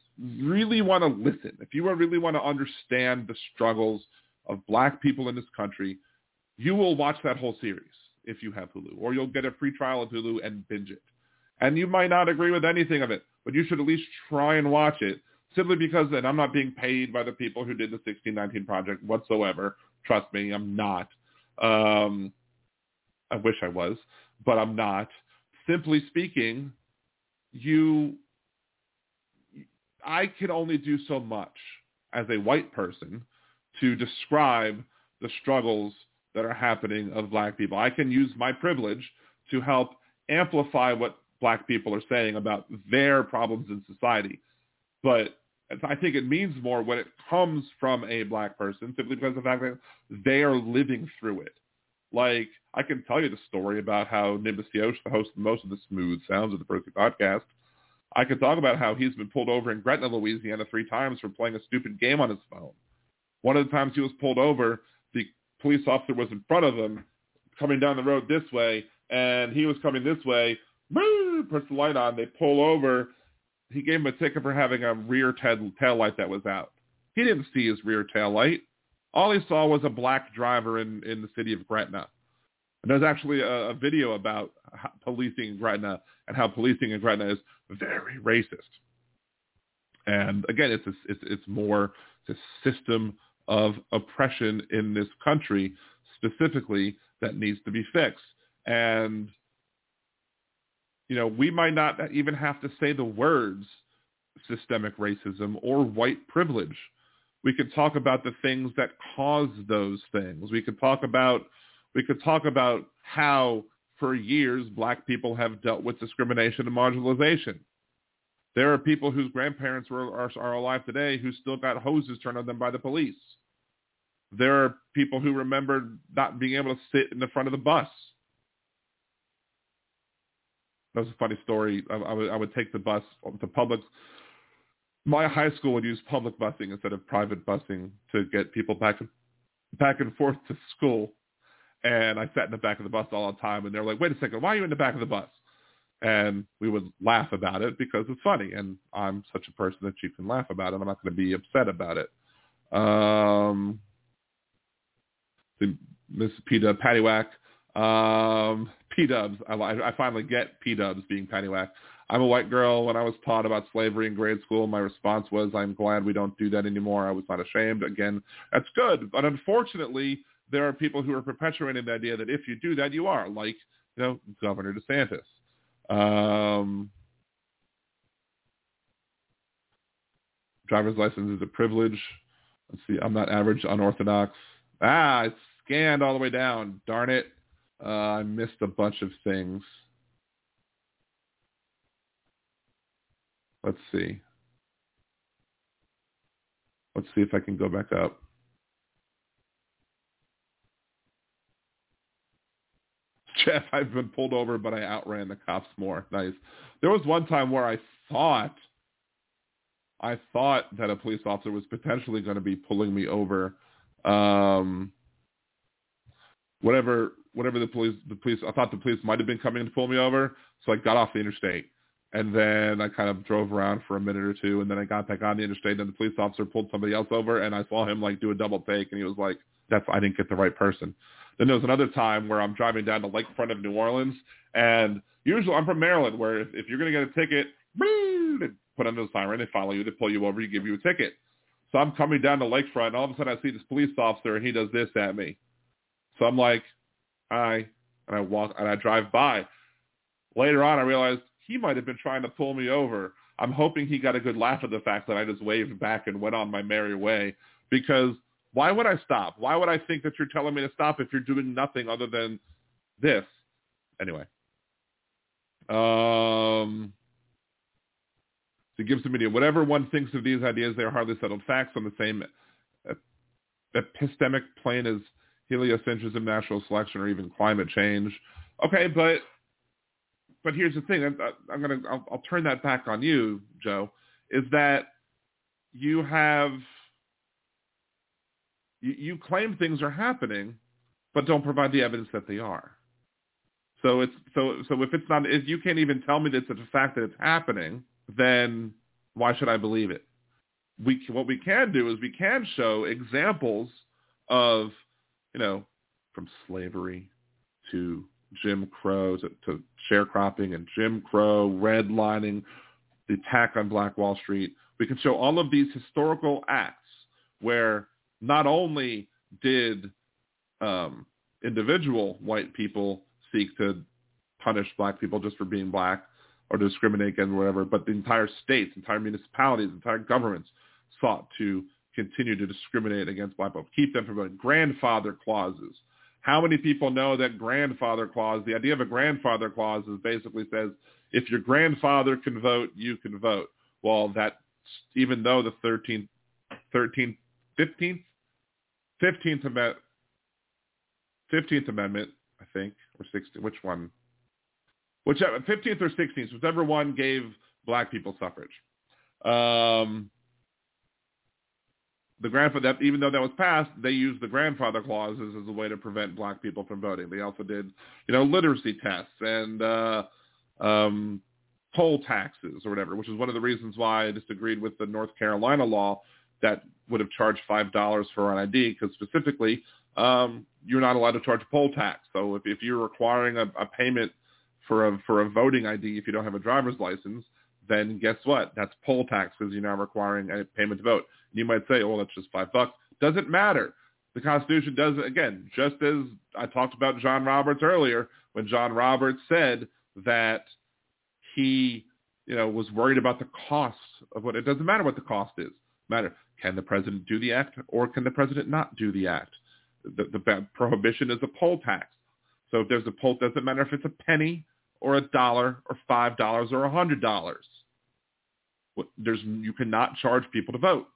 really want to listen, if you really want to understand the struggles of black people in this country, you will watch that whole series if you have Hulu, or you'll get a free trial of Hulu and binge it. And you might not agree with anything of it, but you should at least try and watch it simply because then I'm not being paid by the people who did the 1619 project whatsoever. Trust me, I'm not. Um, I wish I was, but I'm not. Simply speaking, you, I can only do so much as a white person to describe the struggles that are happening of black people. I can use my privilege to help amplify what black people are saying about their problems in society. But I think it means more when it comes from a black person simply because of the fact that they are living through it. Like, I can tell you the story about how Nimbus Yosh, the host of most of the smooth sounds of the Percy podcast, I can talk about how he's been pulled over in Gretna, Louisiana three times for playing a stupid game on his phone. One of the times he was pulled over, the police officer was in front of him coming down the road this way, and he was coming this way. Puts the light on. They pull over he gave him a ticket for having a rear tail light that was out. He didn't see his rear tail light. All he saw was a black driver in, in the city of Gretna. And there's actually a, a video about policing in Gretna and how policing in Gretna is very racist. And again, it's a, it's, it's more a system of oppression in this country specifically that needs to be fixed. And, you know, we might not even have to say the words systemic racism or white privilege. We could talk about the things that cause those things. We could talk about we could talk about how for years black people have dealt with discrimination and marginalization. There are people whose grandparents were, are, are alive today who still got hoses turned on them by the police. There are people who remember not being able to sit in the front of the bus. That was a funny story. I, I, would, I would take the bus to public. My high school would use public busing instead of private busing to get people back and back and forth to school. And I sat in the back of the bus all the time, and they're like, "Wait a second, why are you in the back of the bus?" And we would laugh about it because it's funny, and I'm such a person that you can laugh about it. I'm not going to be upset about it. Um, Miss P Dub Paddywhack. Um, P Dubs. I, I finally get P Dubs being Paddywhack. I'm a white girl. When I was taught about slavery in grade school, my response was, "I'm glad we don't do that anymore." I was not ashamed. Again, that's good. But unfortunately, there are people who are perpetuating the idea that if you do that, you are like, you know, Governor DeSantis. Um, driver's license is a privilege. Let's see. I'm not average, unorthodox. Ah, it's scanned all the way down. Darn it. Uh, I missed a bunch of things. Let's see. Let's see if I can go back up. Jeff, I've been pulled over, but I outran the cops more. Nice. There was one time where I thought, I thought that a police officer was potentially going to be pulling me over. Um, whatever whatever the police the police I thought the police might have been coming to pull me over, so I got off the interstate. And then I kind of drove around for a minute or two, and then I got back on the interstate, and the police officer pulled somebody else over, and I saw him like do a double take, and he was like, "That's I didn't get the right person." Then there was another time where I'm driving down the lakefront of New Orleans, and usually I'm from Maryland, where if, if you're going to get a ticket, they put on the siren, they follow you, they pull you over, you give you a ticket. So I'm coming down the lakefront, and all of a sudden I see this police officer, and he does this at me. So I'm like, and I walk and I drive by. Later on, I realized he might have been trying to pull me over. I'm hoping he got a good laugh at the fact that I just waved back and went on my merry way. Because why would I stop? Why would I think that you're telling me to stop if you're doing nothing other than this? Anyway. Um, to some idea, whatever one thinks of these ideas, they are hardly settled facts on the same epistemic plane as heliocentrism, natural selection, or even climate change. Okay, but but here's the thing. I'm, I'm gonna I'll, I'll turn that back on you, Joe. Is that you have you, you claim things are happening, but don't provide the evidence that they are. So it's so so if it's not if you can't even tell me that it's a fact that it's happening, then why should I believe it? We what we can do is we can show examples of you know, from slavery to Jim Crow to, to sharecropping and Jim Crow, redlining, the attack on Black Wall Street. We can show all of these historical acts where not only did um, individual white people seek to punish black people just for being black or discriminate against whatever, but the entire states, entire municipalities, entire governments sought to continue to discriminate against black people, keep them from voting. Grandfather clauses. How many people know that grandfather clause, the idea of a grandfather clause is basically says if your grandfather can vote, you can vote. Well, that even though the 13th, 13th, 15th, 15th amendment, 15th amendment, I think, or 16th, which one? Whichever, 15th or 16th, whichever one gave black people suffrage. Um, the grandfather, even though that was passed, they used the grandfather clauses as a way to prevent black people from voting. They also did, you know, literacy tests and uh, um, poll taxes or whatever, which is one of the reasons why I disagreed with the North Carolina law that would have charged five dollars for an ID, because specifically, um, you're not allowed to charge a poll tax. So if, if you're requiring a, a payment for a for a voting ID if you don't have a driver's license, then guess what? That's poll tax because you're now requiring a payment to vote. You might say, oh, that's just five bucks. Doesn't matter. The Constitution does again, just as I talked about John Roberts earlier, when John Roberts said that he, you know, was worried about the cost of what it doesn't matter what the cost is. Matter can the president do the act or can the president not do the act? The, the prohibition is a poll tax. So if there's a poll, doesn't matter if it's a penny or a dollar or five dollars or a hundred dollars. There's you cannot charge people to vote.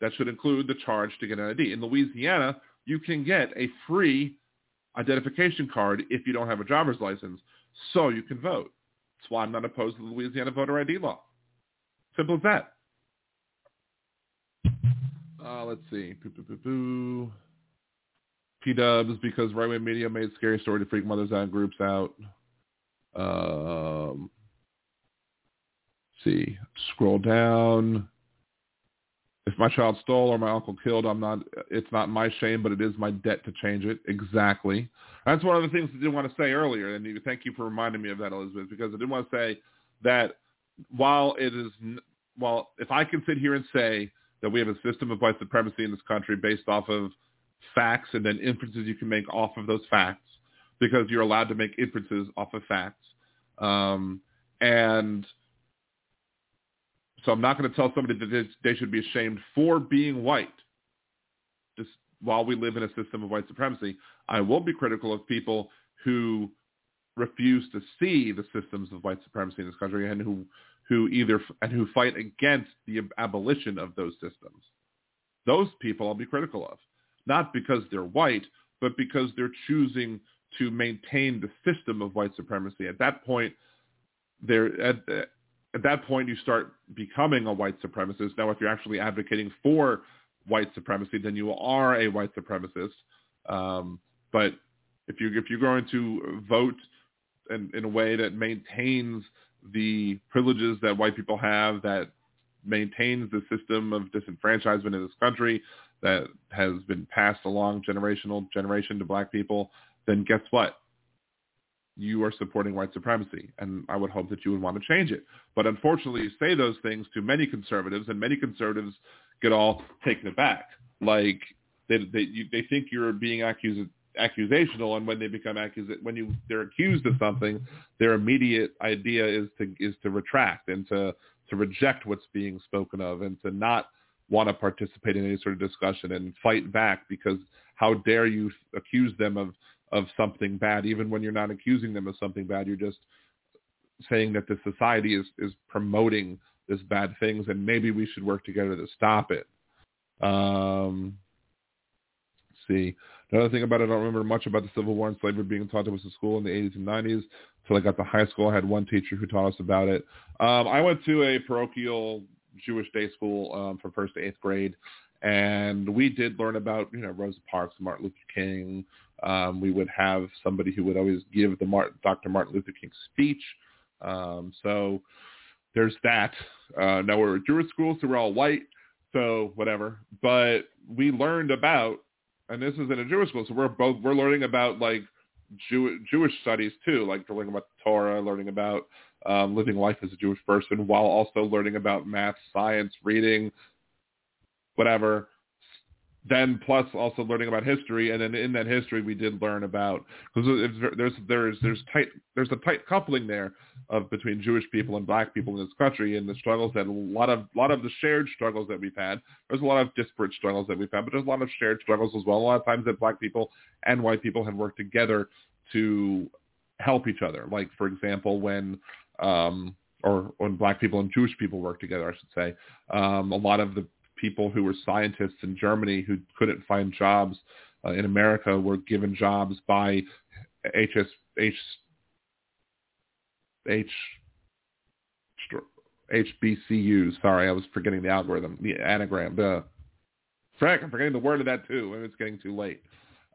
That should include the charge to get an ID. In Louisiana, you can get a free identification card if you don't have a driver's license, so you can vote. That's why I'm not opposed to the Louisiana voter ID law. Simple as that. Uh, let's see. P-dubs because right-wing media made scary story to freak mothers out and groups out. Um, see, scroll down. If my child stole or my uncle killed, I'm not. It's not my shame, but it is my debt to change it. Exactly. That's one of the things I didn't want to say earlier, and thank you for reminding me of that, Elizabeth, because I didn't want to say that while it is, well, if I can sit here and say that we have a system of white supremacy in this country based off of facts and then inferences you can make off of those facts, because you're allowed to make inferences off of facts. Um, and so I'm not going to tell somebody that they should be ashamed for being white. Just while we live in a system of white supremacy, I will be critical of people who refuse to see the systems of white supremacy in this country and who who either and who fight against the abolition of those systems. Those people I'll be critical of, not because they're white, but because they're choosing to maintain the system of white supremacy. At that point, there at, at that point you start becoming a white supremacist. Now, if you're actually advocating for white supremacy, then you are a white supremacist. Um, but if you if you're going to vote in, in a way that maintains the privileges that white people have, that maintains the system of disenfranchisement in this country that has been passed along generational generation to black people, then guess what? You are supporting white supremacy, and I would hope that you would want to change it. But unfortunately, you say those things to many conservatives, and many conservatives get all taken aback. Like they they, you, they think you're being accused accusational, and when they become accused, when you they're accused of something, their immediate idea is to is to retract and to to reject what's being spoken of, and to not want to participate in any sort of discussion and fight back because how dare you accuse them of of something bad, even when you're not accusing them of something bad. You're just saying that the society is, is promoting this bad things and maybe we should work together to stop it. Um, see. Another thing about it, I don't remember much about the Civil War and slavery being taught to us in school in the 80s and 90s. Until I got to high school, I had one teacher who taught us about it. Um, I went to a parochial Jewish day school um, from first to eighth grade, and we did learn about you know Rosa Parks, Martin Luther King, um, we would have somebody who would always give the Martin, Dr. Martin Luther King speech. Um, so there's that. Uh, now we're a Jewish school, so we're all white, so whatever. But we learned about, and this is in a Jewish school, so we're both we're learning about like Jew, Jewish studies too, like learning about the Torah, learning about um, living life as a Jewish person, while also learning about math, science, reading, whatever then plus also learning about history, and then in that history we did learn about because there's there's there's tight there's a tight coupling there of between Jewish people and Black people in this country, and the struggles that a lot of a lot of the shared struggles that we've had. There's a lot of disparate struggles that we've had, but there's a lot of shared struggles as well. A lot of times that Black people and white people have worked together to help each other. Like for example, when um, or when Black people and Jewish people work together, I should say. Um, a lot of the people who were scientists in Germany who couldn't find jobs uh, in America were given jobs by HS, H, H, HBCUs. Sorry, I was forgetting the algorithm, the anagram. The Frank, I'm forgetting the word of that too. Maybe it's getting too late.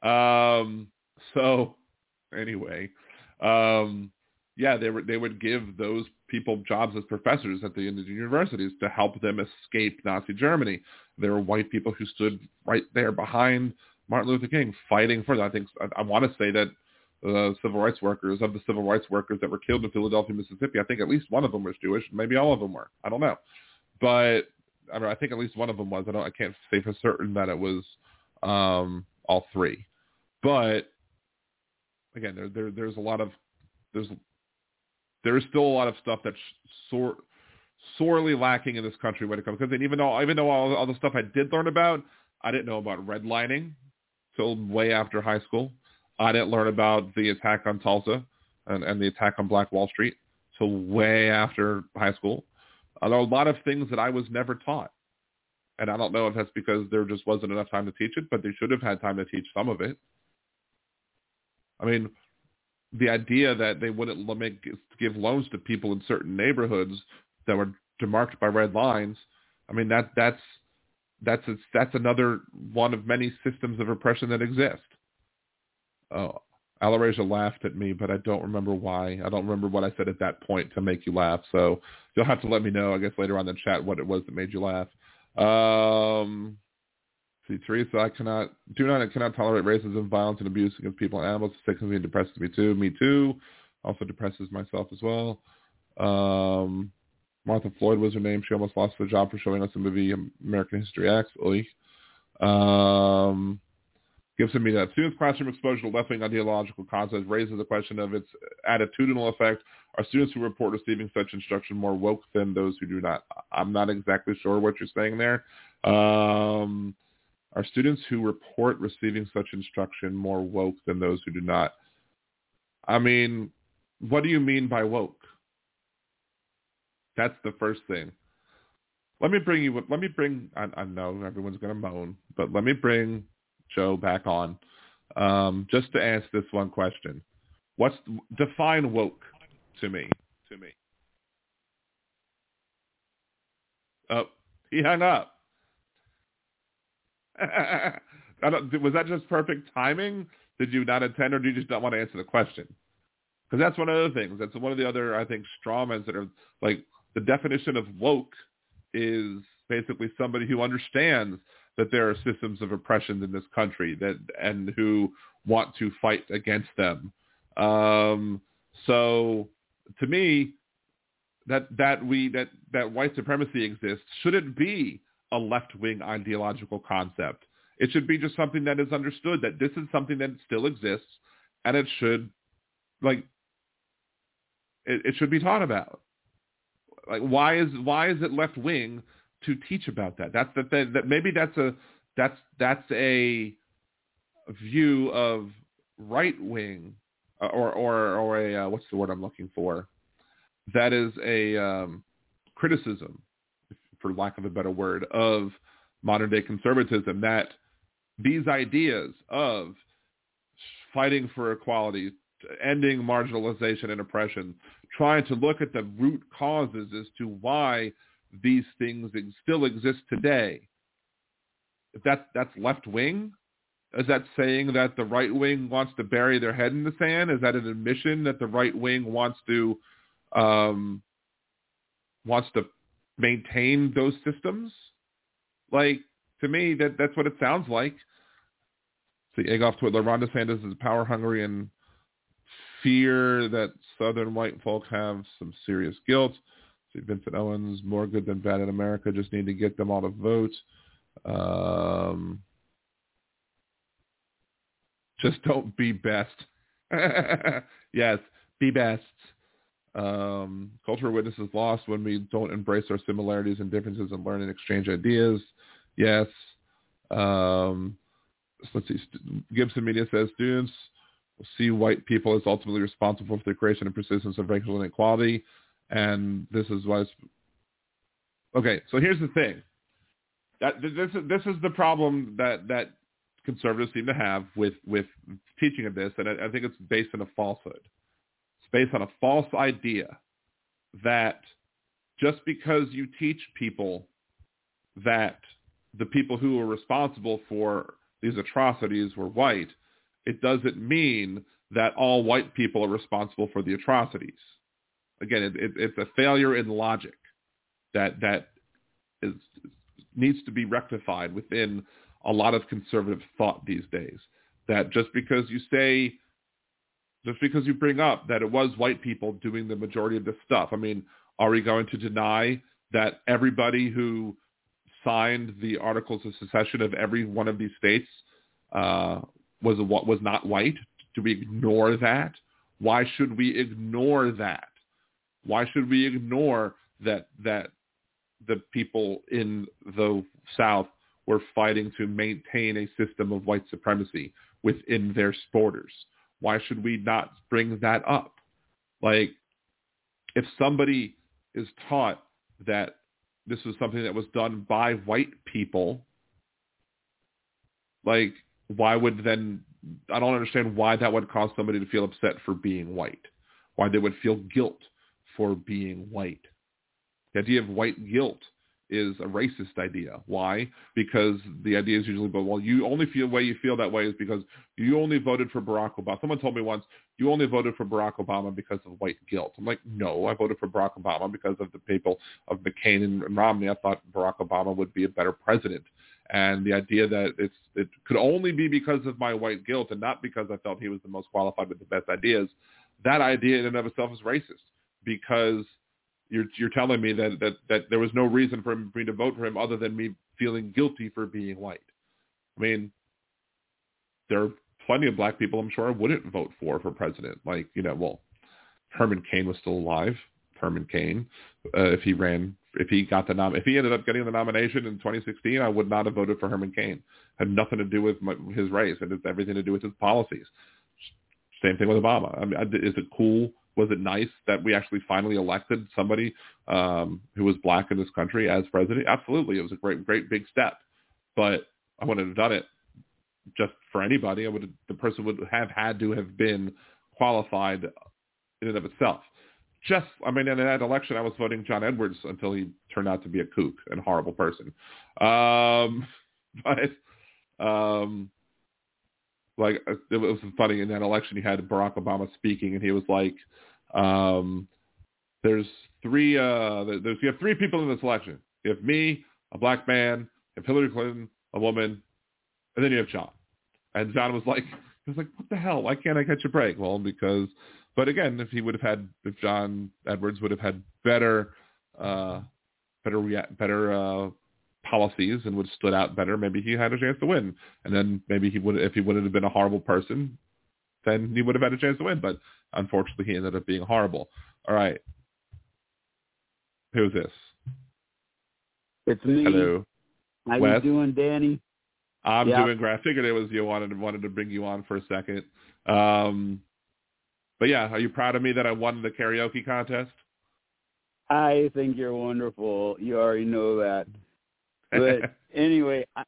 Um, so anyway, um, yeah, they were they would give those people jobs as professors at the universities to help them escape Nazi Germany. There were white people who stood right there behind Martin Luther King fighting for that. I think I, I want to say that the civil rights workers of the civil rights workers that were killed in Philadelphia, Mississippi, I think at least one of them was Jewish. Maybe all of them were. I don't know. But I mean, I think at least one of them was. I don't. I can't say for certain that it was um, all three, but again, there, there there's a lot of there's there is still a lot of stuff that's sort sorely lacking in this country when it comes because even though even though all, all the stuff I did learn about, I didn't know about redlining till way after high school. I didn't learn about the attack on Tulsa and, and the attack on Black Wall Street till way after high school. There are a lot of things that I was never taught. And I don't know if that's because there just wasn't enough time to teach it, but they should have had time to teach some of it. I mean, the idea that they wouldn't give loans to people in certain neighborhoods that were demarked by red lines, I mean that that's that's that's another one of many systems of oppression that exist. Oh, laughed at me, but I don't remember why. I don't remember what I said at that point to make you laugh. So you'll have to let me know, I guess, later on in the chat what it was that made you laugh. Um, see, Teresa, I cannot, do not, I cannot tolerate racism, violence, and abuse against people and animals. It sickens me and depresses me too. Me too. Also depresses myself as well. Um, Martha Floyd was her name. She almost lost her job for showing us the movie American History X. Um, Gibson that. students' classroom exposure to left-wing ideological concepts raises the question of its attitudinal effect. Are students who report receiving such instruction more woke than those who do not? I'm not exactly sure what you're saying there. Um, are students who report receiving such instruction more woke than those who do not? I mean, what do you mean by woke? That's the first thing. Let me bring you. Let me bring. I, I know everyone's going to moan, but let me bring Joe back on um, just to ask this one question. What's define woke to me? To me. Oh, he hung up. Was that just perfect timing? Did you not intend, or do you just not want to answer the question? Because that's one of the things. That's one of the other, I think, strawmans that are like the definition of woke is basically somebody who understands that there are systems of oppression in this country that and who want to fight against them. Um, so to me, that that we that that white supremacy exists shouldn't be a left-wing ideological concept. It should be just something that is understood that this is something that still exists, and it should like it, it should be taught about. Like why is why is it left-wing to teach about that. That's that, that, maybe that's a that's that's a view of right wing or or or a uh, what's the word I'm looking for? That is a um, criticism, for lack of a better word, of modern day conservatism. That these ideas of fighting for equality, ending marginalization and oppression, trying to look at the root causes as to why these things still exist today. If that that's left wing, is that saying that the right wing wants to bury their head in the sand? Is that an admission that the right wing wants to um, wants to maintain those systems? Like to me, that that's what it sounds like. See, egg off Twitter. Ron DeSantis is power hungry and fear that Southern white folk have some serious guilt. See, Vincent Owens, more good than bad in America. Just need to get them all to vote. Um, just don't be best. yes, be best. Um, cultural witness is lost when we don't embrace our similarities and differences and learn and exchange ideas. Yes. Um, let's see. Gibson Media says students see white people as ultimately responsible for the creation and persistence of racial inequality and this is what's okay. So here's the thing. That this is this is the problem that that conservatives seem to have with with teaching of this, and I, I think it's based on a falsehood. It's based on a false idea that just because you teach people that the people who were responsible for these atrocities were white, it doesn't mean that all white people are responsible for the atrocities. Again, it, it, it's a failure in logic that that is needs to be rectified within a lot of conservative thought these days. That just because you say, just because you bring up that it was white people doing the majority of this stuff, I mean, are we going to deny that everybody who signed the Articles of Secession of every one of these states uh, was was not white? Do we ignore that? Why should we ignore that? Why should we ignore that that the people in the South were fighting to maintain a system of white supremacy within their borders? Why should we not bring that up? Like, if somebody is taught that this was something that was done by white people, like, why would then, I don't understand why that would cause somebody to feel upset for being white, why they would feel guilt for being white. The idea of white guilt is a racist idea. Why? Because the idea is usually, but well, you only feel the way you feel that way is because you only voted for Barack Obama. Someone told me once, you only voted for Barack Obama because of white guilt. I'm like, no, I voted for Barack Obama because of the people of McCain and Romney. I thought Barack Obama would be a better president. And the idea that it's it could only be because of my white guilt and not because I felt he was the most qualified with the best ideas, that idea in and of itself is racist because you're you're telling me that that that there was no reason for me to vote for him other than me feeling guilty for being white. I mean, there are plenty of black people I'm sure I wouldn't vote for for president. Like you know, well, Herman Cain was still alive. Herman Cain, uh, if he ran, if he got the nom, if he ended up getting the nomination in 2016, I would not have voted for Herman Cain. Had nothing to do with my, his race, It it's everything to do with his policies. Same thing with Obama. I mean, is it cool was it nice that we actually finally elected somebody um, who was black in this country as president? Absolutely, it was a great, great big step. But I wouldn't have done it just for anybody. I would the person would have had to have been qualified in and of itself. Just, I mean, in that election, I was voting John Edwards until he turned out to be a kook and horrible person. Um, but um, like it was funny in that election. He had Barack Obama speaking, and he was like, um, "There's three. Uh, there's you have three people in this election. You have me, a black man, you have Hillary Clinton, a woman, and then you have John." And John was like, "He was like, what the hell? Why can't I catch a break?" Well, because, but again, if he would have had, if John Edwards would have had better, uh, better, rea- better. Uh, policies and would have stood out better, maybe he had a chance to win. And then maybe he would, if he wouldn't have been a horrible person, then he would have had a chance to win. But unfortunately, he ended up being horrible. All right. Who's this? It's me. Hello. How Wes? you doing, Danny? I'm doing great. I figured it was you wanted wanted to bring you on for a second. Um, but yeah, are you proud of me that I won the karaoke contest? I think you're wonderful. You already know that. But anyway, I,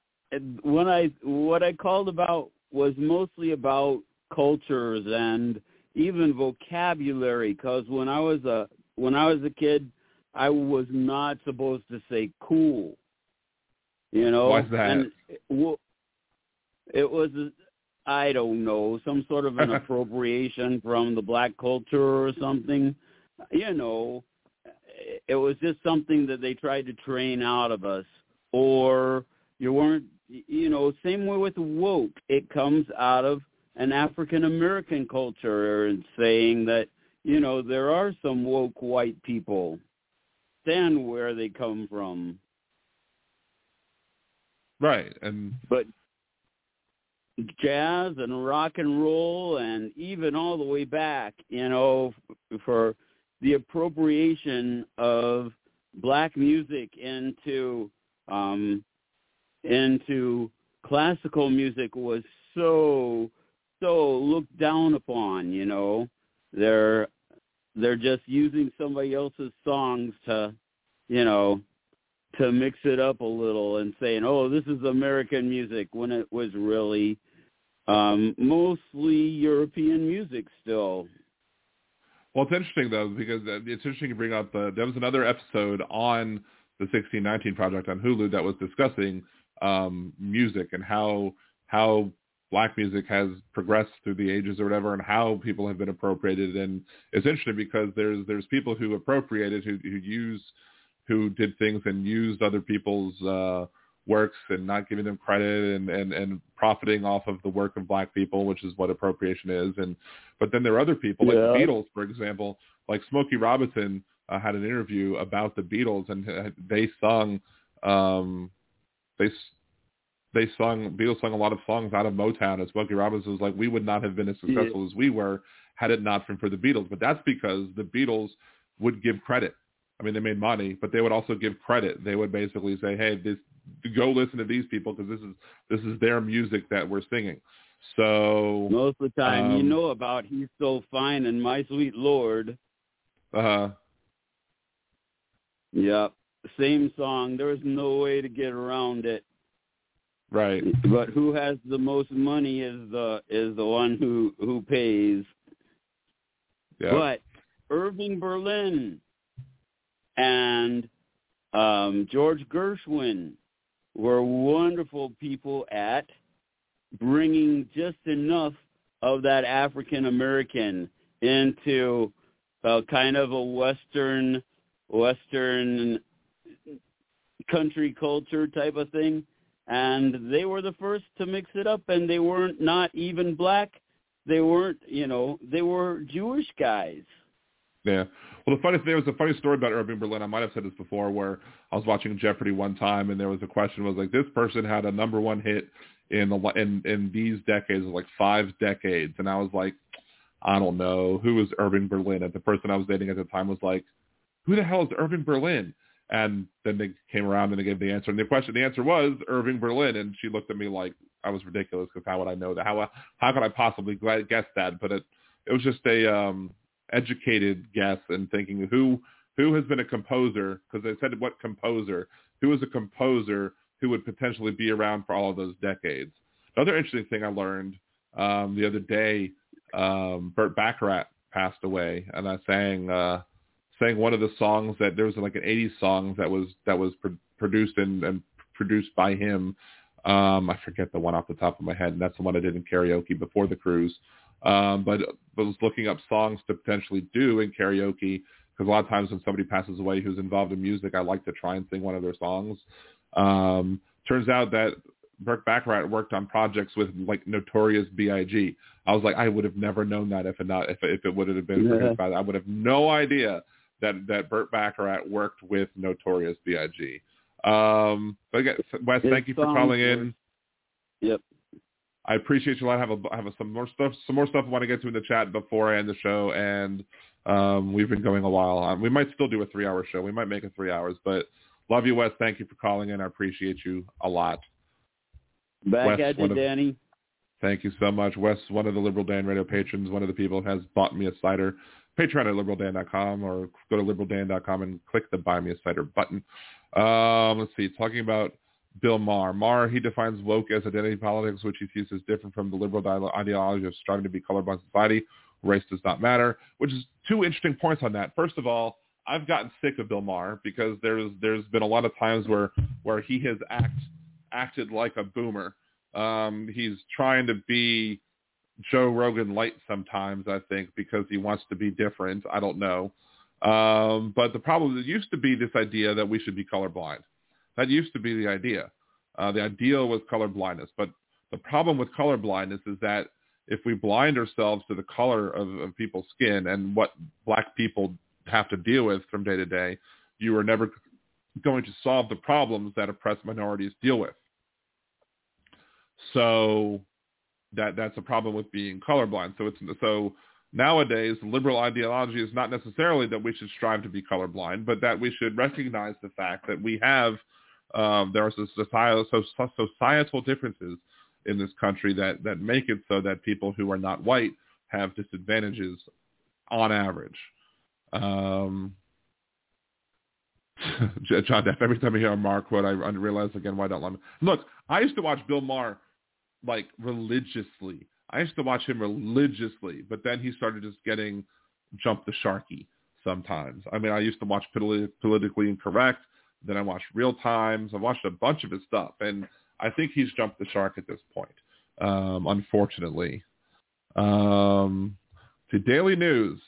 when I what I called about was mostly about cultures and even vocabulary. Because when I was a when I was a kid, I was not supposed to say cool. You know, Why's that? and it, well, it was I don't know some sort of an appropriation from the black culture or something. You know, it was just something that they tried to train out of us or you weren't you know same way with woke. It comes out of an african american culture and saying that you know there are some woke white people. Stand where they come from. Right, and but jazz and rock and roll and even all the way back you know for the appropriation of black music into um into classical music was so so looked down upon you know they're they're just using somebody else's songs to you know to mix it up a little and saying oh this is american music when it was really um mostly european music still Well, it's interesting though because uh, it's interesting to bring up. Uh, there was another episode on the 1619 project on Hulu that was discussing um, music and how how black music has progressed through the ages or whatever, and how people have been appropriated. And it's interesting because there's there's people who appropriated who who use who did things and used other people's uh, works and not giving them credit and, and, and profiting off of the work of black people, which is what appropriation is. And but then there are other people like the Beatles, for example, like Smokey Robinson uh, had an interview about the Beatles and they sung um, they they sung Beatles sung a lot of songs out of Motown. As Smokey Robinson was like, we would not have been as successful yeah. as we were had it not been for the Beatles. But that's because the Beatles would give credit. I mean, they made money, but they would also give credit. They would basically say, "Hey, this go listen to these people because this is this is their music that we're singing." So most of the time, um, you know about "He's So Fine" and "My Sweet Lord." Uh huh. Yep, same song. There's no way to get around it. Right. But who has the most money is the is the one who who pays. Yep. But Irving Berlin and um, George Gershwin were wonderful people at bringing just enough of that African American into a kind of a Western Western country culture type of thing. And they were the first to mix it up and they weren't not even black. They weren't, you know, they were Jewish guys. Yeah. Well, the funny there was a funny story about Irving Berlin. I might have said this before, where I was watching Jeopardy one time, and there was a question was like, this person had a number one hit in the in in these decades, like five decades, and I was like, I don't know who was Irving Berlin, and the person I was dating at the time was like, who the hell is Irving Berlin? And then they came around and they gave the answer, and the question, the answer was Irving Berlin, and she looked at me like I was ridiculous because how would I know that? How how could I possibly guess that? But it it was just a um educated guess and thinking who who has been a composer because they said what composer who is a composer who would potentially be around for all of those decades. Another interesting thing I learned um, the other day, um, Burt passed away, and I sang uh, sang one of the songs that there was like an '80s song that was that was pro- produced and, and produced by him. Um, I forget the one off the top of my head, and that's the one I did in karaoke before the cruise. Um, but I was looking up songs to potentially do in karaoke because a lot of times when somebody passes away who's involved in music, I like to try and sing one of their songs. Um, turns out that Burt Bacharach worked on projects with like Notorious B.I.G. I was like, I would have never known that if it not if if it would have been yeah. his father. I would have no idea that that Burt Bacharach worked with Notorious B.I.G. Um, but again, Wes, thank you for calling in. Yep. I appreciate you a lot. I have a, have a, some more stuff, some more stuff I want to get to in the chat before I end the show, and um, we've been going a while. Um, we might still do a three-hour show. We might make it three hours, but love you, Wes. Thank you for calling in. I appreciate you a lot. Back Wes, at you, of, Danny. Thank you so much, Wes. One of the Liberal Dan Radio patrons, one of the people has bought me a cider. Patreon at liberaldan.com or go to liberaldan.com and click the Buy Me a Cider button. Um, let's see, talking about Bill Maher. Maher, he defines woke as identity politics, which he sees as different from the liberal ideology of striving to be colorblind society. Race does not matter, which is two interesting points on that. First of all, I've gotten sick of Bill Maher because there's there's been a lot of times where where he has act acted like a boomer. Um, he's trying to be Joe Rogan light sometimes, I think, because he wants to be different. I don't know. Um, but the problem is it used to be this idea that we should be colorblind. That used to be the idea. Uh, the ideal was colorblindness. But the problem with colorblindness is that if we blind ourselves to the color of, of people's skin and what black people have to deal with from day to day, you are never going to solve the problems that oppressed minorities deal with. So that that's a problem with being colorblind. So it's so nowadays liberal ideology is not necessarily that we should strive to be colorblind, but that we should recognize the fact that we have um, there are societal, societal differences in this country that, that make it so that people who are not white have disadvantages on average. Um, John Depp, every time I hear a Maher quote, I realize again why I don't love him. Look, I used to watch Bill Maher like religiously. I used to watch him religiously, but then he started just getting jump the sharky sometimes. I mean, I used to watch politi- politically incorrect. Then I watched Real Times. I watched a bunch of his stuff, and I think he's jumped the shark at this point. Um, unfortunately, um, to Daily News,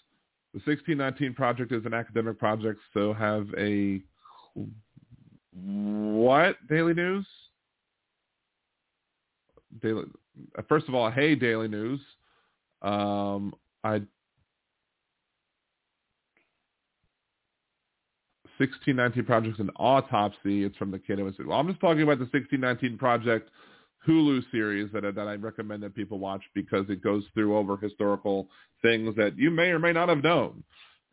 the 1619 project is an academic project, so have a what Daily News? Daily. First of all, hey Daily News. Um, I 1619 Project's an autopsy. It's from the kid was. Well, I'm just talking about the 1619 Project Hulu series that that I recommend that people watch because it goes through over historical things that you may or may not have known.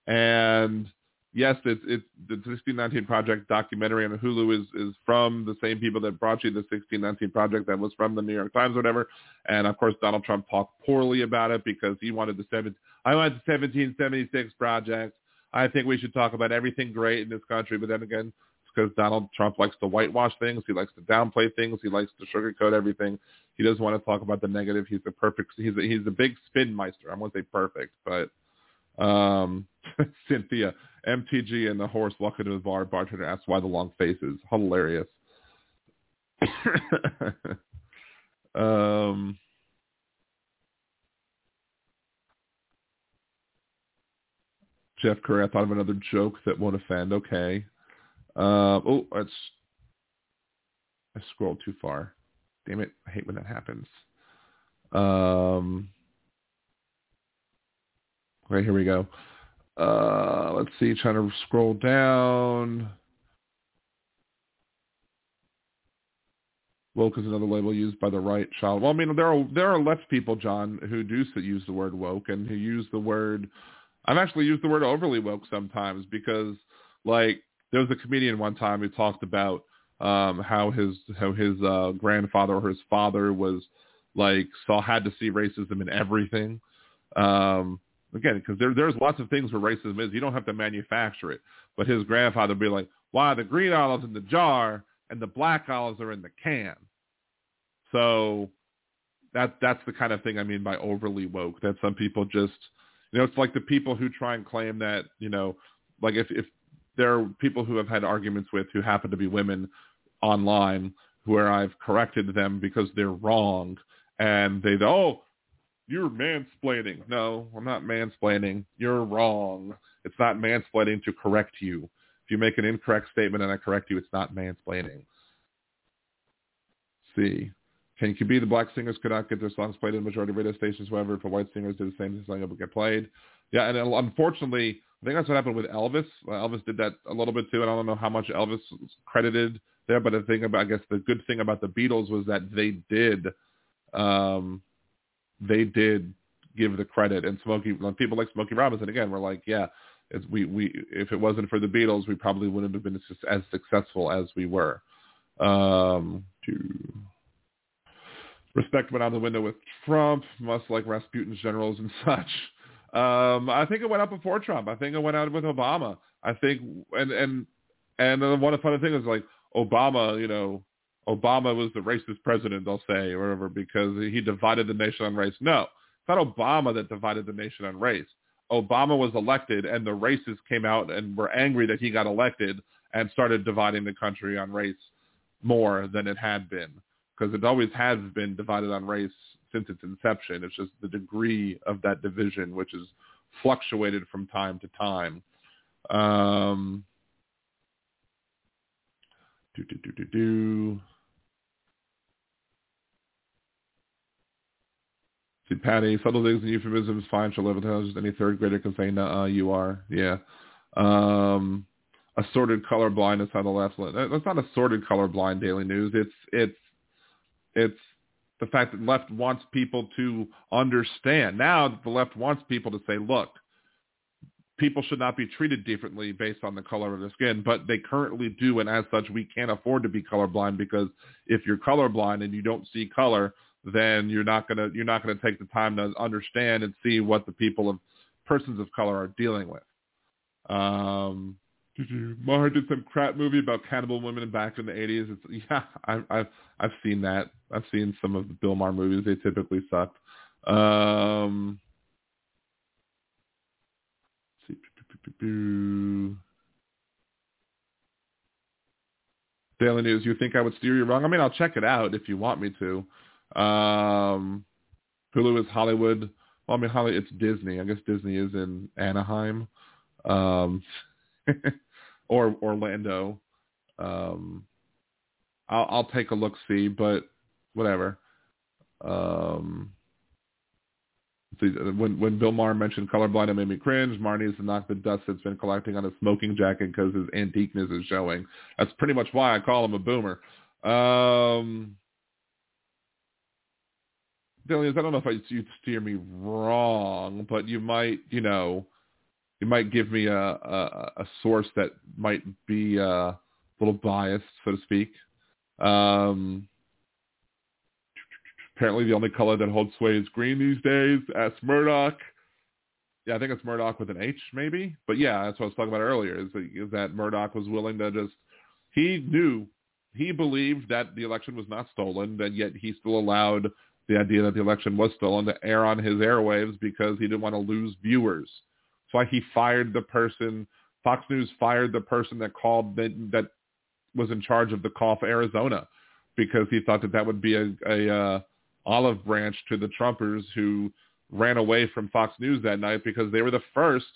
And yes, it's it's the 1619 Project documentary on Hulu is is from the same people that brought you the 1619 Project that was from the New York Times or whatever. And of course, Donald Trump talked poorly about it because he wanted the seven. I want the 1776 Project. I think we should talk about everything great in this country. But then again, it's because Donald Trump likes to whitewash things. He likes to downplay things. He likes to sugarcoat everything. He doesn't want to talk about the negative. He's a perfect. He's a, he's a big spin meister. I won't say perfect, but um, Cynthia, MTG and the horse walk into the bar. Bartender asks why the long face is hilarious. um, Jeff Curry, I thought of another joke that won't offend. Okay. Uh, oh, that's I scrolled too far. Damn it! I hate when that happens. Um, okay, here we go. Uh, let's see. Trying to scroll down. Woke is another label used by the right child. Well, I mean, there are there are left people, John, who do use the word woke and who use the word. I've actually used the word overly woke sometimes because, like, there was a comedian one time who talked about um, how his how his uh, grandfather or his father was like saw had to see racism in everything. Um, again, because there, there's lots of things where racism is. You don't have to manufacture it. But his grandfather would be like, why the green olives in the jar and the black olives are in the can? So that that's the kind of thing I mean by overly woke. That some people just, you know, it's like the people who try and claim that, you know, like if if there are people who have had arguments with who happen to be women online where I've corrected them because they're wrong and they oh you're mansplaining. No, I'm not mansplaining. You're wrong. It's not mansplaining to correct you. If you make an incorrect statement and I correct you, it's not mansplaining. C. Can you be the black singers could not get their songs played in the majority of radio stations, however, if the white singers did the same, the song would get played. Yeah, and unfortunately, I think that's what happened with Elvis. Elvis did that a little bit too, and I don't know how much Elvis was credited there, but the thing about, I guess the good thing about the Beatles was that they did um, they did give the credit. And Smokey, people like Smokey Robinson again were like, yeah, we we if it wasn't for the Beatles, we probably wouldn't have been as successful as we were. Um, respect went out the window with Trump, must like Rasputin's generals and such. Um, I think it went out before Trump. I think it went out with Obama. I think, and and and one of the funny things is like Obama, you know, Obama was the racist president, they'll say, or whatever, because he divided the nation on race. No, it's not Obama that divided the nation on race. Obama was elected, and the racists came out and were angry that he got elected and started dividing the country on race more than it had been, because it always has been divided on race since its inception. It's just the degree of that division, which has fluctuated from time to time. Um, do do do do do. See, Patty, subtle things and euphemisms, fine, shall live with Any third grader can say, nah, you are. Yeah. Um, assorted colorblind is how the left. That's not assorted colorblind Daily News. It's it's it's the fact that left wants people to understand. Now the left wants people to say, look, people should not be treated differently based on the color of their skin, but they currently do, and as such, we can't afford to be colorblind because if you're colorblind and you don't see color, then you're not gonna you're not gonna take the time to understand and see what the people of persons of color are dealing with. Um, did you, Maher did some crap movie about cannibal women back in the 80s. It's, yeah, I, I've I've seen that. I've seen some of the Bill Maher movies. They typically suck. Um, see. Daily News, you think I would steer you wrong? I mean, I'll check it out if you want me to. Um, Hulu is Hollywood. Well, I mean, Holly, it's Disney. I guess Disney is in Anaheim, um, or Orlando. Um, I'll, I'll take a look see, but whatever. Um, see, when when Bill Maher mentioned colorblind, it made me cringe. Maher needs to knock the dust that's been collecting on his smoking jacket because his antiqueness is showing. That's pretty much why I call him a boomer. Um, Dillians, I don't know if you'd steer me wrong, but you might, you know, you might give me a, a, a source that might be a little biased, so to speak. Um, apparently the only color that holds sway is green these days. As Murdoch. Yeah, I think it's Murdoch with an H, maybe. But yeah, that's what I was talking about earlier. Is, is that Murdoch was willing to just he knew he believed that the election was not stolen, but yet he still allowed the idea that the election was stolen to air on his airwaves because he didn't want to lose viewers. That's why he fired the person. Fox News fired the person that called that, that was in charge of the call for Arizona because he thought that that would be a, a uh, olive branch to the Trumpers who ran away from Fox News that night because they were the first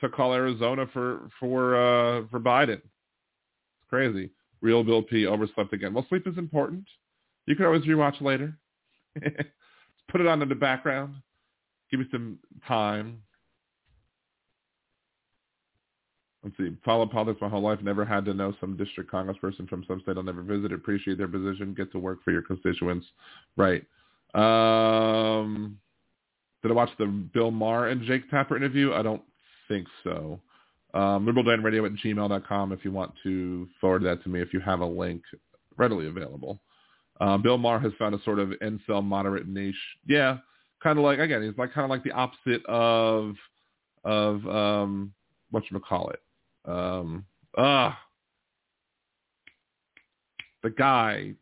to call Arizona for for uh, for Biden. It's crazy. Real Bill P overslept again. Well, sleep is important. You can always rewatch later. Put it on in the background. Give me some time. Let's see. Followed politics my whole life. Never had to know some district congressperson from some state I'll never visit. Appreciate their position. Get to work for your constituents. Right. Um, did I watch the Bill Maher and Jake Tapper interview? I don't think so. Um, liberaldanradio at gmail.com if you want to forward that to me if you have a link readily available. Uh, Bill Maher has found a sort of incel moderate niche. Yeah, kind of like again, he's like kind of like the opposite of of um, what you call it. Um, ah, the guy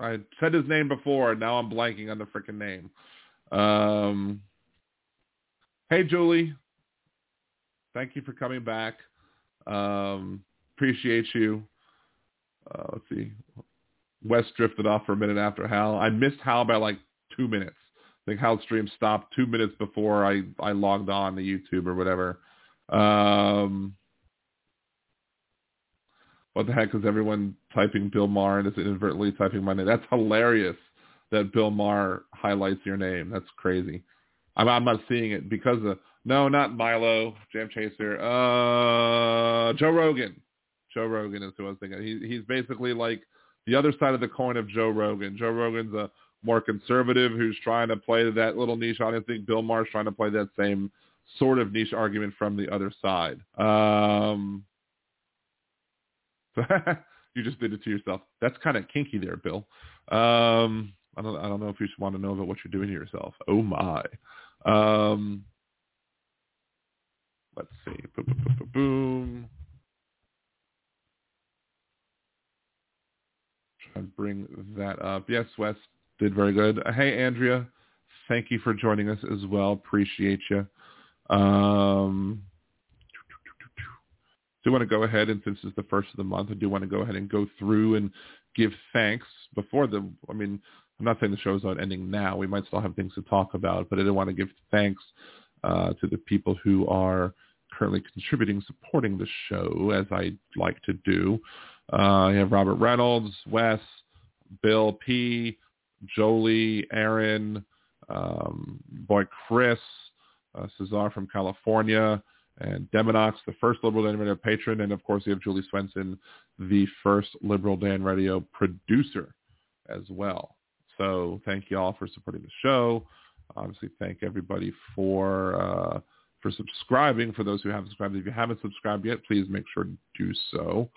I said his name before, and now I'm blanking on the freaking name. Um, hey, Julie. Thank you for coming back. Um, appreciate you. Uh, let's see. Wes drifted off for a minute after Hal. I missed Hal by like two minutes. I think Hal's stream stopped two minutes before I, I logged on to YouTube or whatever. Um, what the heck is everyone typing Bill Maher and is inadvertently typing my name? That's hilarious that Bill Maher highlights your name. That's crazy. I'm, I'm not seeing it because of, no, not Milo, Jam Chaser, uh, Joe Rogan. Joe Rogan is who I was thinking. He, he's basically like the other side of the coin of Joe Rogan. Joe Rogan's a more conservative who's trying to play that little niche audience. I think Bill Maher's trying to play that same sort of niche argument from the other side. Um, you just did it to yourself. That's kind of kinky there, Bill. Um, I don't, I don't know if you just want to know about what you're doing to yourself. Oh my. Um, let's see. Boom, boom, boom, boom. Try and bring that up. Yes, Wes did very good. Hey, Andrea. Thank you for joining us as well. Appreciate you. Um, do want to go ahead, and since it's the first of the month, I do want to go ahead and go through and give thanks before the, I mean, I'm not saying the show's not ending now. We might still have things to talk about, but I do want to give thanks uh, to the people who are currently contributing, supporting the show, as I like to do. Uh, you have Robert Reynolds, Wes, Bill P., Jolie, Aaron, um, boy Chris, uh, Cesar from California, and Demonox, the first Liberal Dan Radio patron, and of course you have Julie Swenson, the first Liberal Dan Radio producer as well. So thank you all for supporting the show. Obviously, thank everybody for uh, for subscribing. For those who haven't subscribed, if you haven't subscribed yet, please make sure to do so.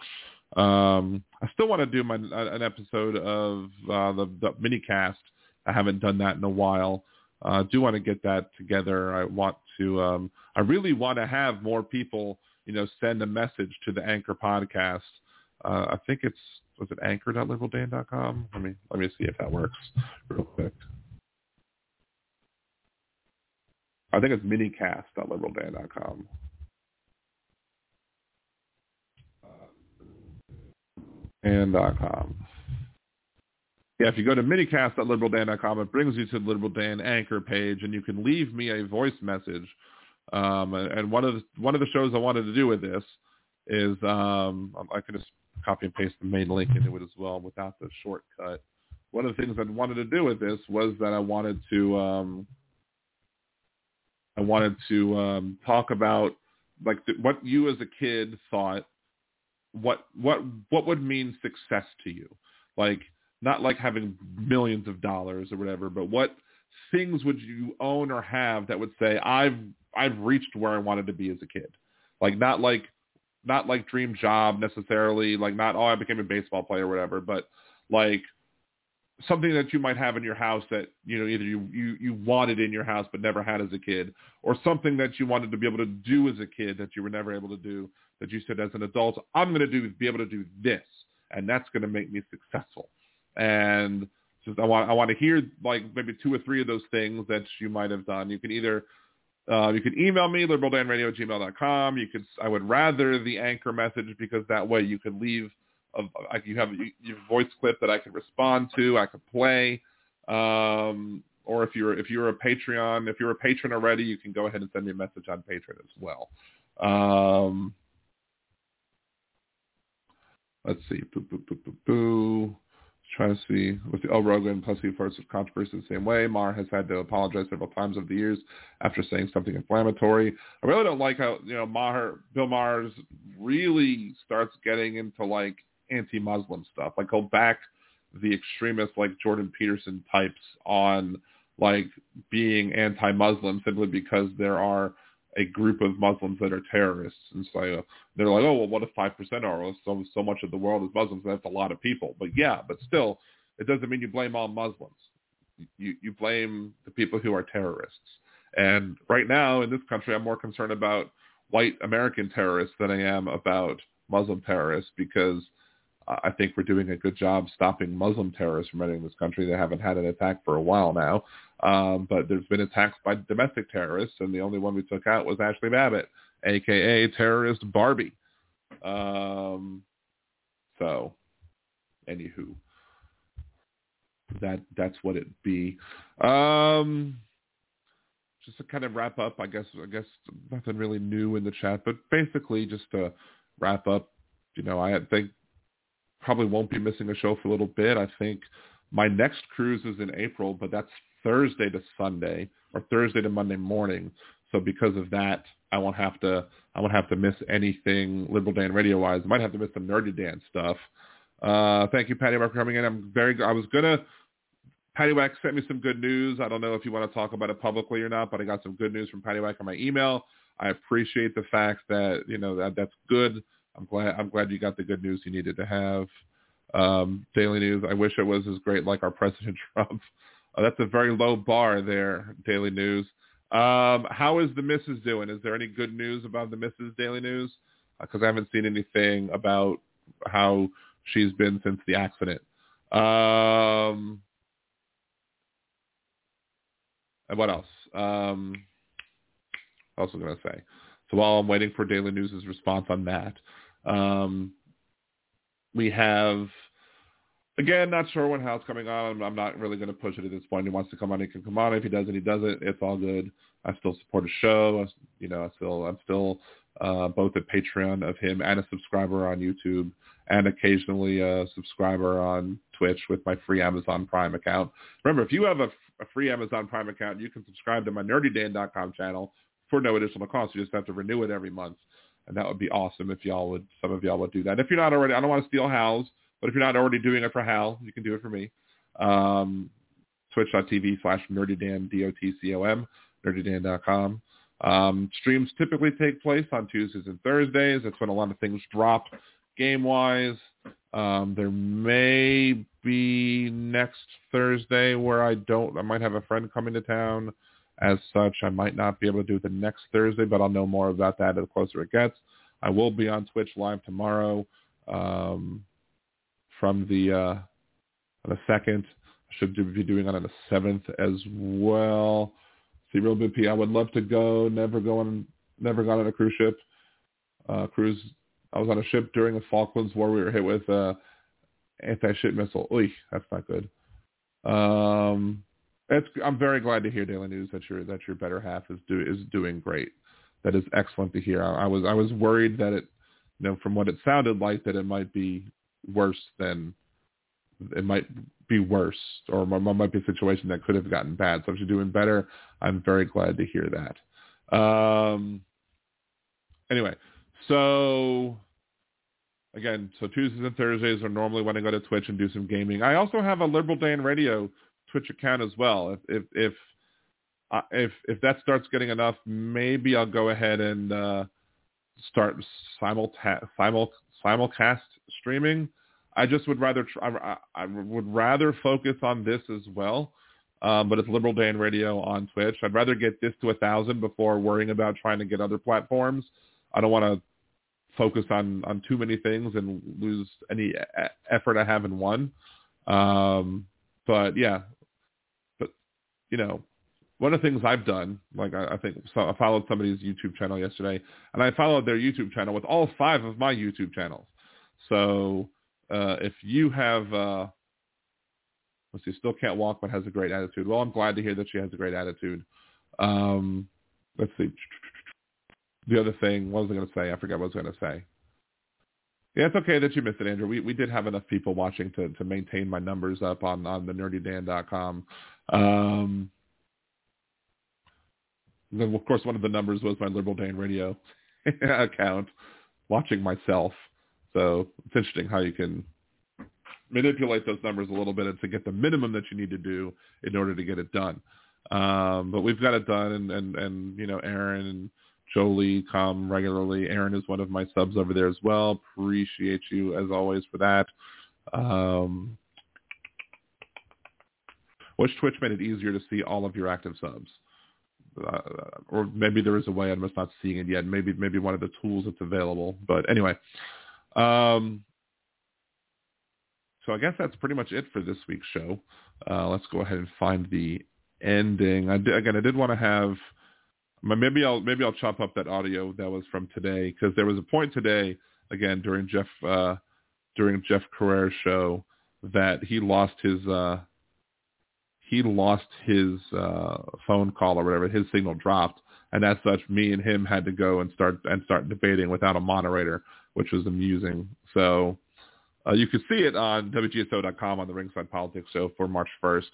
Um, I still want to do my an episode of uh, the, the mini cast. I haven't done that in a while. I uh, do want to get that together. I want to. Um, I really want to have more people, you know, send a message to the Anchor podcast. Uh, I think it's was it anchor.liberaldan.com? Let me let me see if that works real quick. I think it's minicast.liberaldan.com. And .com. Yeah, if you go to minicast.liberaldan.com, it brings you to the Liberal Dan Anchor page, and you can leave me a voice message. Um, and one of the, one of the shows I wanted to do with this is um, I can just copy and paste the main link into it as well without the shortcut. One of the things I wanted to do with this was that I wanted to um, I wanted to um, talk about like th- what you as a kid thought what what what would mean success to you? Like not like having millions of dollars or whatever but what things would you own or have that would say i've i've reached where i wanted to be as a kid. Like not like not like dream job necessarily like not oh i became a baseball player or whatever but like something that you might have in your house that you know either you, you you wanted in your house but never had as a kid or something that you wanted to be able to do as a kid that you were never able to do that you said as an adult i'm going to do be able to do this and that's going to make me successful. And just i want i want to hear like maybe two or three of those things that you might have done. You can either uh, you can email me liberaldanradio gmail.com you could i would rather the anchor message because that way you could leave of like you have your voice clip that I can respond to, I could play. Um, or if you're if you're a Patreon, if you're a patron already, you can go ahead and send me a message on Patreon as well. Um, let's see. Boo, boo, boo, boo, boo. Trying to see with the El Rogan plus he first of controversy the same way. Maher has had to apologize several times over the years after saying something inflammatory. I really don't like how you know Maher Bill Maher's really starts getting into like anti-Muslim stuff. Like he'll back the extremists like Jordan Peterson types on like being anti-Muslim simply because there are a group of Muslims that are terrorists. And so they're like, oh, well, what if 5% are? So, so much of the world is Muslims. That's a lot of people. But yeah, but still, it doesn't mean you blame all Muslims. You, you blame the people who are terrorists. And right now in this country, I'm more concerned about white American terrorists than I am about Muslim terrorists because I think we're doing a good job stopping Muslim terrorists from entering this country. They haven't had an attack for a while now, um, but there's been attacks by domestic terrorists, and the only one we took out was Ashley Babbitt, aka terrorist Barbie. Um, so, anywho, that that's what it be. Um, just to kind of wrap up, I guess I guess nothing really new in the chat, but basically just to wrap up, you know, I think probably won't be missing a show for a little bit. I think my next cruise is in April, but that's Thursday to Sunday or Thursday to Monday morning. So because of that, I won't have to I won't have to miss anything Liberal Dan radio wise. I might have to miss some Nerdy Dan stuff. Uh, thank you, Patty for coming in. I'm very. I was gonna. Patty Wack sent me some good news. I don't know if you want to talk about it publicly or not, but I got some good news from Patty Wack on my email. I appreciate the fact that you know that that's good I'm glad I'm glad you got the good news you needed to have. Um, Daily News. I wish it was as great like our President Trump. Uh, that's a very low bar there, Daily News. Um, how is the missus doing? Is there any good news about the missus Daily News? Because uh, I haven't seen anything about how she's been since the accident. Um, and what else? Um, was going to say? So while I'm waiting for Daily News' response on that, um, we have, again, not sure when Hal's coming on. I'm not really going to push it at this point. He wants to come on, he can come on. If he doesn't, he doesn't. It's all good. I still support his show. I, you know, I still, I'm still uh, both a Patreon of him and a subscriber on YouTube and occasionally a subscriber on Twitch with my free Amazon Prime account. Remember, if you have a free Amazon Prime account, you can subscribe to my nerdydan.com channel for no additional cost. You just have to renew it every month and that would be awesome if y'all would, some of y'all would do that. If you're not already, I don't want to steal Hal's, but if you're not already doing it for Hal, you can do it for me. Um, Twitch.tv slash nerdydan, D-O-T-C-O-M, nerdydan.com. Um, streams typically take place on Tuesdays and Thursdays. That's when a lot of things drop game-wise. Um, there may be next Thursday where I don't, I might have a friend coming to town as such, I might not be able to do the next Thursday, but I'll know more about that the closer it gets. I will be on Twitch live tomorrow um, from the uh, the second. I should be doing it on the seventh as well. See, real BP. I would love to go. Never go on. Never gone on a cruise ship. Uh, cruise. I was on a ship during the Falklands War. We were hit with uh, anti-ship missile. Oy, that's not good. Um, it's, I'm very glad to hear Daily News that your that your better half is do is doing great. That is excellent to hear. I, I was I was worried that it, you know, from what it sounded like, that it might be worse than it might be worse, or might be a situation that could have gotten bad. So if you're doing better, I'm very glad to hear that. Um, anyway, so again, so Tuesdays and Thursdays are normally when I go to Twitch and do some gaming. I also have a Liberal Dan Radio Twitch account as well. If if if uh, if, if that starts getting enough, maybe I'll go ahead and uh, start simulta- simul simulcast streaming. I just would rather try, I, I would rather focus on this as well. Um, but it's Liberal Dan Radio on Twitch. I'd rather get this to a thousand before worrying about trying to get other platforms. I don't want to focus on on too many things and lose any effort I have in one. Um, but yeah, you know, one of the things I've done, like I, I think so I followed somebody's YouTube channel yesterday, and I followed their YouTube channel with all five of my YouTube channels. So uh, if you have, uh, let's see, still can't walk but has a great attitude. Well, I'm glad to hear that she has a great attitude. Um, let's see. The other thing, what was I going to say? I forgot what I was going to say. Yeah, it's okay that you missed it, Andrew. We we did have enough people watching to to maintain my numbers up on on the nerdydan.com. Um, then of course one of the numbers was my Liberal Dan Radio account, watching myself. So it's interesting how you can manipulate those numbers a little bit to get the minimum that you need to do in order to get it done. Um, but we've got it done, and and and you know Aaron and Jolie come regularly. Aaron is one of my subs over there as well. Appreciate you as always for that. Um, which Twitch made it easier to see all of your active subs uh, or maybe there is a way I'm just not seeing it yet. Maybe maybe one of the tools that's available. But anyway, um, so I guess that's pretty much it for this week's show. Uh, let's go ahead and find the ending. I did, again, I did want to have maybe I'll maybe I'll chop up that audio that was from today because there was a point today again during Jeff uh, during Jeff Crouere's show that he lost his uh, he lost his uh, phone call or whatever. His signal dropped, and as such, me and him had to go and start and start debating without a moderator, which was amusing. So uh, you can see it on WGSO.com on the Ringside Politics show for March 1st.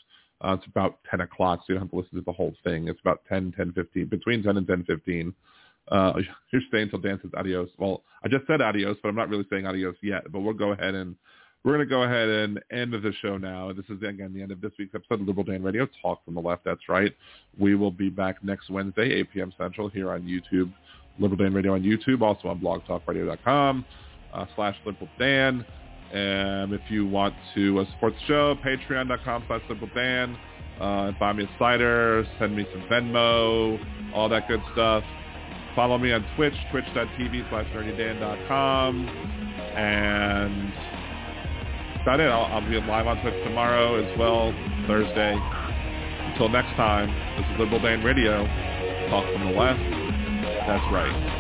Uh, it's about 10 o'clock, so you don't have to listen to the whole thing. It's about 10, 10, 15, between 10 and 10, 15. Uh, you're staying until Dan says adios. Well, I just said adios, but I'm not really saying adios yet. But we'll go ahead and we're going to go ahead and end the show now. This is, again, the end of this week's episode of Liberal Dan Radio, Talk from the Left. That's right. We will be back next Wednesday, 8 p.m. Central, here on YouTube, Liberal Dan Radio on YouTube, also on blogtalkradio.com uh, slash Liberal Dan. And if you want to uh, support the show, patreon.com slash Liberal Dan. Uh, buy me a cider, send me some Venmo, all that good stuff. Follow me on Twitch, twitch.tv slash nerdydan.com. And about it. I'll, I'll be live on Twitch tomorrow as well, Thursday. Until next time, this is Liberal Dan Radio. Talk from the left. That's right.